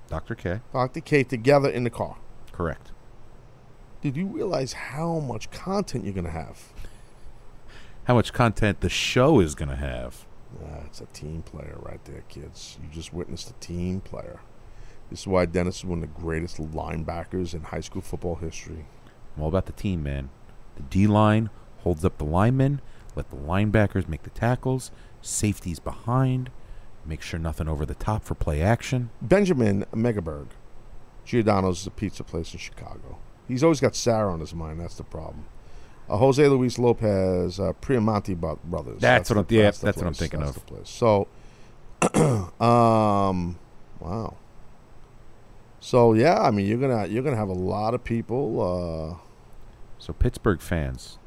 Dr. K. Dr. K together in the car. Correct. Did you realize how much content you're going to have? How much content the show is going to have. Ah, it's a team player right there, kids. You just witnessed a team player. This is why Dennis is one of the greatest linebackers in high school football history. I'm all about the team, man. The D line holds up the linemen, let the linebackers make the tackles, safeties behind, make sure nothing over the top for play action. Benjamin Megaberg. Giordano's is a pizza place in Chicago. He's always got Sarah on his mind. That's the problem. Uh, Jose Luis Lopez, uh, Primanti bro- brothers. That's what I'm- the- yeah, the that's what I'm thinking That's of. the place. So, um, wow. So yeah, I mean, you're gonna you're gonna have a lot of people. Uh, So Pittsburgh fans,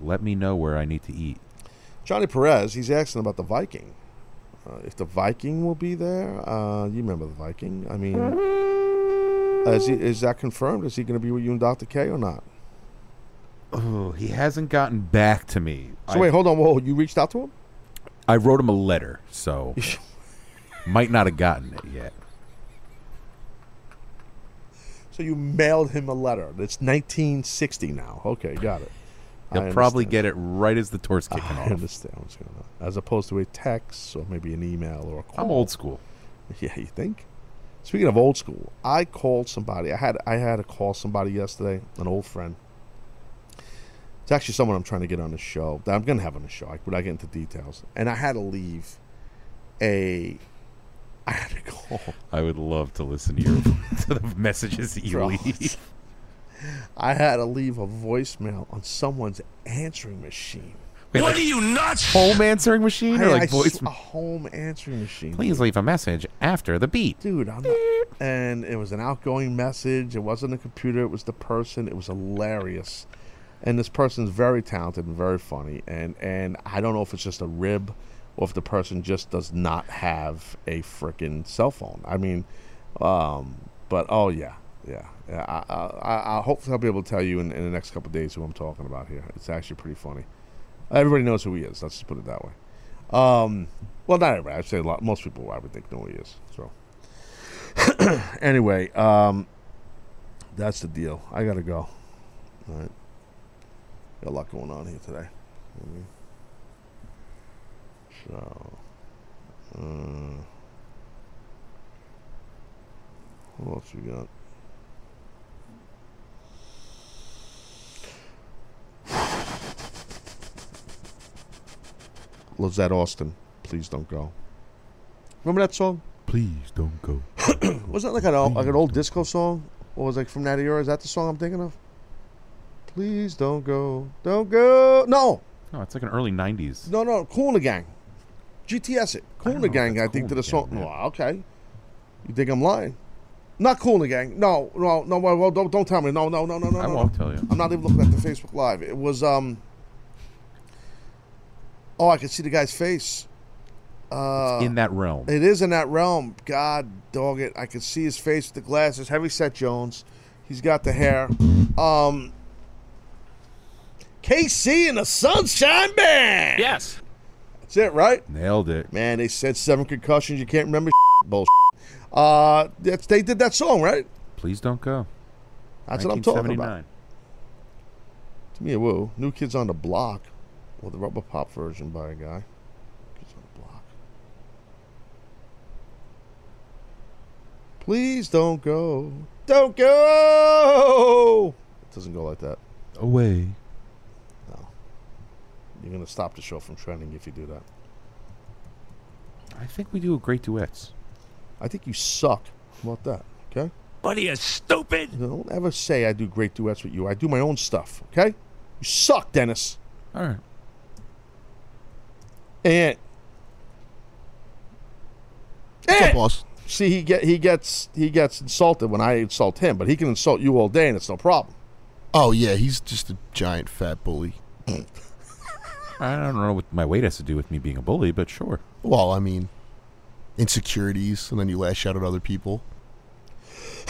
let me know where I need to eat. Johnny Perez, he's asking about the Viking. Uh, if the Viking will be there, uh, you remember the Viking? I mean, is, he, is that confirmed? Is he going to be with you and Dr. K or not? Oh, he hasn't gotten back to me. So I, wait, hold on. Whoa, you reached out to him? I wrote him a letter, so might not have gotten it yet. So you mailed him a letter. It's 1960 now. Okay, got it. He'll probably get it right as the tour's kicking I off. I understand what's going on. As opposed to a text or maybe an email or a call. I'm old school. Yeah, you think? Speaking of old school, I called somebody. I had I had to call somebody yesterday, an old friend. It's actually someone I'm trying to get on the show. That I'm going to have on the show. I, but I get into details. And I had to leave a. I had to call. I would love to listen to your to the messages that you Bro. leave. I had to leave a voicemail on someone's answering machine. Wait, What like are you nuts? Home answering machine or I- like I voice? sw- a home answering machine. Please leave a message after the beat. Dude, I'm not, and it was an outgoing message. It wasn't a computer. It was the person. It was hilarious, and this person's very talented and very funny. And and I don't know if it's just a rib, or if the person just does not have a freaking cell phone. I mean, um, but oh yeah, yeah. yeah I, I, I, hopefully I'll be able to tell you in, in the next couple days who I'm talking about here. It's actually pretty funny. Everybody knows who he is. Let's just put it that way. Um, well, not everybody. I'd say a lot. Most people I would think know who he is. So anyway, um, that's the deal. I gotta go. All right. Got a lot going on here today. Mhm. So, uh, what else we got? Lizette Austin, please don't go. Remember that song? Please don't go. Wasn't that like an old, like an old disco song? Or was it like from that era? Is that the song I'm thinking of? Please don't go, don't go. No, No, it's like an early '90s. no, no. Kool & the Gang, GTS it. Kool & the Gang. I think Kool to the the song. Gang. Well, okay. You think I'm lying? Not Kool & the Gang. No, no, no. Well, well, don't don't tell me. No, no, no, no, no. I no, won't no. tell you. I'm not even looking at the Facebook Live. It was um. Oh, I can see the guy's face. Uh, in that realm. It is in that realm. God dog it. I can see his face with the glasses. Heavy set Jones. He's got the hair. Um KC and the Sunshine Band. Yes. That's it, right? Nailed it. Man, they said seven concussions. You can't remember bullshit. Uh, that's, they did that song, right? Please don't go. That's what I'm talking about. To me, woo. New Kids on the Block. Well, the rubber pop version by a guy. Kids on the Block. Please don't go. Don't go. It doesn't go like that. Away. No. You're going to stop the show from trending if you do that. I think we do great duets. I think you suck. How about that? Okay? What are you, stupid? Don't ever say I do great duets with you. I do my own stuff. Okay? You suck, Dennis. All right. And What's up, boss? see, he get he gets he gets insulted when I insult him, but he can insult you all day and it's no problem. Oh yeah, he's just a giant fat bully. I don't know what my weight has to do with me being a bully, but sure. Well, I mean, insecurities, and then you lash out at other people.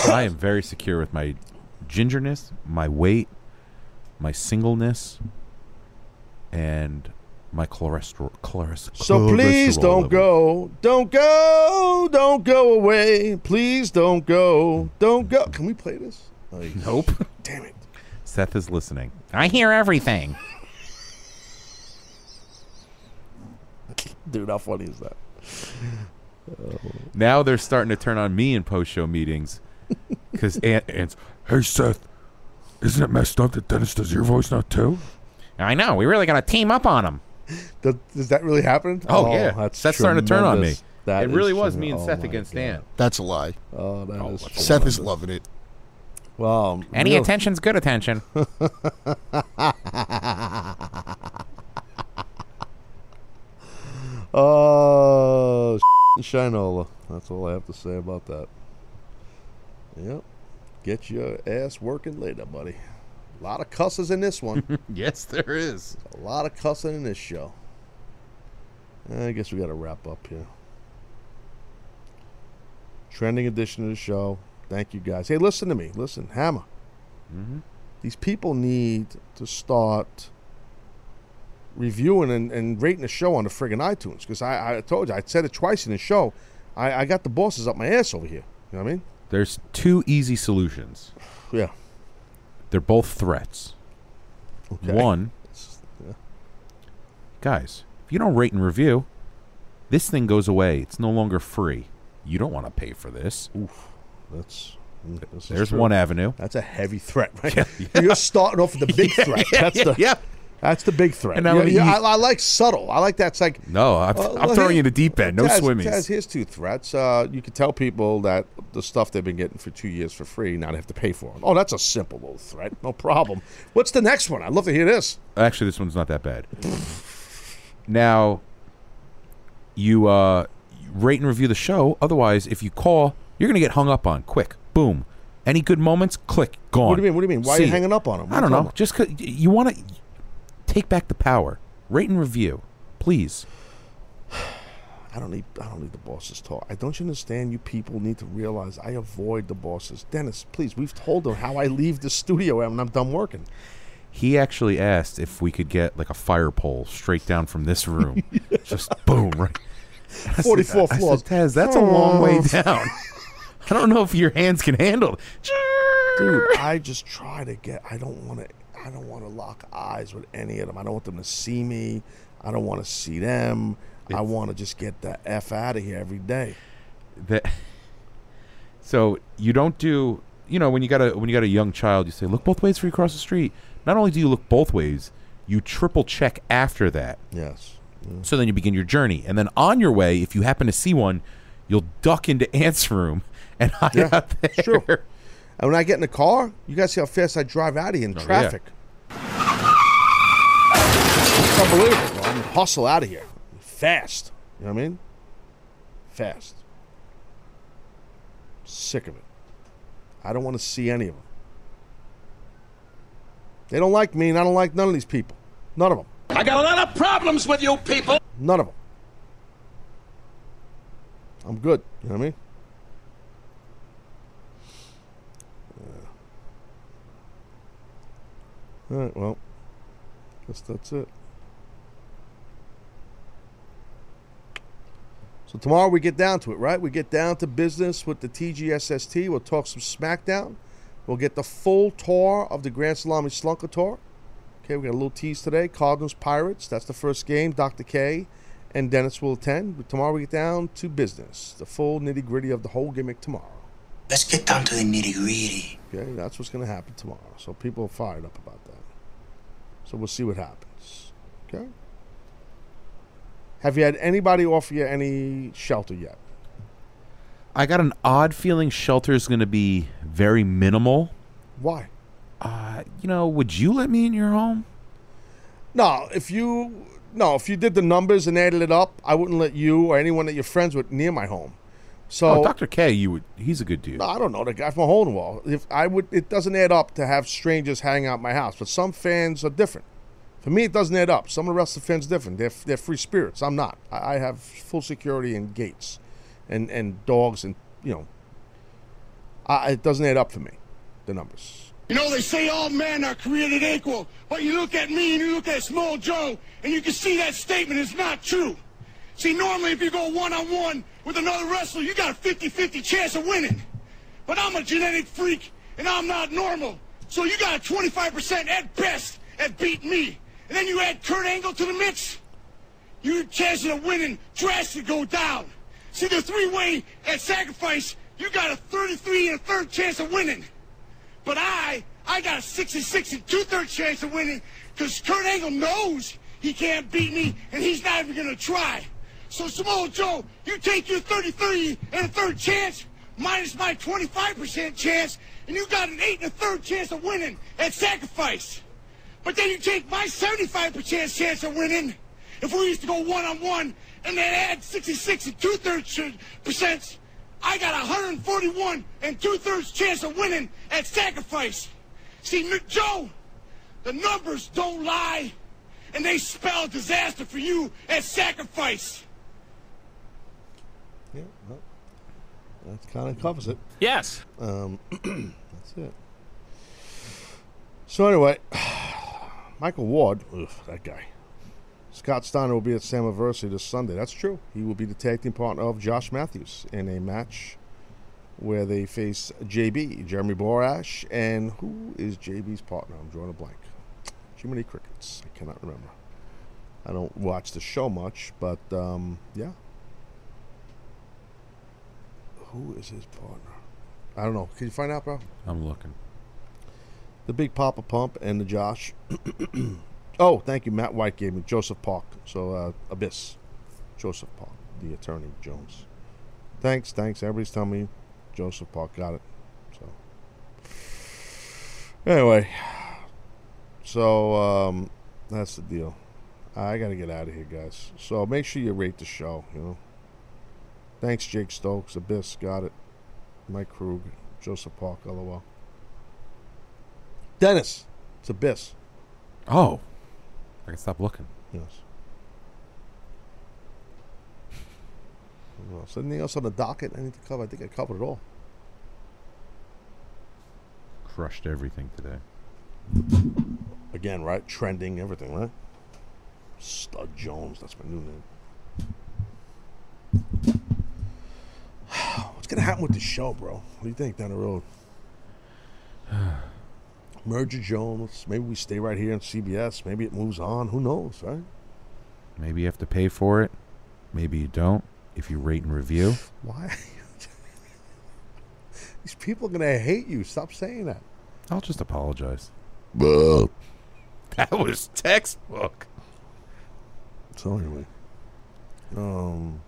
I am very secure with my gingerness, my weight, my singleness, and my cholesterol. cholesterol So please cholesterol don't level. go, don't go, don't go away. Please don't go, don't go. Can we play this? Nope. Damn it. Seth is listening. I hear everything. Dude, how funny is that? Now they're starting to turn on me in post-show meetings because Ant, Ant's, Hey, Seth, isn't it messed up that Dennis does your voice now, too? I know. We really got to team up on him. Does, does that really happen? Oh, yeah. Oh, that's Seth's starting to turn on me. That It really was me and oh Seth against God. Ant. That's a lie. Oh, that oh, is Seth is loving it. Well, Any real- attention's good attention. Oh, Shinola. That's all I have to say about that. Yep. Get your ass working later, buddy. A lot of cusses in this one. yes, there is. A lot of cussing in this show. I guess we got to wrap up here. Trending edition of the show. Thank you guys. Hey, listen to me. Listen, Hammer. Mm-hmm. These people need to start reviewing and, and rating the show on the friggin' iTunes. Because I, I told you, I said it twice in the show. I, I got the bosses up my ass over here. You know what I mean? There's two easy solutions. Yeah. They're both threats. Okay. One, yeah. guys, if you don't rate and review, this thing goes away. It's no longer free. You don't want to pay for this. Oof. That's. mm, There's one avenue. That's a heavy threat, right? You're starting off with the big threat. That's the yeah. That's the big threat. And now Yeah, you- yeah, I, I like subtle. I like that's like No, I'm, Uh, I'm well, throwing you in the deep end. No Taz, swimmies. Taz, here's two threats. Uh, you can tell people that the stuff they've been getting for two years for free now they have to pay for it. Oh, that's a simple little threat. No problem. What's the next one? I'd love to hear this. Actually, this one's not that bad. now, you uh, rate and review the show. Otherwise, if you call, you're going to get hung up on. Quick, boom. Any good moments? Click, gone. What do you mean? What do you mean? Why are you hanging up on 'em? What I don't know. talking Just 'cause you want to take back the power. Rate and review, please. I don't need. I don't need the bosses talk. I don't you understand? You people need to realize I avoid the bosses. Dennis, please. We've told them how I leave the studio when I'm done working. He actually asked if we could get like a fire pole straight down from this room. Just boom, right. I said- 44 I said, floors. Taz, that's a long way down. I don't know if your hands can handle it. Dude, I just try to get. I don't want to. I don't want to lock eyes with any of them. I don't want them to see me. I don't want to see them. I want to just get the f out of here every day. that so you don't do you know when you got a when you got a young child you say look both ways before you cross the street not only do you look both ways you triple check after that Yes. Mm. so then you begin your journey and then on your way if you happen to see one you'll duck into ant's room and hide Yeah, out there it's true. And when I get in the car, you guys see how fast I drive out of here in Oh, yeah. traffic. It's unbelievable. bro. I'm hustle out of here fast. You know what I mean? Fast. Sick of it. I don't want to see any of them. They don't like me, and I don't like none of these people. None of them. I got a lot of problems with you people. None of them. I'm good. You know what I mean? Yeah. All right. Well, guess that's it. So tomorrow we get down to it, right? We get down to business with the TGSST. We'll talk some SmackDown. We'll get the full tour of the Grand Salami Slunker tour. Okay, we got a little tease today. Cardinals Pirates. That's the first game. Dr. K and Dennis will attend. But tomorrow we get down to business. The full nitty gritty of the whole gimmick tomorrow. Let's get down to the nitty gritty. Okay, that's what's going to happen tomorrow. So people are fired up about that. So we'll see what happens. Okay. Have you had anybody offer you any shelter yet? i got an odd feeling shelter is going to be very minimal Why? uh, you know would you let me in your home No, if you no, if you did the numbers and added it up, I wouldn't let you or anyone that you're friends with near my home. So oh dr k you would he's a good dude I don't know the guy from Holdwall. If I would, it doesn't add up to have strangers hang out my house. But some fans are different. For me, it doesn't add up. Some of the rest of the fans are different. They're they're free spirits. I'm not. I, I have full security and gates, and and dogs and you know. I, it doesn't add up for me, the numbers. You know, they say all men are created equal, but you look at me and you look at Samoa Joe, and you can see that statement is not true. See, normally if you go one-on-one with another wrestler, you got a 50-50 chance of winning. But I'm a genetic freak, and I'm not normal. So you got a 25% at best at beating me. And then you add Kurt Angle to the mix, your chances of winning drastically go down. See, the three-way at sacrifice, you got a 33 and a third chance of winning. But I, I got a 66 and two-thirds chance of winning because Kurt Angle knows he can't beat me, and he's not even going to try. So, Samoa Joe, you take your 33 and a third chance minus my 25% chance, and you got an 8 and a third chance of winning at sacrifice. But then you take my 75% chance of winning, if we used to go one-on-one, and then add 66 and two-thirds percent, I got 141 and two-thirds chance of winning at sacrifice. See, Joe, the numbers don't lie, and they spell disaster for you at sacrifice. Yeah, well, that kind of covers it. Yes. Um, that's it. So anyway, Michael Ward, ugh, that guy. Scott Steiner will be at Slammiversary this Sunday. That's true. He will be the tag team partner of Josh Matthews in a match where they face JB, Jeremy Borash, and who is JB's partner? I'm drawing a blank. Too many Crickets. I cannot remember. I don't watch the show much, but um, yeah. Who is his partner? I don't know. Can you find out, bro? I'm looking. The Big Papa Pump and the Josh. oh, thank you. Matt White gave me Joseph Park. So uh, Abyss. Joseph Park, the attorney Jones. Thanks, thanks. Everybody's telling me Joseph Park got it. So anyway, so um, that's the deal. I gotta get out of here, guys. So make sure you rate the show. You know. Thanks, Jake Stokes. Abyss got it. Mike Krug, Joseph Park, LOL. Dennis, it's Abyss. Oh, I can stop looking. Yes. What else? Anything else on the docket? I need to cover. I think I covered it all. Crushed everything today. Again, right? Trending, everything, right? Stud Jones, that's my new name. What's gonna happen with the show, bro? What do you think down the road? Merger Jones. Maybe we stay right here on CBS. Maybe it moves on. Who knows, right? Maybe you have to pay for it. Maybe you don't. If you rate and review. Why? These people are gonna hate you. Stop saying that. I'll just apologize. Well, That was textbook. So anyway, um,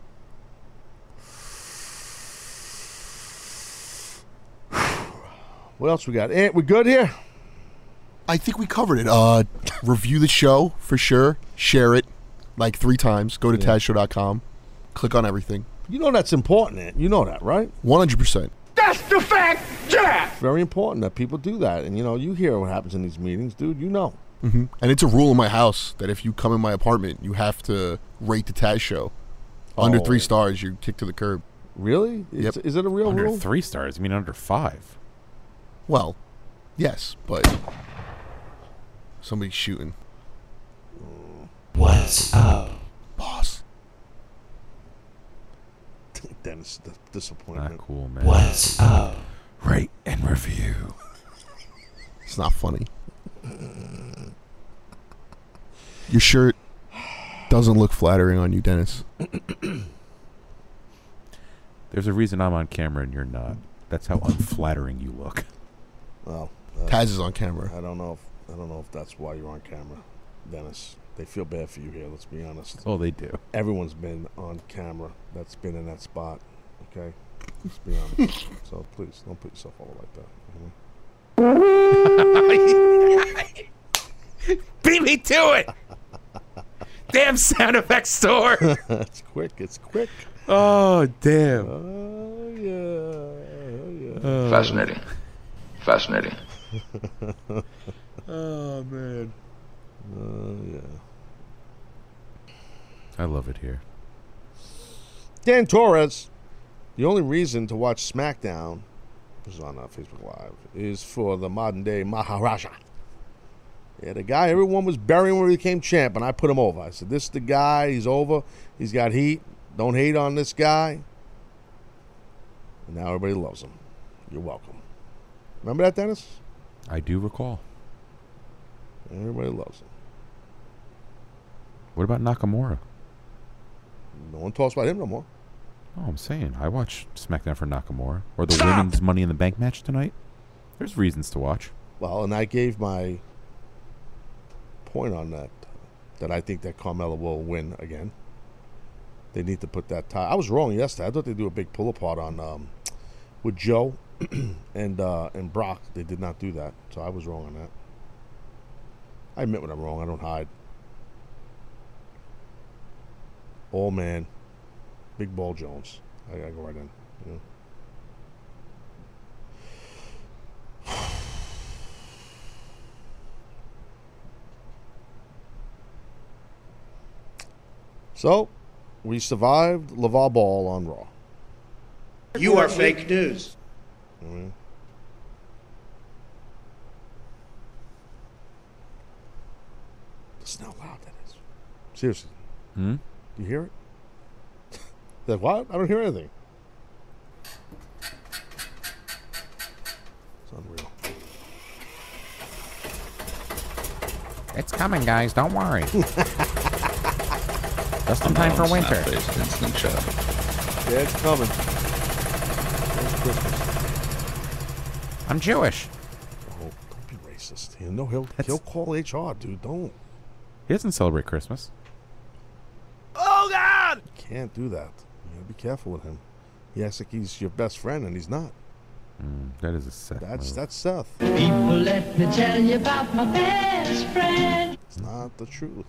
what else we got? Eh, we good here? I think we covered it. Uh, review the show for sure. Share it like three times. Go to Yeah. TazShow.com. Click on everything. You know that's important. Ant. You know that, right? One hundred percent. That's the fact, yeah! Very important that people do that. And you know, you hear what happens in these meetings, dude. You know. hmm And it's a rule in my house that if you come in my apartment, you have to rate the Taz show. Under Oh. three stars, you kick to the curb. Really? Is, Yep. is it a real under rule? three stars. I mean, under five. Well, yes, but somebody's shooting. What's up? Boss. Dennis, the disappointment. Not cool, man. What's up? Rate and review. It's not funny. Your shirt doesn't look flattering on you, Dennis. There's a reason I'm on camera and you're not. That's how unflattering you look. Well, uh, Taz is on camera. I don't know if I don't know if that's why you're on camera, Dennis. They feel bad for you here. Let's be honest. Oh, they do. Everyone's been on camera. That's been in that spot. Okay, let's be honest. so please don't put yourself all like that. you Beat me to it! Damn sound effects store! know? it's quick. It's quick. Oh, damn. Oh yeah. Oh, yeah. Fascinating. Fascinating. oh, man. Oh yeah. I love it here. Dan Torres. The only reason to watch SmackDown which is on uh, Facebook Live, is for the modern day Maharaja. Yeah, the guy everyone was burying when he became champ, and I put him over. I said, "This is the guy. He's over. He's got heat. Don't hate on this guy." And now everybody loves him. You're welcome. Remember that, Dennis? I do recall. Everybody loves him. What about Nakamura? No one talks about him no more. Oh, I'm saying I watch SmackDown for Nakamura or the women's Money in the Bank match tonight. There's reasons to watch. Well, and I gave my point on that. That I think that Carmella will win again. They need to put that tie. I was wrong yesterday. I thought they'd do a big pull apart on um, with Joe and uh, and Brock. They did not do that, so I was wrong on that. I admit when I'm wrong. I don't hide. All man, Big Ball Jones. I gotta go right in. You know? So, we survived LeVar Ball on Raw. You are fake news. Mhm. Listen how loud that is. Seriously. Hmm? Do you hear it? that what? I don't hear anything. It's unreal. It's coming, guys. Don't worry. Just in time for winter. Instant Yeah, it's coming. It's Christmas. I'm Jewish. Oh, don't be racist. You know he'll he'll call HR, dude. Don't. He doesn't celebrate Christmas. Oh God! Can't do that. You gotta be careful with him. He acts like he's your best friend, and he's not. Mm, that is a Seth. That's move. that's Seth. People, let me tell you about my best friend. It's not the truth.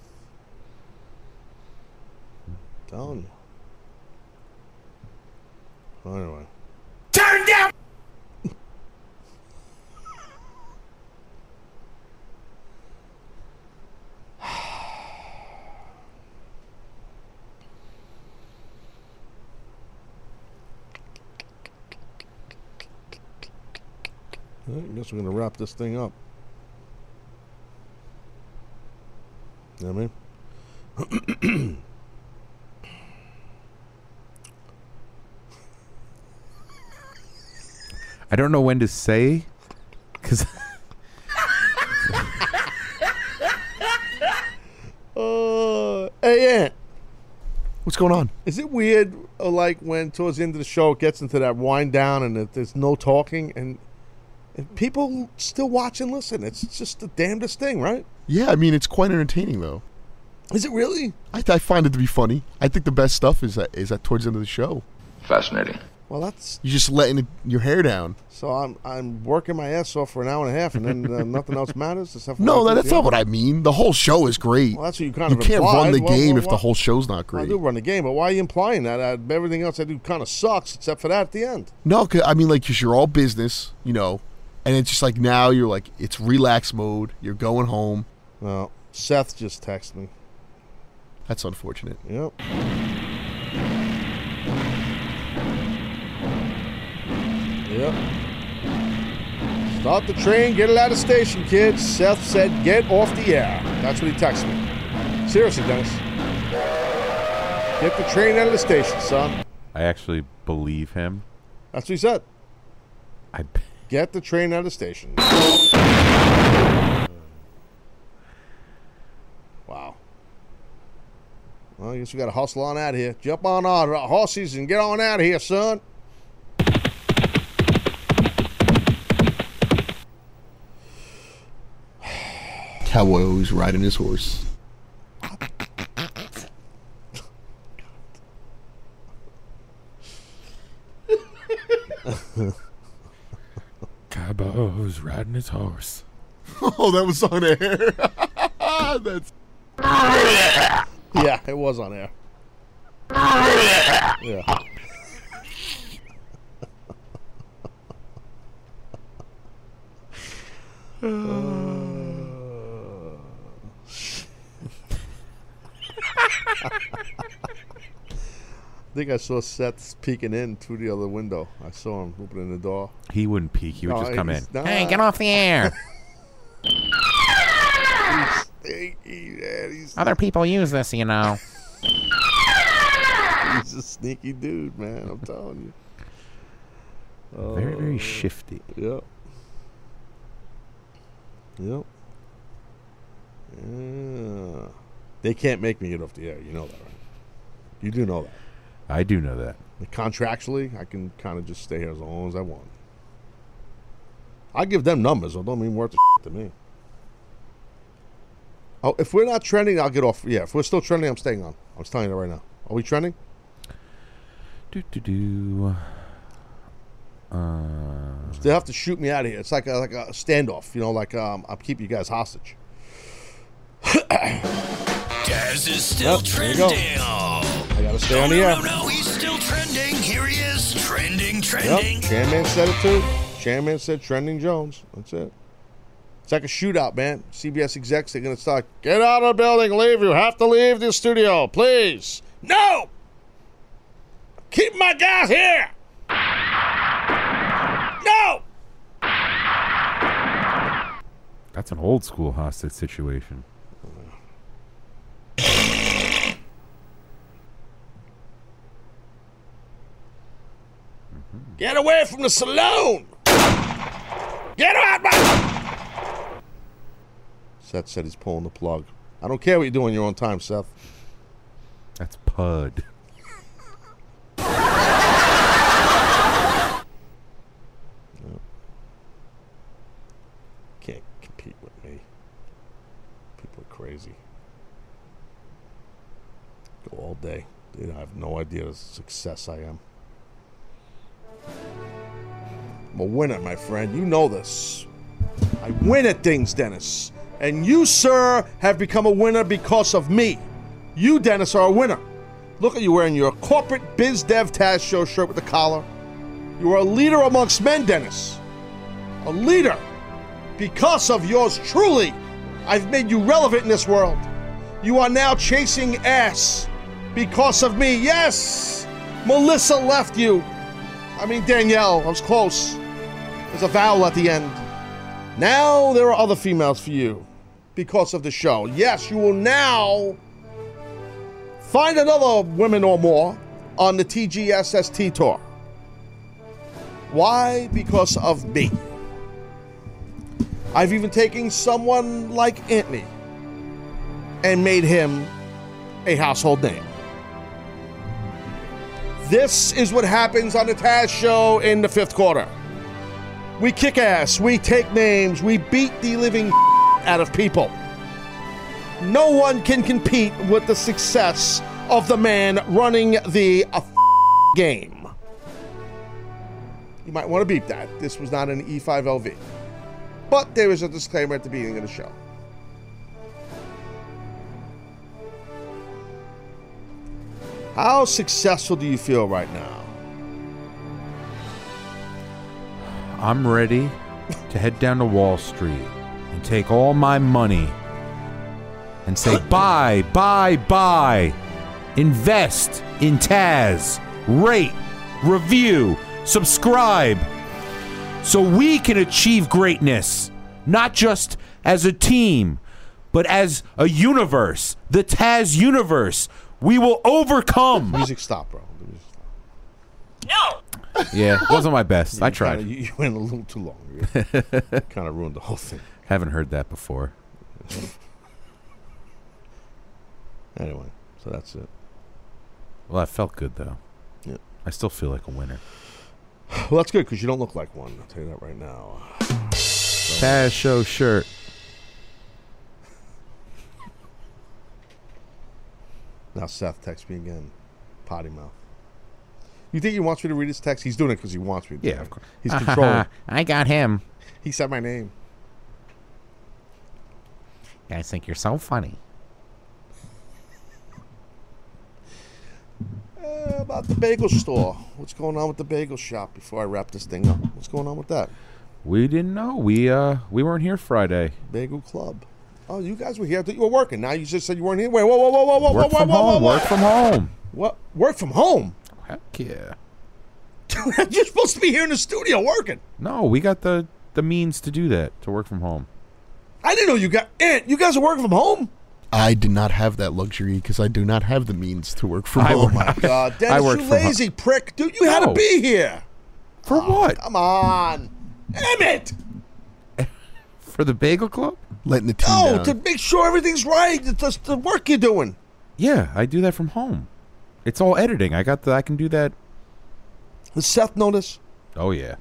telling you. Anyway. Turn down. I guess we're gonna wrap this thing up. You know what I mean? I don't know when to say because Uh, hey, Ant. What's going on? Is it weird, uh, like when towards the end of the show it gets into that wind down and it, there's no talking and, and people still watch and listen? It's just the damnedest thing, right? Yeah, I mean it's quite entertaining though. Is it really? I, I find it to be funny. I think the best stuff is that is that towards the end of the show. Fascinating. Well, that's You're just letting it, your hair down. so. I'm I'm working my ass off for an hour and a half, and then uh, nothing else matters except for No, that, that's not what I mean. The whole show is great. Well, that's what you kind of imply. you of can't run the Well, game well, if the whole show's not great. I great. do run the game, but why are you implying that? Uh, everything else I do kind of sucks, except for that at the end. No, 'cause- I mean like because you're all business, you know, and it's just like now you're like it's relax mode. You're going home. Well, Seth just texted me. That's unfortunate. Yep. Yep. Start the train, get it out of station, kids. Seth said, get off the air. That's what he texted me. Seriously, Dennis. Get the train out of the station, son. I actually believe him. That's what he said. I Get the train out of the station. Wow. Well, I guess we got to hustle on out of here. Jump on our horses and get on out of here, son. Cowboy always riding his horse. Cowboy's riding his horse. oh, that was on air. That's Yeah, it was on air. Yeah. Think I saw Seth peeking in through the other window. I saw him opening the door. He wouldn't peek. He would No, just come in. he's not. Hey, get off the air. Stinky, man. He's, Other people use this, you know. he's a sneaky dude, man. I'm telling you. Very, very Oh, shifty. Yep. Yep. Yeah. They can't make me get off the air. You know that, right? You do know that. I do know that. Contractually, I can kind of just stay here as long as I want. I give them numbers, although don't mean worth a to me. Oh, if we're not trending, I'll get off. Yeah, if we're still trending, I'm staying on. I'm just telling you that right now. Are we trending? Do do do. Uh, They have to shoot me out of here. It's like a, like a standoff. You know, like um, I'll keep you guys hostage. Taz is still Yep, there you go. trending. I gotta stay no, on the no, air. no, no, he's still trending. Here he is, trending, trending. Yep, Chairman said it too. Chairman said trending Jones. That's it. It's like a shootout, man. CBS execs, they're going to start, get out of the building, leave. You have to leave the studio, please. No! Keep my guys here! No! that's an old school hostage situation. Get away from the saloon! Get out my... Seth said he's pulling the plug. I don't care what you do on your own time, Seth. That's Pud. Can't compete with me. People are crazy. Go all day. Dude, I have no idea the success I am. I'm a winner, my friend. You know this. I win at things, Dennis. And you, sir, have become a winner because of me. You, Dennis, are a winner. Look at you wearing your corporate biz dev Taz show shirt with the collar. You are a leader amongst men, Dennis. A leader. Because of yours truly, I've made you relevant in this world. You are now chasing ass because of me. Yes, Melissa left you. I mean, Danielle, I was close. There's a vowel at the end. Now there are other females for you because of the show. Yes, you will now find another women or more on the TGSST tour. Why? Because of me. I've even taken someone like Anthony and made him a household name. This is what happens on the Taz show in the fifth quarter. We kick ass, we take names, we beat the living out of people. No one can compete with the success of the man running the game. You might want to beep that. This was not an E E5LV. But there is a disclaimer at the beginning of the show. How successful do you feel right now? I'm ready to head down to Wall Street and take all my money and say buy, buy, buy. Invest in Taz. Rate, review, subscribe. So we can achieve greatness, not just as a team, but as a universe, the Taz universe. We will overcome. Music stop, bro. No. Yeah, it wasn't my best. I tried. kinda- you, you went a little too long. kind of ruined the whole thing. Haven't heard that before. Anyway, so that's it. Well, that felt good though. Yeah. I still feel like a winner. Well, that's good because you don't look like one. I'll tell you that right now. Taz show shirt. Now Seth texts me again. Potty mouth. You think he wants me to read his text? He's doing it because he wants me to. Yeah, of course. He's controlling. I got him. He said my name. Guys think you're so funny. Uh, about the bagel store. What's going on with the bagel shop before I wrap this thing up? What's going on with that? We didn't know. We uh we weren't here Friday. Bagel Club. Oh, you guys were here. I thought you were working. Now you just said you weren't here. Wait, whoa, whoa, whoa, whoa, whoa, Work whoa, from whoa, whoa, home. whoa. Work from home. What? Work from home? heck yeah. You're supposed to be here in the studio working. No, we got the the means to do that to work from home. I didn't know you got. Ant, you guys are working from home. I did not have that luxury because I do not have the means to work from I home. work- oh God, Dennis, I work you lazy prick, dude. You had to be here. For ah, what? Come on, Emmett. For the Bagel Club? Letting the team No, down. to make sure everything's right. It's just the work you're doing. Yeah, I do that from home. It's all editing. I got the. I can do that. Does Seth know this? Oh yeah.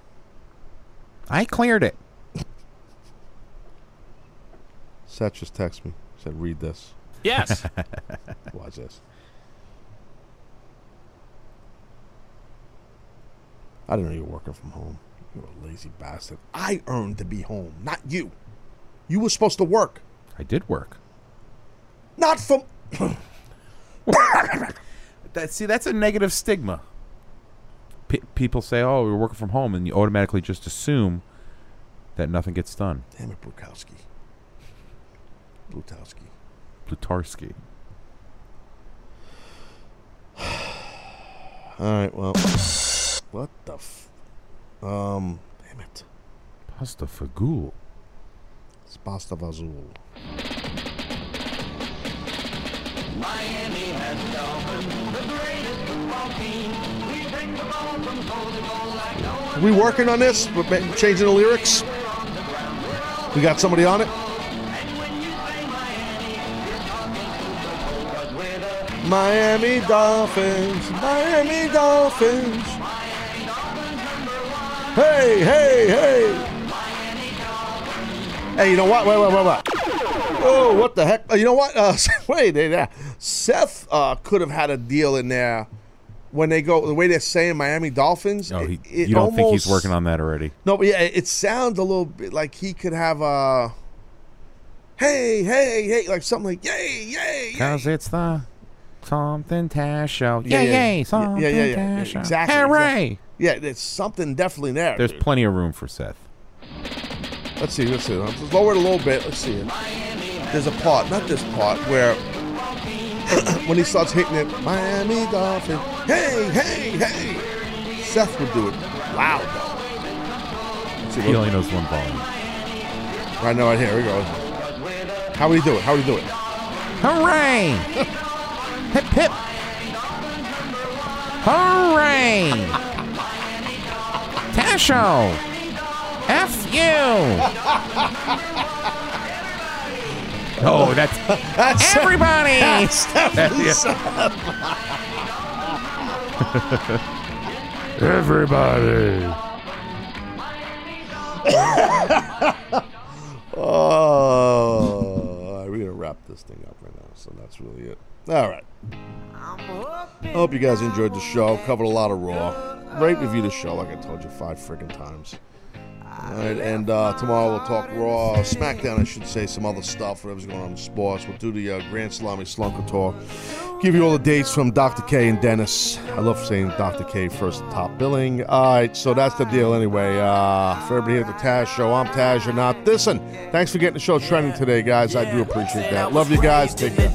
I cleared it. Seth just texted me. Said, "Read this." Yes. Watch this. I didn't know you were working from home. You're a lazy bastard. I earned to be home, not you. You were supposed to work, I did work. not from. That see, that's a negative stigma. P- people say, "Oh, we're working from home," and you automatically just assume that nothing gets done. Damn it, Brukowski. Blutowski. Plutarski. All right, well, what the f? Um, damn it. Pasta fagool. It's pasta vazul. Miami has the greatest football team. We bring the ball from goal to goal like no one. we working on this? We're changing the lyrics? We got somebody on it? Miami Dolphins, Miami Dolphins. Hey, hey, hey. Hey, you know what? Wait, wait, wait, wait. Oh, what the heck? Uh, You know what? Uh, wait, uh, Seth uh, could have had a deal in there when they go the way they're saying Miami Dolphins. Oh, he, it- you don't think he's working on that already? no, but yeah, it sounds a little bit like he could have a. Hey, hey, hey, like something like yay, yay, yay. Cause it's the something Tash show. Yeah, yay, yeah, yay, yeah, something yeah, yeah, yeah, Tash show. exactly, Hooray! exactly. Yeah, there's something definitely there. There's dude. plenty of room for Seth. Let's see, let's see. Let's lower it a little bit. Let's see. There's a part, not this part, where when he starts hitting it, Miami Dolphin. Hey, hey, hey. Seth would do it loud though. He only knows one volume. Right now, right here. Here we go. How would he do it? How would he do it? Hooray! hip hip! Hooray! Tasho! F you! Oh, that's, That's- everybody. that's Yeah. Everybody. oh, we're gonna wrap this thing up right now. So that's really it. All right. I hope you guys enjoyed the show. Covered a lot of Raw. Rate review the show, like I told you five friggin' times. All right, and uh, tomorrow we'll talk Raw, SmackDown, I should say, some other stuff, whatever's going on in sports. We'll do the uh, Grand Salami Slunker Tour. Give you all the dates from Dr. K and Dennis. I love saying Dr. K first top billing. All right, so that's the deal anyway. Uh, for everybody here at the Taz Show, I'm Taz, you're not. Listen, thanks for getting the show trending today, guys. I do appreciate that. Love you guys. Take care.